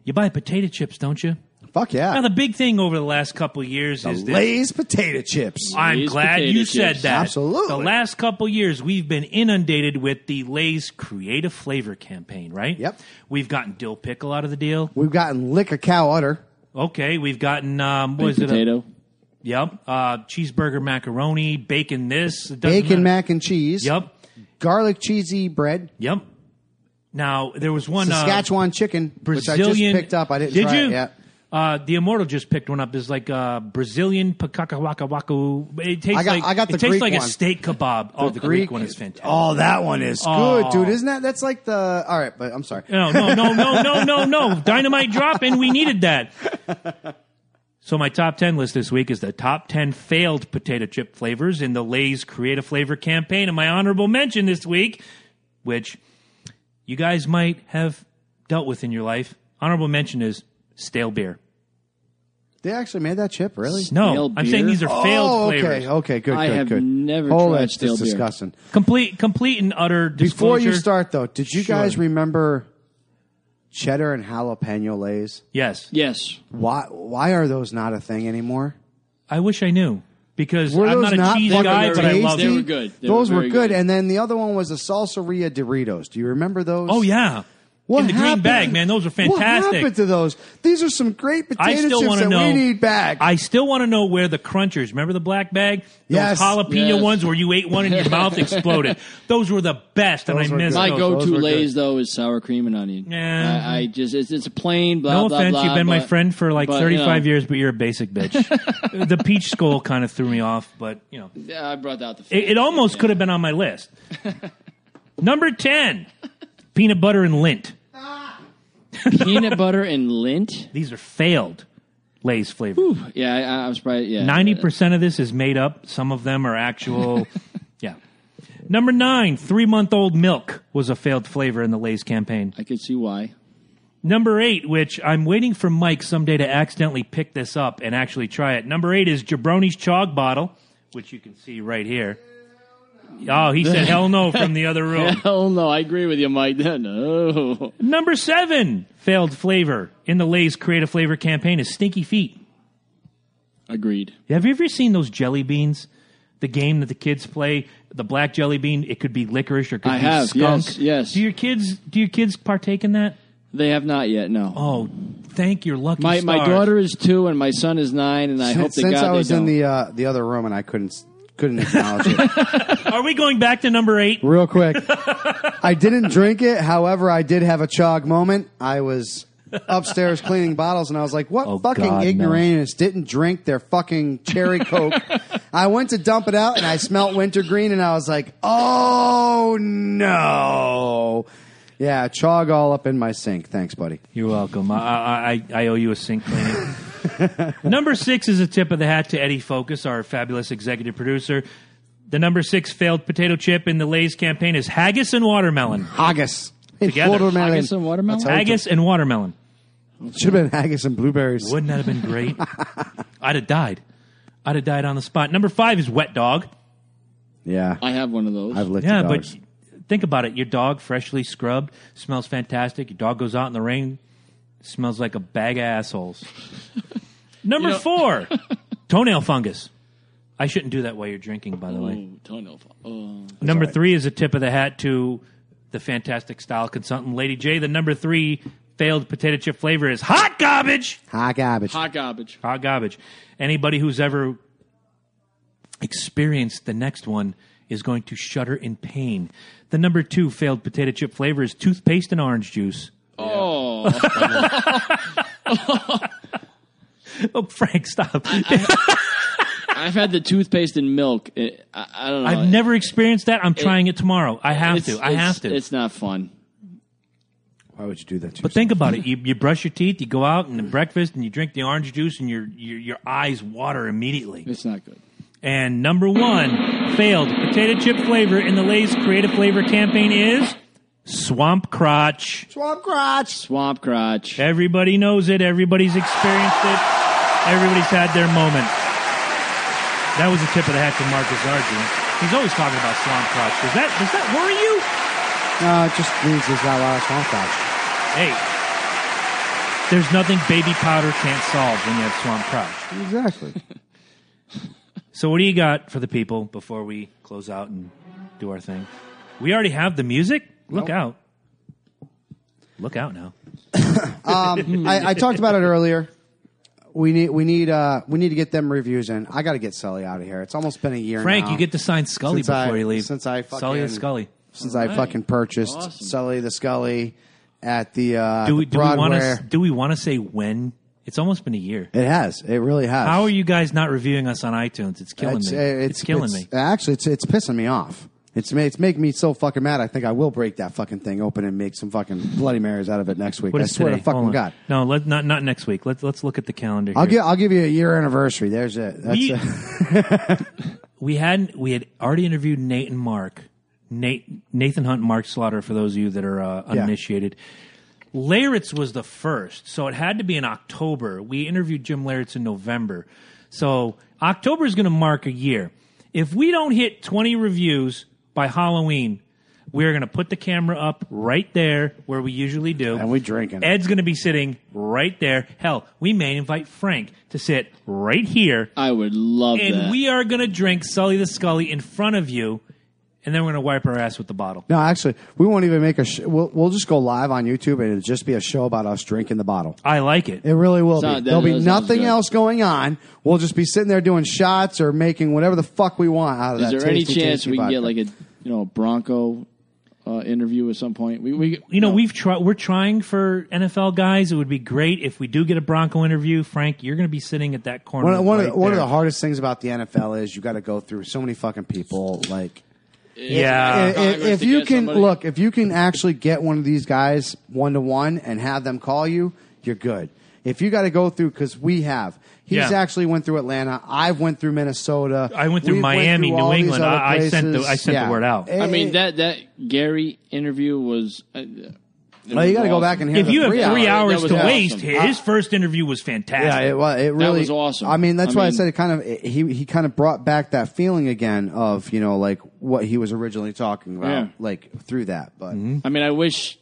Speaker 1: You buy potato chips, don't you?
Speaker 2: Fuck yeah.
Speaker 1: Now, the big thing over the last couple of years is that
Speaker 2: Lay's potato chips.
Speaker 1: I'm
Speaker 5: Lay's
Speaker 1: glad
Speaker 5: potato
Speaker 1: you said
Speaker 5: chips.
Speaker 1: that.
Speaker 2: Absolutely.
Speaker 1: The last couple years, we've been inundated with the Lay's Creative Flavor campaign, right?
Speaker 2: Yep.
Speaker 1: We've gotten dill pickle out of the deal.
Speaker 2: We've gotten lick a cow udder.
Speaker 1: Okay, we've gotten um, what
Speaker 5: Baked
Speaker 1: is it?
Speaker 5: potato.
Speaker 1: Yep. Uh, cheeseburger macaroni, bacon. This it doesn't
Speaker 2: Bacon
Speaker 1: matter.
Speaker 2: mac and cheese.
Speaker 1: Yep.
Speaker 2: Garlic cheesy bread.
Speaker 1: Yep. Now there was one uh,
Speaker 2: Saskatchewan chicken,
Speaker 1: Brazilian.
Speaker 2: which I just picked up. I didn't
Speaker 1: Did
Speaker 2: try
Speaker 1: you?
Speaker 2: it yet.
Speaker 1: Uh, the Immortal just picked one up. It's like uh, Brazilian pakakawakawaku. It tastes
Speaker 2: I got-
Speaker 1: like
Speaker 2: I got
Speaker 1: it tastes
Speaker 2: Greek
Speaker 1: like a
Speaker 2: one.
Speaker 1: steak kebab. oh, the Greek, one is fantastic.
Speaker 2: Oh, that one is
Speaker 1: Oh.
Speaker 2: good, dude. Isn't that? That's like the. All right, but I'm sorry.
Speaker 1: No, no, no, no, no, no, no. Dynamite dropping. We needed that. So my top 10 list this week is the top 10 failed potato chip flavors in the Lay's Create a Flavor campaign. And my honorable mention this week, which you guys might have dealt with in your life, honorable mention is stale beer.
Speaker 2: They actually made that chip, really?
Speaker 1: No,
Speaker 5: Stale
Speaker 1: I'm saying these are failed
Speaker 2: oh, okay,
Speaker 1: flavors.
Speaker 2: okay, good,
Speaker 5: I
Speaker 2: good,
Speaker 5: have
Speaker 2: good.
Speaker 5: never
Speaker 2: oh,
Speaker 5: tried
Speaker 2: that's
Speaker 5: stale
Speaker 2: just
Speaker 5: beer.
Speaker 2: disgusting.
Speaker 1: Complete, complete and utter
Speaker 2: Before you start, though, did you
Speaker 1: Sure.
Speaker 2: guys remember cheddar and jalapeno lays?
Speaker 1: Yes.
Speaker 5: Yes.
Speaker 2: Why? Why are those not a thing anymore?
Speaker 1: I wish I knew because
Speaker 2: Were
Speaker 1: I'm
Speaker 2: those
Speaker 1: not a
Speaker 2: not
Speaker 1: cheese
Speaker 2: fucking
Speaker 1: guy, but I
Speaker 2: tasty?
Speaker 1: love
Speaker 5: They
Speaker 1: them.
Speaker 5: were good. They
Speaker 2: those
Speaker 5: were
Speaker 2: were,
Speaker 5: very
Speaker 2: good.
Speaker 5: good.
Speaker 2: and then the other one was the Salsa Rio Doritos. Do you remember those?
Speaker 1: Oh, yeah.
Speaker 2: What
Speaker 1: in the green bag, man. Those are fantastic.
Speaker 2: What
Speaker 1: fantastic.
Speaker 2: happened to those? These are some great potato
Speaker 1: I still
Speaker 2: chips
Speaker 1: want to
Speaker 2: that
Speaker 1: know.
Speaker 2: we need back.
Speaker 1: I still want to know where the crunchers. Remember the black bag? Those
Speaker 2: Yes.
Speaker 1: jalapeno
Speaker 5: Yes.
Speaker 1: ones where you ate one and your mouth [LAUGHS] exploded. Those were the best, and
Speaker 2: Those
Speaker 1: I
Speaker 2: were
Speaker 1: missed.
Speaker 5: My
Speaker 1: those.
Speaker 2: those
Speaker 5: go-to
Speaker 2: were
Speaker 5: Lay's
Speaker 2: good.
Speaker 5: though is sour cream and onion.
Speaker 1: Yeah.
Speaker 5: I, I just it's, it's a plain blah
Speaker 1: no
Speaker 5: blah
Speaker 1: offense,
Speaker 5: blah.
Speaker 1: you've been my friend for like
Speaker 5: but, you
Speaker 1: 35
Speaker 5: know,
Speaker 1: years, but you're a basic bitch. [LAUGHS] the peach skull kind of threw me off, but you know,
Speaker 5: Yeah, I brought out the.
Speaker 1: it, it almost could have been on my list. [LAUGHS] Number 10, peanut butter and lint. [LAUGHS]
Speaker 5: peanut [LAUGHS] butter and lint.
Speaker 1: These are failed Lay's flavors.
Speaker 5: Yeah, I, I'm surprised. Yeah,
Speaker 1: Ninety percent of this is made up. Some of them are actual. [LAUGHS] yeah. Number nine, three-month-old milk was a failed flavor in the Lay's campaign.
Speaker 5: I could see why.
Speaker 1: Number eight, which I'm waiting for Mike someday to accidentally pick this up and actually try it. Number eight is Jabroni's Chog bottle, which you can see right here. Oh, he said hell no from the other room. [LAUGHS]
Speaker 5: Hell no, I agree with you, Mike. [LAUGHS] No.
Speaker 1: Number seven, failed flavor in the Lay's creative flavor campaign is Stinky Feet.
Speaker 5: Agreed.
Speaker 1: Have you ever seen those jelly beans? The game that the kids play, the black jelly bean. It could be licorice or it could
Speaker 5: I
Speaker 1: be
Speaker 5: have,
Speaker 1: skunk.
Speaker 5: yes, yes.
Speaker 1: Do your kids? Do your kids partake in that?
Speaker 5: They have not yet. No.
Speaker 1: Oh, thank your lucky
Speaker 5: my my
Speaker 1: stars.
Speaker 5: daughter is two and my son is nine, and I hope
Speaker 2: since
Speaker 5: to
Speaker 2: since
Speaker 5: God
Speaker 2: I was
Speaker 5: they
Speaker 2: in
Speaker 5: don't.
Speaker 2: the uh, the other room and I couldn't couldn't acknowledge it. [LAUGHS]
Speaker 1: Are we going back to number eight?
Speaker 2: Real quick, [LAUGHS] I didn't drink it. However, I did have a chog moment. I was upstairs cleaning bottles, and I was like, "What
Speaker 1: Oh,
Speaker 2: fucking
Speaker 1: God, no.
Speaker 2: ignoramus didn't drink their fucking cherry coke?" [LAUGHS] I went to dump it out, and I smelt wintergreen, and I was like, "Oh no!" Yeah, chog all up in my sink. Thanks, buddy.
Speaker 1: You're welcome. I, I, I, I owe you a sink cleaning. [LAUGHS] number six is a tip of the hat to Eddie Focus, our fabulous executive producer. The number six failed potato chip in the Lay's campaign is haggis and watermelon.
Speaker 2: Haggis. Hey,
Speaker 1: Together.
Speaker 2: watermelon.
Speaker 5: Haggis and watermelon?
Speaker 2: That's how
Speaker 1: Haggis and watermelon.
Speaker 2: Should have been haggis and blueberries.
Speaker 1: Wouldn't that have been great? [LAUGHS] I'd have died. I'd have died on the spot. Number five is wet dog.
Speaker 2: Yeah,
Speaker 5: I have one of those.
Speaker 2: I've licked
Speaker 1: Yeah,
Speaker 2: dogs.
Speaker 1: but think about it. Your dog, freshly scrubbed, smells fantastic. Your dog goes out in the rain, smells like a bag of assholes. [LAUGHS] Number
Speaker 5: know-
Speaker 1: four, [LAUGHS] toenail fungus. I shouldn't do that while you're drinking, by the way.
Speaker 5: Toenail. fu- Oh.
Speaker 1: Uh, number
Speaker 2: right.
Speaker 1: three is a tip of the hat to the fantastic style consultant, Lady J. The number three failed potato chip flavor is hot garbage.
Speaker 2: hot garbage.
Speaker 5: Hot garbage.
Speaker 1: Hot garbage. Anybody who's ever experienced the next one is going to shudder in pain. The number two failed potato chip flavor is toothpaste and orange juice.
Speaker 5: Oh, [LAUGHS]
Speaker 1: Oh, Frank, stop.
Speaker 5: I've had the toothpaste and milk. I, I don't know.
Speaker 1: I've never experienced that. I'm trying it tomorrow. I have to. I have to.
Speaker 5: It's not fun.
Speaker 2: Why would you do that to
Speaker 1: But think about it. You, you brush your teeth, you go out and breakfast, and you drink the orange juice, and your, your your eyes water immediately.
Speaker 5: It's not good.
Speaker 1: And number one failed potato chip flavor in the Lay's creative flavor campaign is swamp crotch.
Speaker 2: Swamp crotch.
Speaker 5: Swamp crotch.
Speaker 1: Everybody knows it. Everybody's experienced it. Everybody's had their moment. That was a tip of the hat to Marcus Arjun. He's always talking about swamp crotch. Does that does that worry you?
Speaker 2: No, it just means there's not a lot of swamp crotch.
Speaker 1: Hey, there's nothing baby powder can't solve when you have swamp crotch.
Speaker 2: Exactly. [LAUGHS]
Speaker 1: So what do you got for the people before we close out and do our thing? We already have the music. Look out! Look out now. [LAUGHS]
Speaker 2: I, I talked about it earlier. We need we need uh we need to get them reviews in. I got to get Sully out of here. It's almost been a year.
Speaker 1: Frank,
Speaker 2: now
Speaker 1: you get to sign Scully
Speaker 2: Since I-
Speaker 1: before you leave.
Speaker 2: since I
Speaker 1: Sully and
Speaker 2: fucking-
Speaker 1: Scully.
Speaker 2: since I fucking purchased
Speaker 5: Awesome.
Speaker 2: Sully the Scully at the uh,
Speaker 1: Do we
Speaker 2: the
Speaker 1: do we want
Speaker 2: Broadway.
Speaker 1: to do we want to say when? It's almost been a year.
Speaker 2: It has. It really has.
Speaker 1: How are you guys not reviewing us on iTunes? It's killing
Speaker 2: It's,
Speaker 1: me.
Speaker 2: uh,
Speaker 1: It's, killing
Speaker 2: it's-
Speaker 1: me.
Speaker 2: Actually, it's it's pissing me off. It's it's making me so fucking mad. I think I will break that fucking thing open and make some fucking bloody marys out of it next week.
Speaker 1: What
Speaker 2: I
Speaker 1: is
Speaker 2: swear
Speaker 1: today?
Speaker 2: to fucking
Speaker 1: Hold on.
Speaker 2: god.
Speaker 1: No, let, not not next week. Let's let's look at the calendar.
Speaker 2: I'll give I'll give you a year anniversary. There's it. That's it. [LAUGHS]
Speaker 1: we had we had already interviewed Nate and Mark. Nate Nathan Hunt, and Mark Slaughter. For those of you that are uh,
Speaker 2: Yeah.
Speaker 1: uninitiated, Laritz was the first, so it had to be in October. We interviewed Jim Laritz in November, so October is going to mark a year. If we don't hit twenty reviews by Halloween, we're going to put the camera up right there where we usually do,
Speaker 2: And we're drinking.
Speaker 1: Ed's going to be sitting right there. Hell, we may invite Frank to sit right here
Speaker 5: I would love
Speaker 1: and
Speaker 5: that.
Speaker 1: we are going to drink Sully the Scully in front of you, and then we're going to wipe our ass with the bottle.
Speaker 2: No, actually, we won't even make a. Sh- we'll we'll just go live on YouTube and it'll just be a show about us drinking the bottle.
Speaker 1: I like it.
Speaker 2: It really will
Speaker 5: Sound-
Speaker 2: be. There'll be
Speaker 5: that sounds
Speaker 2: nothing
Speaker 5: good.
Speaker 2: else going on. We'll just be sitting there doing shots or making whatever the fuck we want out of
Speaker 5: Is
Speaker 2: that.
Speaker 5: there any
Speaker 2: tasty,
Speaker 5: chance
Speaker 2: tasty
Speaker 5: we can
Speaker 2: vodka.
Speaker 5: get like a you know a Bronco uh, interview at some point? We, we
Speaker 1: You know, we've tried. We're trying for NFL guys. It would be great if we do get a Bronco interview. Frank, you're going to be sitting at that corner.
Speaker 2: One, of- one,
Speaker 1: right
Speaker 2: of, the- one of the hardest things about the NFL is you got to go through so many fucking people. Like,
Speaker 1: Yeah,
Speaker 2: if,
Speaker 5: Congress
Speaker 2: if you can
Speaker 5: somebody.
Speaker 2: look, if you can actually get one of these guys one to one and have them call you, you're good. If you got to go through, because we have, he's
Speaker 1: Yeah.
Speaker 2: actually went through Atlanta. I've went through Minnesota.
Speaker 1: I went through
Speaker 2: We've
Speaker 1: Miami,
Speaker 2: through
Speaker 1: New England. I- I sent the- I sent the word out.
Speaker 5: I mean that that Gary interview was. Uh,
Speaker 2: Well, you got to go back and hear
Speaker 1: if
Speaker 2: the
Speaker 1: you have
Speaker 2: three
Speaker 1: three
Speaker 2: hours.
Speaker 1: hours to
Speaker 5: was
Speaker 1: waste,
Speaker 5: awesome.
Speaker 1: his first interview was fantastic.
Speaker 2: Yeah, it, was. it really
Speaker 5: was awesome.
Speaker 2: I mean, that's
Speaker 5: I
Speaker 2: why I said it kind of he he kind of brought back that feeling again of you know like what he was originally talking about,
Speaker 5: Yeah.
Speaker 2: like through that. But
Speaker 1: Mm-hmm.
Speaker 5: I mean, I wish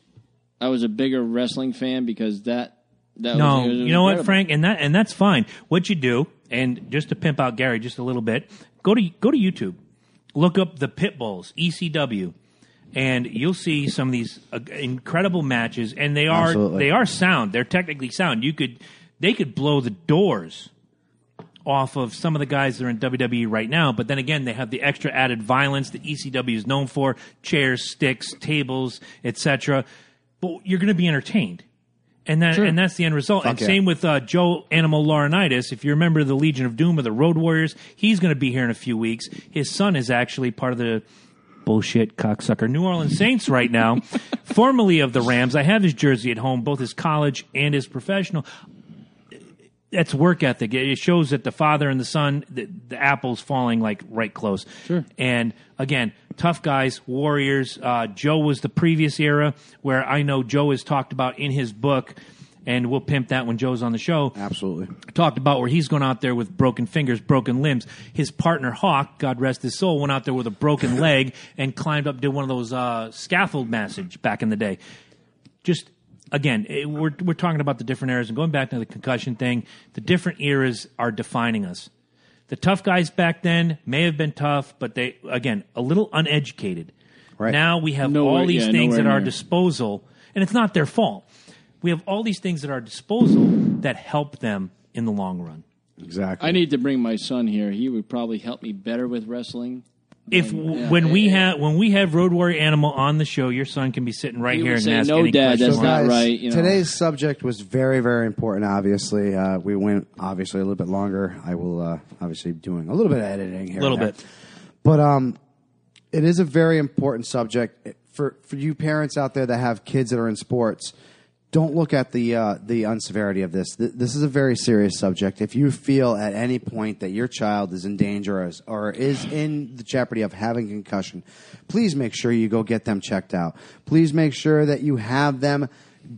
Speaker 5: I was a bigger wrestling fan because that that
Speaker 1: No,
Speaker 5: was,
Speaker 1: you know what. Frank, and that and that's fine. What you do, and just to pimp out Gary just a little bit, go to go to YouTube, look up the Pit Bulls ECW, and you'll see some of these uh, incredible matches, and they are
Speaker 2: Absolutely.
Speaker 1: they are sound. They're technically sound. You could they could blow the doors off of some of the guys that are in WWE right now, but then again, they have the extra added violence that ECW is known for: chairs, sticks, tables, etc. But you're going to be entertained And that and that's the end result. and
Speaker 2: yeah.
Speaker 1: same with uh, Joe Animal Laurinaitis. If you remember the Legion of Doom or the Road Warriors, he's going to be here in a few weeks. His son is actually part of the bullshit cocksucker New Orleans Saints right now, [LAUGHS] formerly of the Rams. I have his jersey at home, both his college and his professional. That's work ethic. It shows that the father and the son, the, the apple's falling like right close.
Speaker 5: Sure.
Speaker 1: And again, tough guys, warriors. Uh, Joe was the previous era where I know Joe has talked about in his book, and we'll pimp that when Joe's on the show
Speaker 2: Absolutely.
Speaker 1: talked about where he's gone out there with broken fingers, broken limbs. His partner Hawk, God rest his soul, went out there with a broken [LAUGHS] leg and climbed up, did one of those uh, scaffold massage back in the day. Just again, it, we're we're talking about the different eras and going back to the concussion thing. The different eras are defining us. The tough guys back then may have been tough, but they again a little uneducated.
Speaker 2: Right.
Speaker 1: Now we have
Speaker 5: Nowhere-
Speaker 1: all these
Speaker 5: yeah,
Speaker 1: things at our
Speaker 5: near.
Speaker 1: disposal, and it's not their fault. We have all these things at our disposal that help them in the long run.
Speaker 2: Exactly.
Speaker 5: I need to bring my son here. He would probably help me better with wrestling.
Speaker 1: If
Speaker 5: Yeah,
Speaker 1: when we
Speaker 5: yeah.
Speaker 1: have when we have Road Warrior Animal on the show, your son can be sitting right
Speaker 5: He
Speaker 1: here and
Speaker 5: say,
Speaker 1: ask
Speaker 5: "No,
Speaker 1: any
Speaker 5: Dad,
Speaker 1: questions.
Speaker 5: that's not right, you know.
Speaker 2: Today's subject was very, very important. Obviously, uh, we went obviously a little bit longer. I will uh, obviously be doing a little bit of editing here,
Speaker 1: A little bit.
Speaker 2: but um, it is a very important subject for for you parents out there that have kids that are in sports. Don't look at the uh, the unseverity of this. Th- This is a very serious subject. If you feel at any point that your child is in danger or is, or is in the jeopardy of having concussion, please make sure you go get them checked out. Please make sure that you have them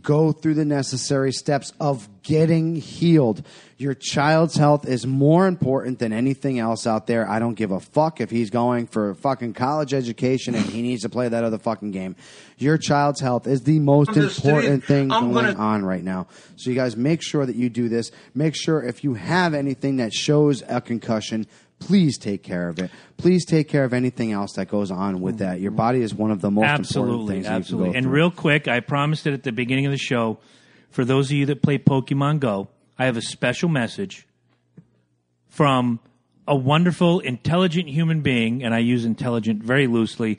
Speaker 2: go through the necessary steps of getting healed. Your child's health is more important than anything else out there. I don't give a fuck if he's going for a fucking college education and he needs to play that other fucking game. Your child's health is the most
Speaker 4: On the street,
Speaker 2: important thing
Speaker 4: I'm
Speaker 2: going
Speaker 4: gonna-
Speaker 2: on right now. So you guys make sure that you do this. Make sure if you have anything that shows a concussion, please take care of it. Please take care of anything else that goes on with that. Your mm-hmm. body is one of the most important
Speaker 1: Absolutely,
Speaker 2: things that you can
Speaker 1: absolutely.
Speaker 2: go
Speaker 1: And
Speaker 2: through.
Speaker 1: real quick, I promised it at the beginning of the show. For those of you that play Pokemon Go, I have a special message from a wonderful, intelligent human being, and I use intelligent very loosely.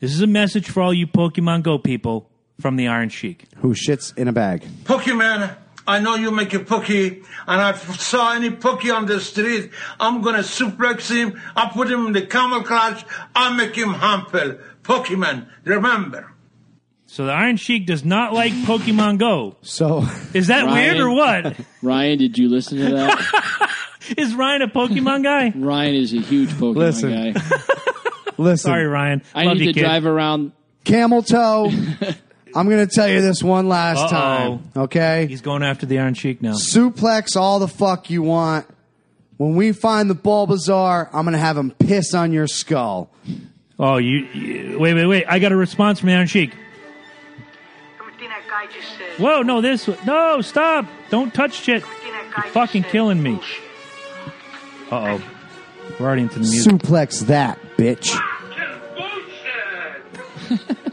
Speaker 1: This is a message for all you Pokemon Go people from the Iron Sheik.
Speaker 2: who shits in a bag.
Speaker 4: Pokemon, I know you make a pokey, and I saw any pokey on the street, I'm gonna suplex him, I'll put him in the camel clutch, I'll make him humble. Pokemon, remember.
Speaker 1: So the Iron Sheik does not like Pokemon Go.
Speaker 2: So
Speaker 1: Is that
Speaker 5: Ryan.
Speaker 1: weird or what? [LAUGHS]
Speaker 5: Ryan, did you listen to that? [LAUGHS]
Speaker 1: Is Ryan a Pokemon guy?
Speaker 5: Ryan is a huge Pokemon
Speaker 2: Listen.
Speaker 5: guy.
Speaker 2: listen, [LAUGHS]
Speaker 1: Sorry, Ryan.
Speaker 5: I
Speaker 1: Love
Speaker 5: need
Speaker 1: you,
Speaker 5: to
Speaker 1: kid.
Speaker 5: drive around.
Speaker 2: camel toe. I'm going to tell you this one last
Speaker 1: Uh-oh.
Speaker 2: time, okay?
Speaker 1: He's going after the Iron Sheik now.
Speaker 2: Suplex all the fuck you want. When we find the Bulbasaur, I'm going to have him piss on your skull.
Speaker 1: Oh, you, you wait, wait, wait! I got a response from the Iron Sheik.
Speaker 7: Everything that guy just said.
Speaker 1: Whoa, no, this, no, stop! Don't touch shit.
Speaker 7: everything that guy
Speaker 1: You're fucking
Speaker 7: said
Speaker 1: killing me. Uh oh, we're already into the music.
Speaker 2: Suplex that, bitch. [LAUGHS]